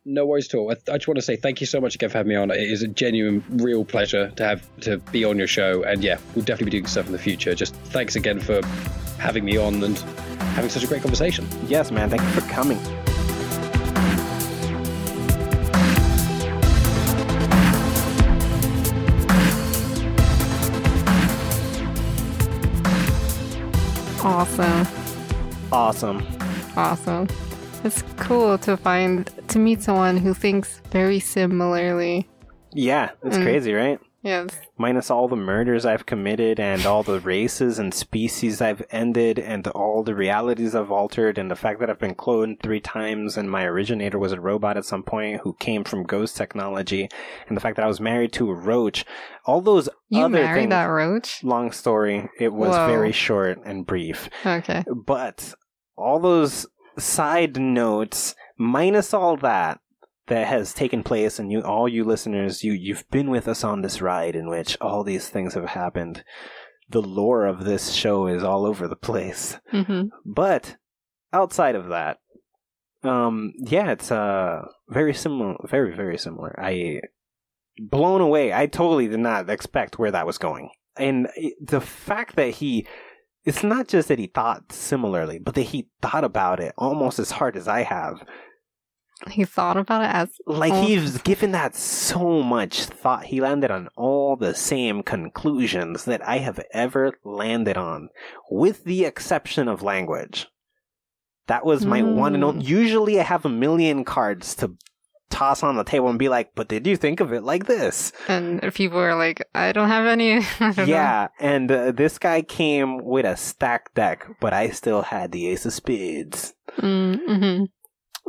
No worries at all. I, I, just want to say thank you so much again for having me on. It is a genuine, real pleasure to have to be on your show. And yeah, we'll definitely be doing stuff in the future. Just thanks again for having me on and having such a great conversation. Yes, man. Thank you for coming. Awesome. Awesome. Awesome. It's cool to find to meet someone who thinks very similarly. Yeah, it's mm. crazy, right? Yes. Minus all the murders I've committed and all the races and species I've ended and all the realities I've altered and the fact that I've been cloned three times and my originator was a robot at some point who came from ghost technology and the fact that I was married to a roach. All those you other married things, that roach? Long story. It was Whoa. very short and brief. Okay. But all those side notes, minus all that that has taken place, and you, all you listeners, you you've been with us on this ride in which all these things have happened. the lore of this show is all over the place. hmm But outside of that, um, yeah, it's uh very similar, very very similar. I blown away. I totally did not expect where that was going, and the fact that he. It's not just that he thought similarly, but that he thought about it almost as hard as I have. He thought about it as Like Oh. he's given that so much thought. He landed on all the same conclusions that I have ever landed on, with the exception of language. That was my one and hmm. only. Usually, I have a million cards to toss on the table and be like, "But did you think of it like this?" and people were like, I don't have any. Don't know. Yeah, and uh, this guy came with a stacked deck, but I still had the Ace of Spades. Mm-hmm.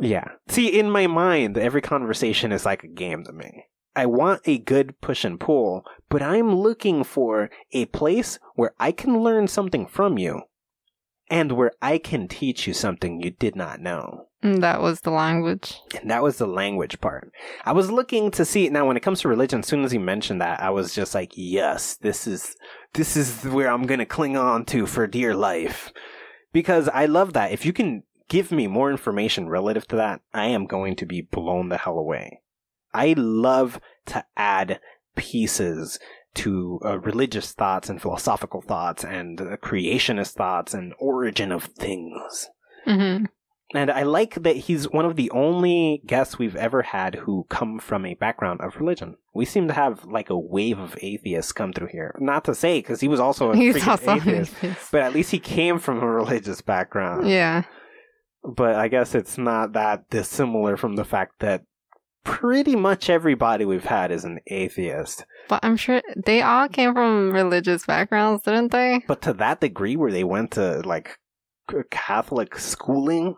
Yeah. See, in my mind, every conversation is like a game to me. I want a good push and pull, but I'm looking for a place where I can learn something from you and where I can teach you something you did not know. And that was the language. And that was the language part. I was looking to see now when it comes to religion, as soon as he mentioned that, I was just like, yes, this is this is where I'm gonna cling on to for dear life. Because I love that. If you can give me more information relative to that, I am going to be blown the hell away. I love to add pieces to uh, religious thoughts and philosophical thoughts and uh, creationist thoughts and origin of things. hmm And I like that he's one of the only guests we've ever had who come from a background of religion. We seem to have like a wave of atheists come through here. Not to say, because he was also a He's also atheist, but at least he came from a religious background. yeah. But I guess it's not that dissimilar from the fact that pretty much everybody we've had is an atheist. But I'm sure they all came from religious backgrounds, didn't they? But to that degree where they went to like Catholic schooling,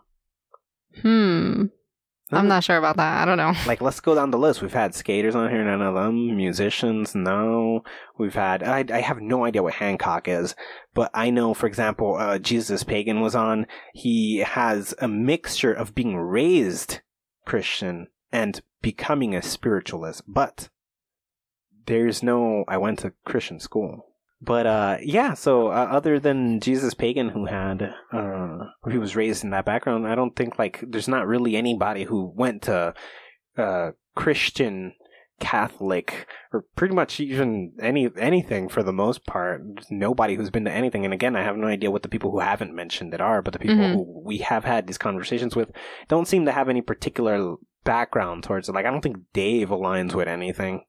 Hmm. I'm not sure about that. I don't know. Like, let's go down the list. We've had skaters on here, none of them. Musicians, no. We've had, I, I have no idea what Hancock is, but I know, for example, uh, Jesus Pagan was on. He has a mixture of being raised Christian and becoming a spiritualist, but there's no, I went to Christian school. But uh, yeah, so uh, other than Jesus Pagan, who had uh, who was raised in that background, I don't think like there's not really anybody who went to uh, Christian, Catholic, or pretty much even any anything for the most part. Nobody who's been to anything. And again, I have no idea what the people who haven't mentioned it are, but the people Mhm. who we have had these conversations with don't seem to have any particular background towards it. Like I don't think Dave aligns with anything.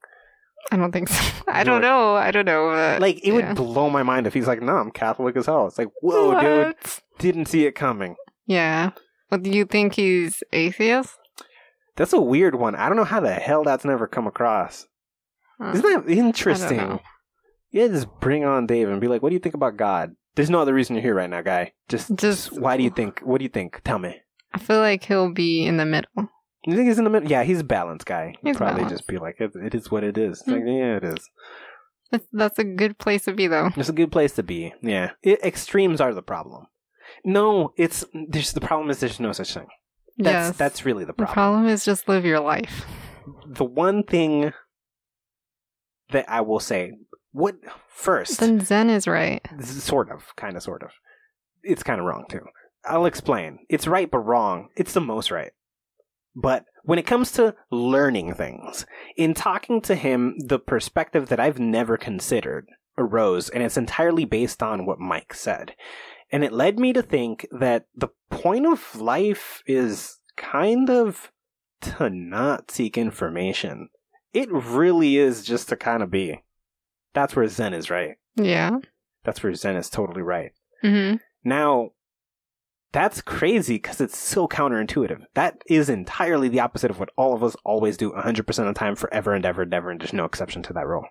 I don't think so. I don't like- know. I don't know. But Like it yeah. would blow my mind if he's like, "No, I'm Catholic as hell." It's like, "Whoa, dude, didn't see it coming." Yeah. But do you think he's atheist? That's a weird one. I don't know how the hell that's never come across. Huh. Isn't that interesting? Yeah, just bring on Dave and be like, "What do you think about God?" There's no other reason you're here right now, guy. Just, Just- just why do you think? What do you think? Tell me. I feel like he'll be in the middle. You think he's in the middle? Yeah, he's a balanced guy. He'd He's probably balanced. just be like, it, "It is what it is." Like, mm. yeah, it is. That's, that's a good place to be, though. It's a good place to be. Yeah, it, extremes are the problem. No, it's there's the problem is there's no such thing. That's yes. that's really the problem. the problem. is just live your life. The one thing that I will say, what first, Then Zen is right. this is sort of, kind of, sort of, it's kind of wrong too. I'll explain. It's right but wrong. It's the most right. But when it comes to learning things, in talking to him, the perspective that I've never considered arose, and it's entirely based on what Mike said. And it led me to think that the point of life is kind of to not seek information. It really is just to kind of be. That's where Zen is right. Yeah. That's where Zen is totally right. hmm Now, that's crazy because it's so counterintuitive. That is entirely the opposite of what all of us always do 100% of the time, forever and ever and ever, and there's no exception to that rule.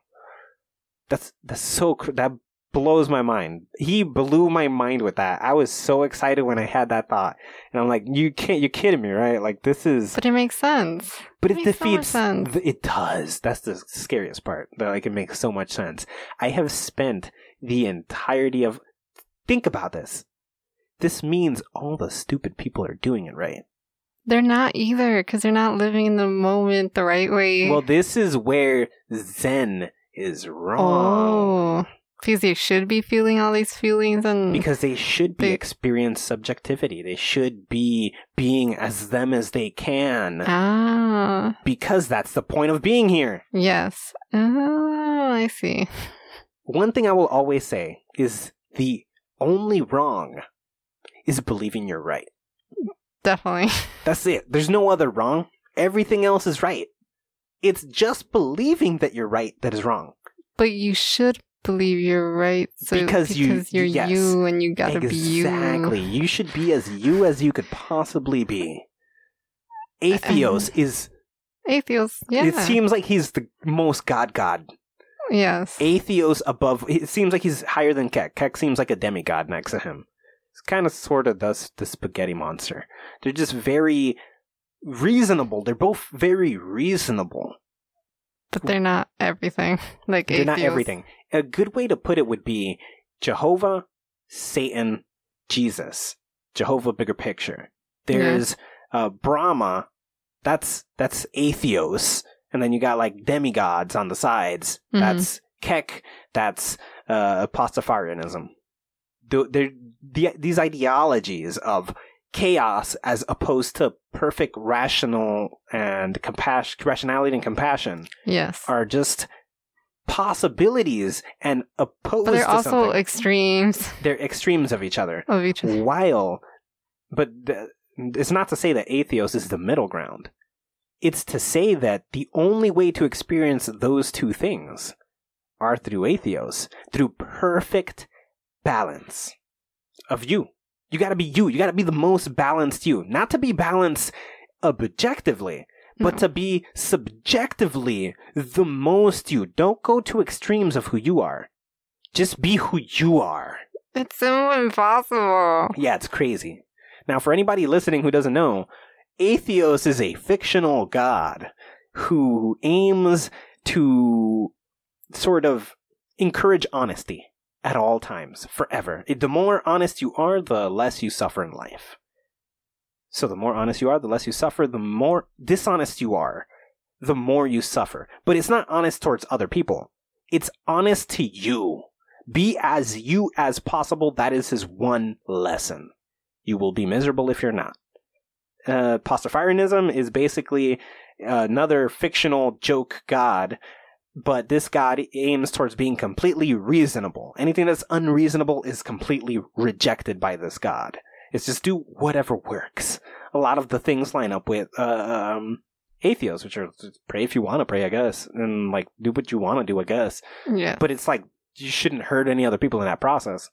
That's, that's so, cr- that blows my mind. He blew my mind with that. I was so excited when I had that thought. And I'm like, you can't, you're kidding me, right? Like, this is, But it makes sense. but it so defeats. th- it does. That's the scariest part. That like it makes so much sense. I have spent the entirety of. Think about this. This means all the stupid people are doing it right. They're not either because they're not living in the moment the right way. Well, this is where Zen is wrong. oh. because they should be feeling all these feelings and because they should be They- experience subjectivity. They should be being as them as they can ah because that's the point of being here. yes. Oh, I see. One thing I will always say is the only wrong is believing you're right. Definitely. That's it. There's no other wrong. Everything else is right. It's just believing that you're right that is wrong. But you should believe you're right. So Because you- because you're yes. you and you gotta be you. exactly. You should be as you as you could possibly be. Atheos is. Atheos. Yeah. It seems like he's the most god god. yes. Atheos above. It seems like he's higher than Kek. Kek seems like a demigod next to him. It's kind of sort of thus the spaghetti monster. They're just very reasonable. They're both very reasonable. but they're not everything. Like They're not everything. A good way to put it would be Jehovah, Satan, Jesus. Jehovah, bigger picture. There's uh, Brahma. That's that's atheos, and then you got like demigods on the sides. Mhm. That's Kek. That's uh, Pastafarianism. The, the, these ideologies of chaos as opposed to perfect rational and compassion, rationality and compassion Yes. are just possibilities and opposed But they're also something. extremes they're extremes of each other. of each other. While, but the, it's not to say that atheos is the middle ground. It's to say that the only way to experience those two things are through atheos, through perfect balance of you. You gotta be you. You gotta be the most balanced you. Not to be balanced objectively, but No. to be subjectively the most you. Don't go to extremes of who you are. Just be who you are. It's so impossible. Yeah, it's crazy. Now, for anybody listening who doesn't know, Atheos is a fictional god who aims to sort of encourage honesty at all times, forever. The more honest you are, the less you suffer in life. So, the more honest you are, the less you suffer. The more dishonest you are, the more you suffer. But it's not honest towards other people, it's honest to you. Be as you as possible. That is his one lesson. You will be miserable if you're not. Uh, Pastafarianism is basically another fictional joke god, but this god aims towards being completely reasonable. Anything that's unreasonable is completely rejected by this god. It's just do whatever works. A lot of the things line up with uh, um, atheists, which are pray if you want to pray, I guess, and like do what you want to do, I guess Yeah. but it's like you shouldn't hurt any other people in that process.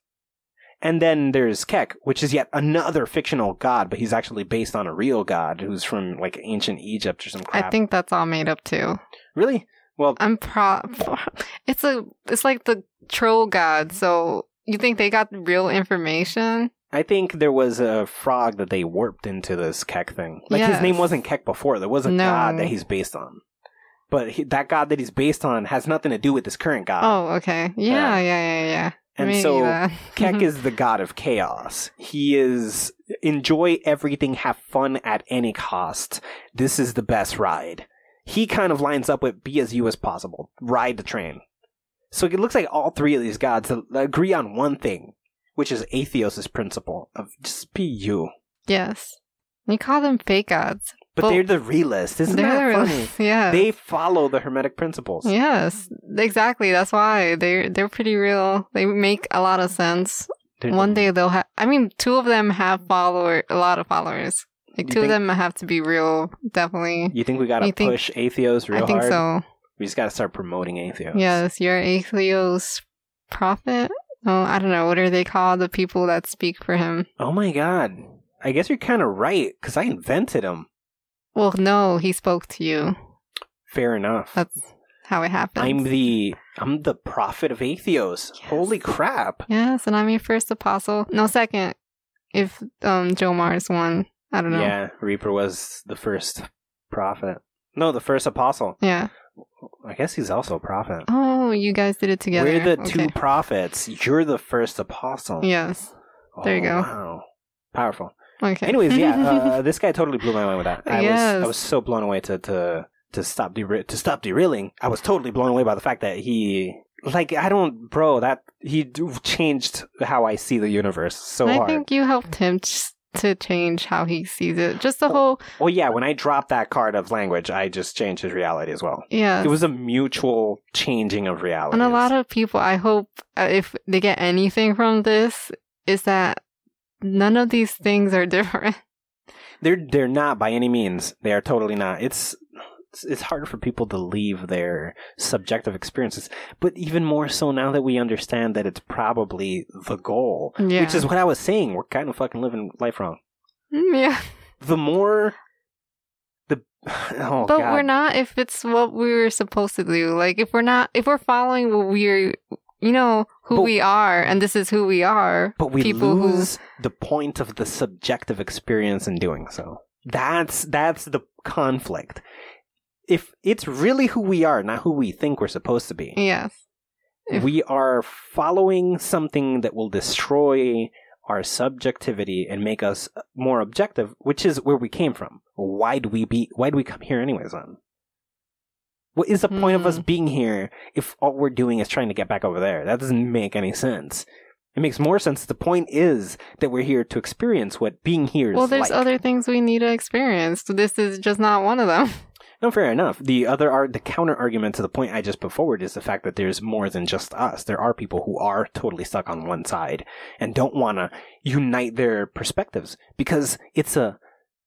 And then there's Kek, which is yet another fictional god, but he's actually based on a real god who's from like ancient Egypt or some crap. I think that's all made up too. really? Well, I'm pro. It's a. It's like the troll god. So you think they got real information? I think there was a frog that they warped into this Kek thing. Like his name wasn't Kek before. There was a No. god that he's based on. But he, that god that he's based on has nothing to do with this current god. oh, okay. Yeah, yeah, yeah, yeah. and Maybe so. Kek is the god of chaos. He is enjoy everything, have fun at any cost. This is the best ride. He kind of lines up with be as you as possible. Ride the train. So it looks like all three of these gods agree on one thing, which is Atheos' principle of just be you. yes. We call them fake gods. But Well, they're the realists. Isn't that funny? Yeah. They follow the Hermetic principles. Yes, exactly. That's why they're they're pretty real. They make a lot of sense. They're- One day they'll have. I mean, two of them have follower, a lot of followers. Like two of them have to be real, definitely. You think we gotta think- push Atheos real hard? I think hard? so. We just gotta start promoting Atheos. Yes, you're Atheos prophet. Oh, I don't know. What are they called? The people that speak for him. Oh my god. I guess you're kind of right, because I invented him. Well, no, he spoke to you. Fair enough. That's how it happens. I'm the I'm the prophet of Atheos. Holy crap. yes, and I'm your first apostle. No, second. If um Joe Mars won, I don't know. Yeah, Reaper was the first prophet. No, the first apostle. Yeah. I guess he's also a prophet. Oh, you guys did it together. We're the Okay. two prophets. You're the first apostle. Yes. there you Oh, go. Wow. Powerful. Okay. Anyways, yeah, uh, this guy totally blew my mind with that. I was Yes. I was so blown away to to to stop dera- to stop derailing. I was totally blown away by the fact that he like I don't, bro. That he changed how I see the universe so I hard. think you helped him to change how he sees it. Just the whole, well, yeah. When I dropped that card of language, I just changed his reality as well. yeah. It was a mutual changing of reality. And a lot of people, I hope, uh, if they get anything from this, is that none of these things are different. they're they're not by any means. They are totally not. It's it's- it's hard for people to leave their subjective experiences, but even more so now that we understand that it's probably the goal, Yeah. which is what I was saying. We're kind of fucking living life wrong. Mm, yeah. The more the oh but God. we're not if it's what we were supposed to do. Like, if we're not, if we're following what we're, you know, who But- we are, and this is who we are. But we people lose the point of the subjective experience in doing so. That's that's the conflict. If it's really who we are, not who we think we're supposed to be, yes. If- we are following something that will destroy our subjectivity and make us more objective, which is where we came from. Why do we be? Why do we come here anyways? Then, what is the point of us Hmm. being here if all we're doing is trying to get back over there? That doesn't make any sense. It makes more sense. The point is that we're here to experience what being here is Well, there's like. other things we need to experience. This is just not one of them. No, fair enough. The other are the counter argument to the point I just put forward is the fact that there's more than just us. There are people who are totally stuck on one side and don't want to unite their perspectives because it's a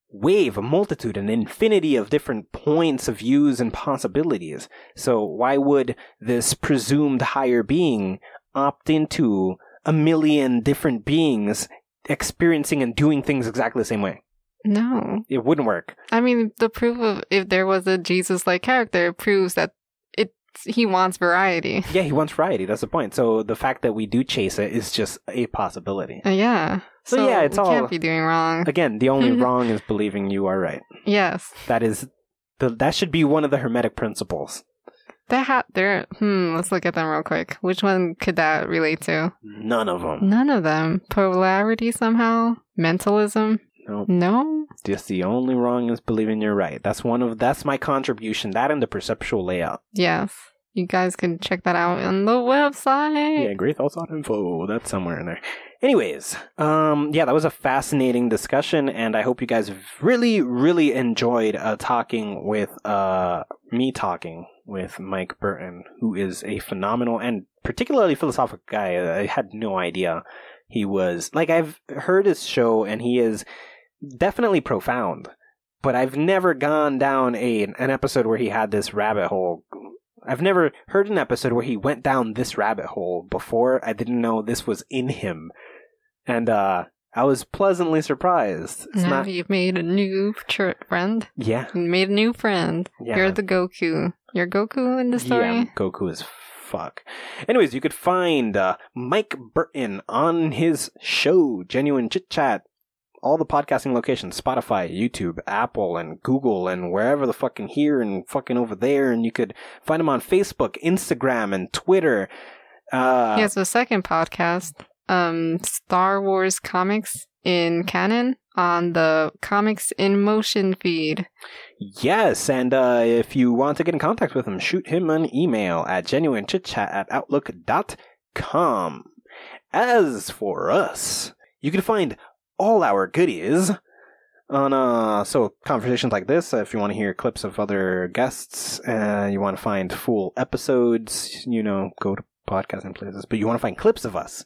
wave, a multitude, an infinity of different points of views and possibilities. So why would this presumed higher being opt into a million different beings experiencing and doing things exactly the same way? No. It wouldn't work. I mean, the proof of if there was a Jesus-like character proves that it he wants variety. Yeah, he wants variety. That's the point. So the fact that we do chase it is just a possibility. Uh, yeah. So, yeah, it's all- can't be doing wrong. Again, the only wrong is believing you are right. Yes. That is the that should be one of the hermetic principles. That ha- there. Hmm. Let's look at them real quick. Which one could that relate to? None of them. None of them. Polarity somehow. Mentalism. No. No. Just the only wrong is believing you're right. That's one of that's my contribution. That and the perceptual layout. Yes. You guys can check that out on the website. Yeah, greythoughts.info. That's somewhere in there. Anyways, um, yeah, that was a fascinating discussion, and I hope you guys really, really enjoyed uh, talking with uh, me talking with Mike Burton, who is a phenomenal and particularly philosophical guy. I had no idea he was like I've heard his show, and he is definitely profound. But I've never gone down a an episode where he had this rabbit hole I've never heard an episode where he went down this rabbit hole before. I didn't know this was in him. And uh I was pleasantly surprised. It's now not you've made a new tr- friend. Yeah. You made a new friend. Yeah. You're the Goku. You're Goku in the story. Yeah, Goku is fuck. Anyways, you could find uh, Mike Burton on his show, Genuine Chit Chat. All the podcasting locations, Spotify, YouTube, Apple, and Google, and wherever the fucking here and fucking over there. And you could find them on Facebook, Instagram, and Twitter. Uh, he has a second podcast, um, Star Wars comics in canon on the Comics in Motion feed. Yes, and uh, if you want to get in contact with him, shoot him an email at genuinechitchat at outlook.com. As for us, you can find all our goodies on uh so conversations like this if you want to hear clips of other guests uh you want to find full episodes you know go to podcasting places but you want to find clips of us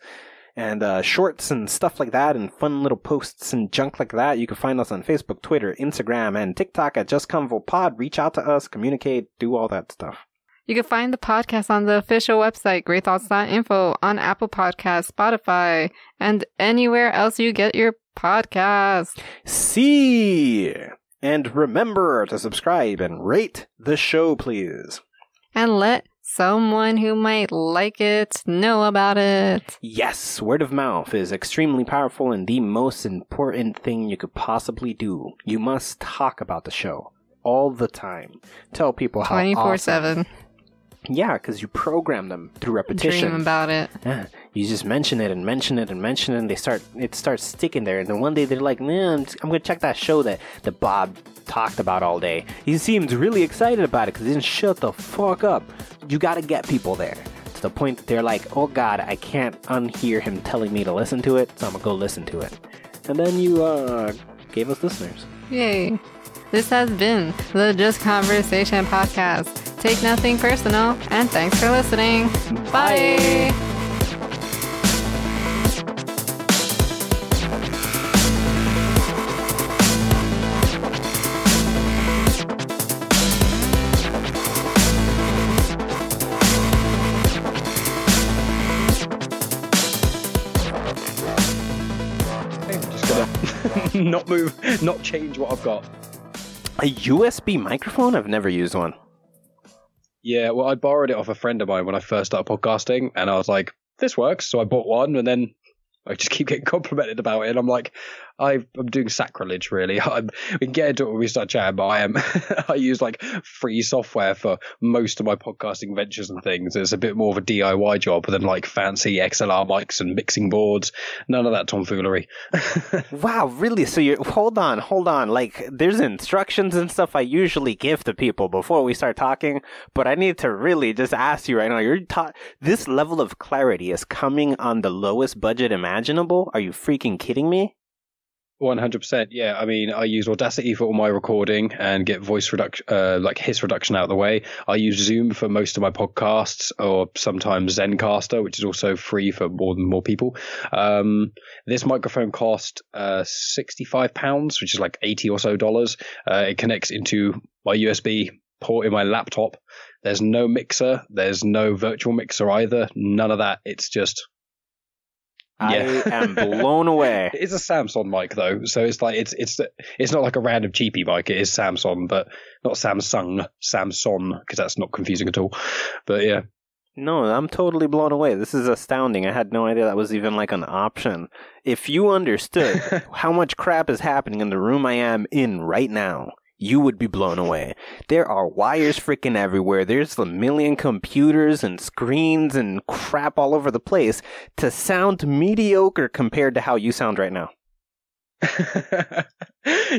and uh, shorts and stuff like that, and fun little posts and junk like that. You can find us on Facebook, Twitter, Instagram, and TikTok at Just Convo Pod. Reach out to us, communicate, do all that stuff. You can find the podcast on the official website, greythoughts.info, on Apple Podcasts, Spotify, and anywhere else you get your podcast. See, and remember to subscribe and rate the show, please. And let someone who might like it know about it. Yes, word of mouth is extremely powerful and the most important thing you could possibly do. You must talk about the show all the time. Tell people how 24 awesome. 7. Yeah, because you program them through repetition. Dream about it. Yeah, you just mention it and mention it and mention it, and they start it starts sticking there. And then one day they're like, "Man, I'm, I'm gonna check that show that that Bob talked about all day." He seemed really excited about it because he didn't shut the fuck up. You got to get people there. To the point that they're like, oh god, I can't unhear him telling me to listen to it, so I'm gonna go listen to it. And then you uh, gave us listeners. Yay. This has been the Just Conversation podcast. Take nothing personal, and thanks for listening. Bye. Gonna not move, not change what I've got. A USB microphone? I've never used one. Yeah, well, I borrowed it off a friend of mine when I first started podcasting, and I was like, "This works." So I bought one, and then I just keep getting complimented about it. And I'm like, I, I'm doing sacrilege, really. I'm, we can get into it when we start chatting, but I am. I use like free software for most of my podcasting ventures and things. It's a bit more of a DIY job than like fancy XLR mics and mixing boards. None of that tomfoolery. Wow, really? So you're hold on, hold on. Like there's instructions and stuff I usually give to people before we start talking, but I need to really just ask you right now. You're this level of clarity is coming on the lowest budget imaginable. Are you freaking kidding me? One hundred percent. Yeah, I mean, I use Audacity for all my recording and get voice reduction, uh, like hiss reduction out of the way. I use Zoom for most of my podcasts, or sometimes Zencastr, which is also free for more than more people. Um, this microphone cost uh, sixty-five pounds, which is like eighty or so dollars. Uh, it connects into my USB port in my laptop. There's no mixer. There's no virtual mixer either. None of that. It's just I am blown away. It's a Samson mic though, so it's like it's it's it's not like a random cheapy mic. It is Samson, but not Samsung, Samsung, because that's not confusing at all. But yeah, No, I'm totally blown away. This is astounding. I had no idea that was even like an option. If you understood how much crap is happening in the room I am in right now, you would be blown away. There are wires freaking everywhere. There's a million computers and screens and crap all over the place to sound mediocre compared to how you sound right now.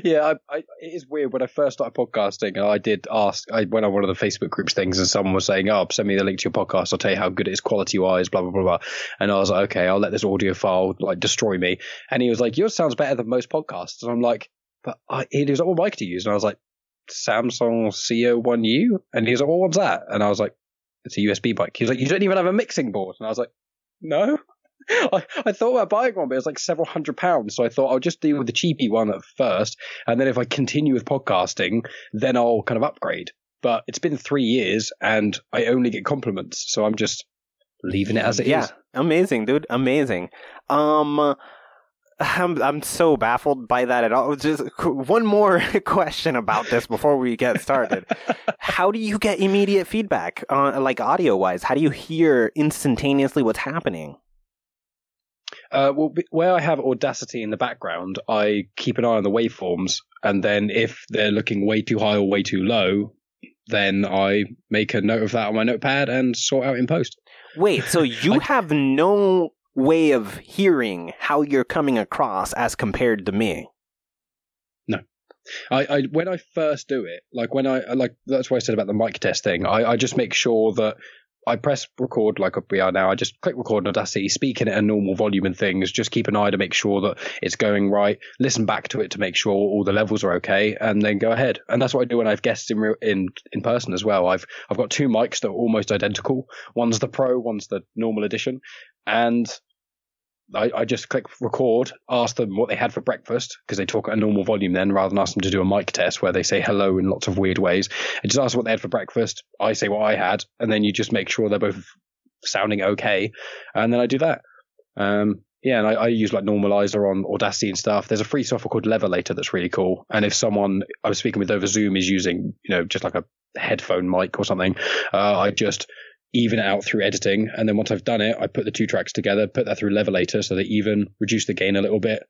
yeah, I, I, it is weird. When I first started podcasting, I did ask, I went on one of the Facebook groups things, and someone was saying, "Oh, send me the link to your podcast. I'll tell you how good it is quality wise." Blah blah blah blah. And I was like, "Okay, I'll let this audio file like destroy me." And he was like, "Yours sounds better than most podcasts." And I'm like, "But I, he was like, what mic to use?" And I was like, "Samson CO1U." And he was like, "Well, what's that?" And I was like, "It's a USB mic." He was like, "You don't even have a mixing board." And I was like, "No." I, I thought about buying one, but it was like several hundred pounds. So I thought I'll just deal with the cheapy one at first, and then if I continue with podcasting, then I'll kind of upgrade. But it's been three years, and I only get compliments, so I'm just leaving it as it is. yeah, amazing, dude, amazing. Um, I'm I'm so baffled by that at all. Just one more question about this before we get started. How do you get immediate feedback, uh, like audio wise? How do you hear instantaneously what's happening? Uh, well, where I have Audacity in the background, I keep an eye on the waveforms, and then if they're looking way too high or way too low, then I make a note of that on my notepad and sort out in post. Wait, so you have no way of hearing how you're coming across as compared to me? No. I, I when I first do it, like when I like that's what I said about the mic test thing. I, I just make sure that I press record like we are now. I just click record in Audacity, speaking at a normal volume and things. Just keep an eye to make sure that it's going right. Listen back to it to make sure all the levels are okay, and then go ahead. And that's what I do when I have guests in real, in in person as well. I've I've got two mics that are almost identical. One's the Pro, one's the normal edition, and I, I just click record, ask them what they had for breakfast because they talk at a normal volume then, rather than ask them to do a mic test where they say hello in lots of weird ways. And just ask what they had for breakfast. I say what I had, and then you just make sure they're both sounding okay, and then I do that. Um, yeah, and I, I use like Normalizer on Audacity and stuff. There's a free software called Levelator that's really cool. And if someone I was speaking with over Zoom is using, you know, just like a headphone mic or something, uh, I just even it out through editing. And then once I've done it, I put the two tracks together, put that through Levelator so they even, reduce the gain a little bit,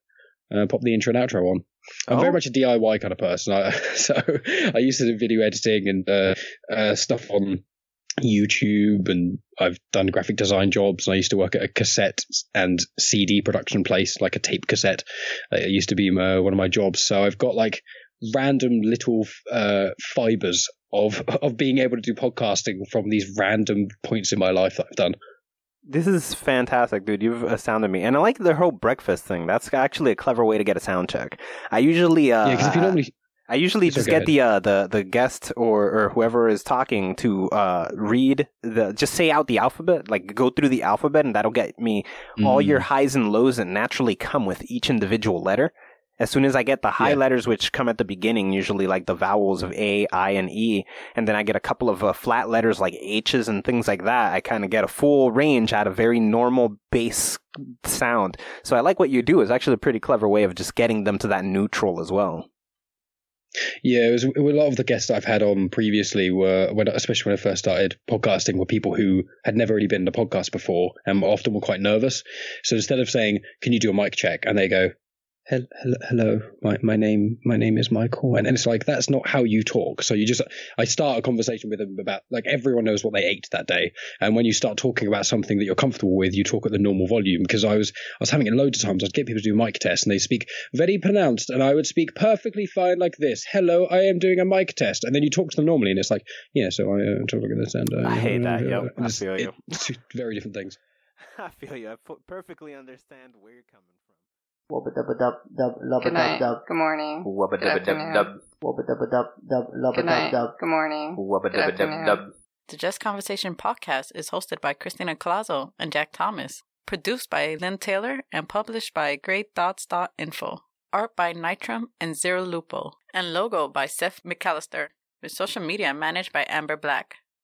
uh, pop the intro and outro on. I'm Oh. very much a DIY kind of person. I, so I used to do video editing and uh, uh, stuff on YouTube, and I've done graphic design jobs. And I used to work at a cassette and CD production place, like a tape cassette. Uh, It used to be my, one of my jobs. So I've got like random little uh, fibers of of being able to do podcasting from these random points in my life that I've done. This is fantastic, dude. You've astounded me, and I like the whole breakfast thing. That's actually a clever way to get a sound check. I usually, uh, yeah, because if you normally I usually just get ahead. the uh, the the guest or or whoever is talking to uh, read the just say out the alphabet, like go through the alphabet, and that'll get me all Mm. your highs and lows that naturally come with each individual letter. As soon as I get the high Yeah. letters, which come at the beginning, usually like the vowels of A, I, and E, and then I get a couple of uh, flat letters like H's and things like that, I kind of get a full range out of very normal bass sound. So I like what you do. It's actually a pretty clever way of just getting them to that neutral as well. Yeah, it was, a lot of the guests I've had on previously were when, especially when I first started podcasting, were people who had never really been in a podcast before and often were quite nervous. So instead of saying, "Can you do a mic check?" and they go, "Hel- hel- "Hello, my my name my name is Michael," and, and it's like that's not how you talk. So you just I start a conversation with them about like everyone knows what they ate that day, and when you start talking about something that you're comfortable with, you talk at the normal volume. Because I was I was having it loads of times. I'd get people to do mic tests, and they speak very pronounced, and I would speak perfectly fine like this. Hello, I am doing a mic test, and then you talk to them normally, and it's like, yeah, so I uh, talk like this, and uh, I hate that, yep, I feel you. Two very different things. I feel you. I perfectly understand where you're coming from. Wubba dubba dub dub lubba Good night. dub dub Good morning. Wubba Good afternoon. wubba dubba dub dub lubba Good dub night. dub. Good morning. Wubba Good afternoon. The Just Conversation podcast is hosted by Christina Colazo and Jack Thomas, produced by Lynn Taylor, and published by GreyThoughts.info. Art by Nitrum and Zero Lupo, and logo by Seth McAllister, with social media managed by Amber Black.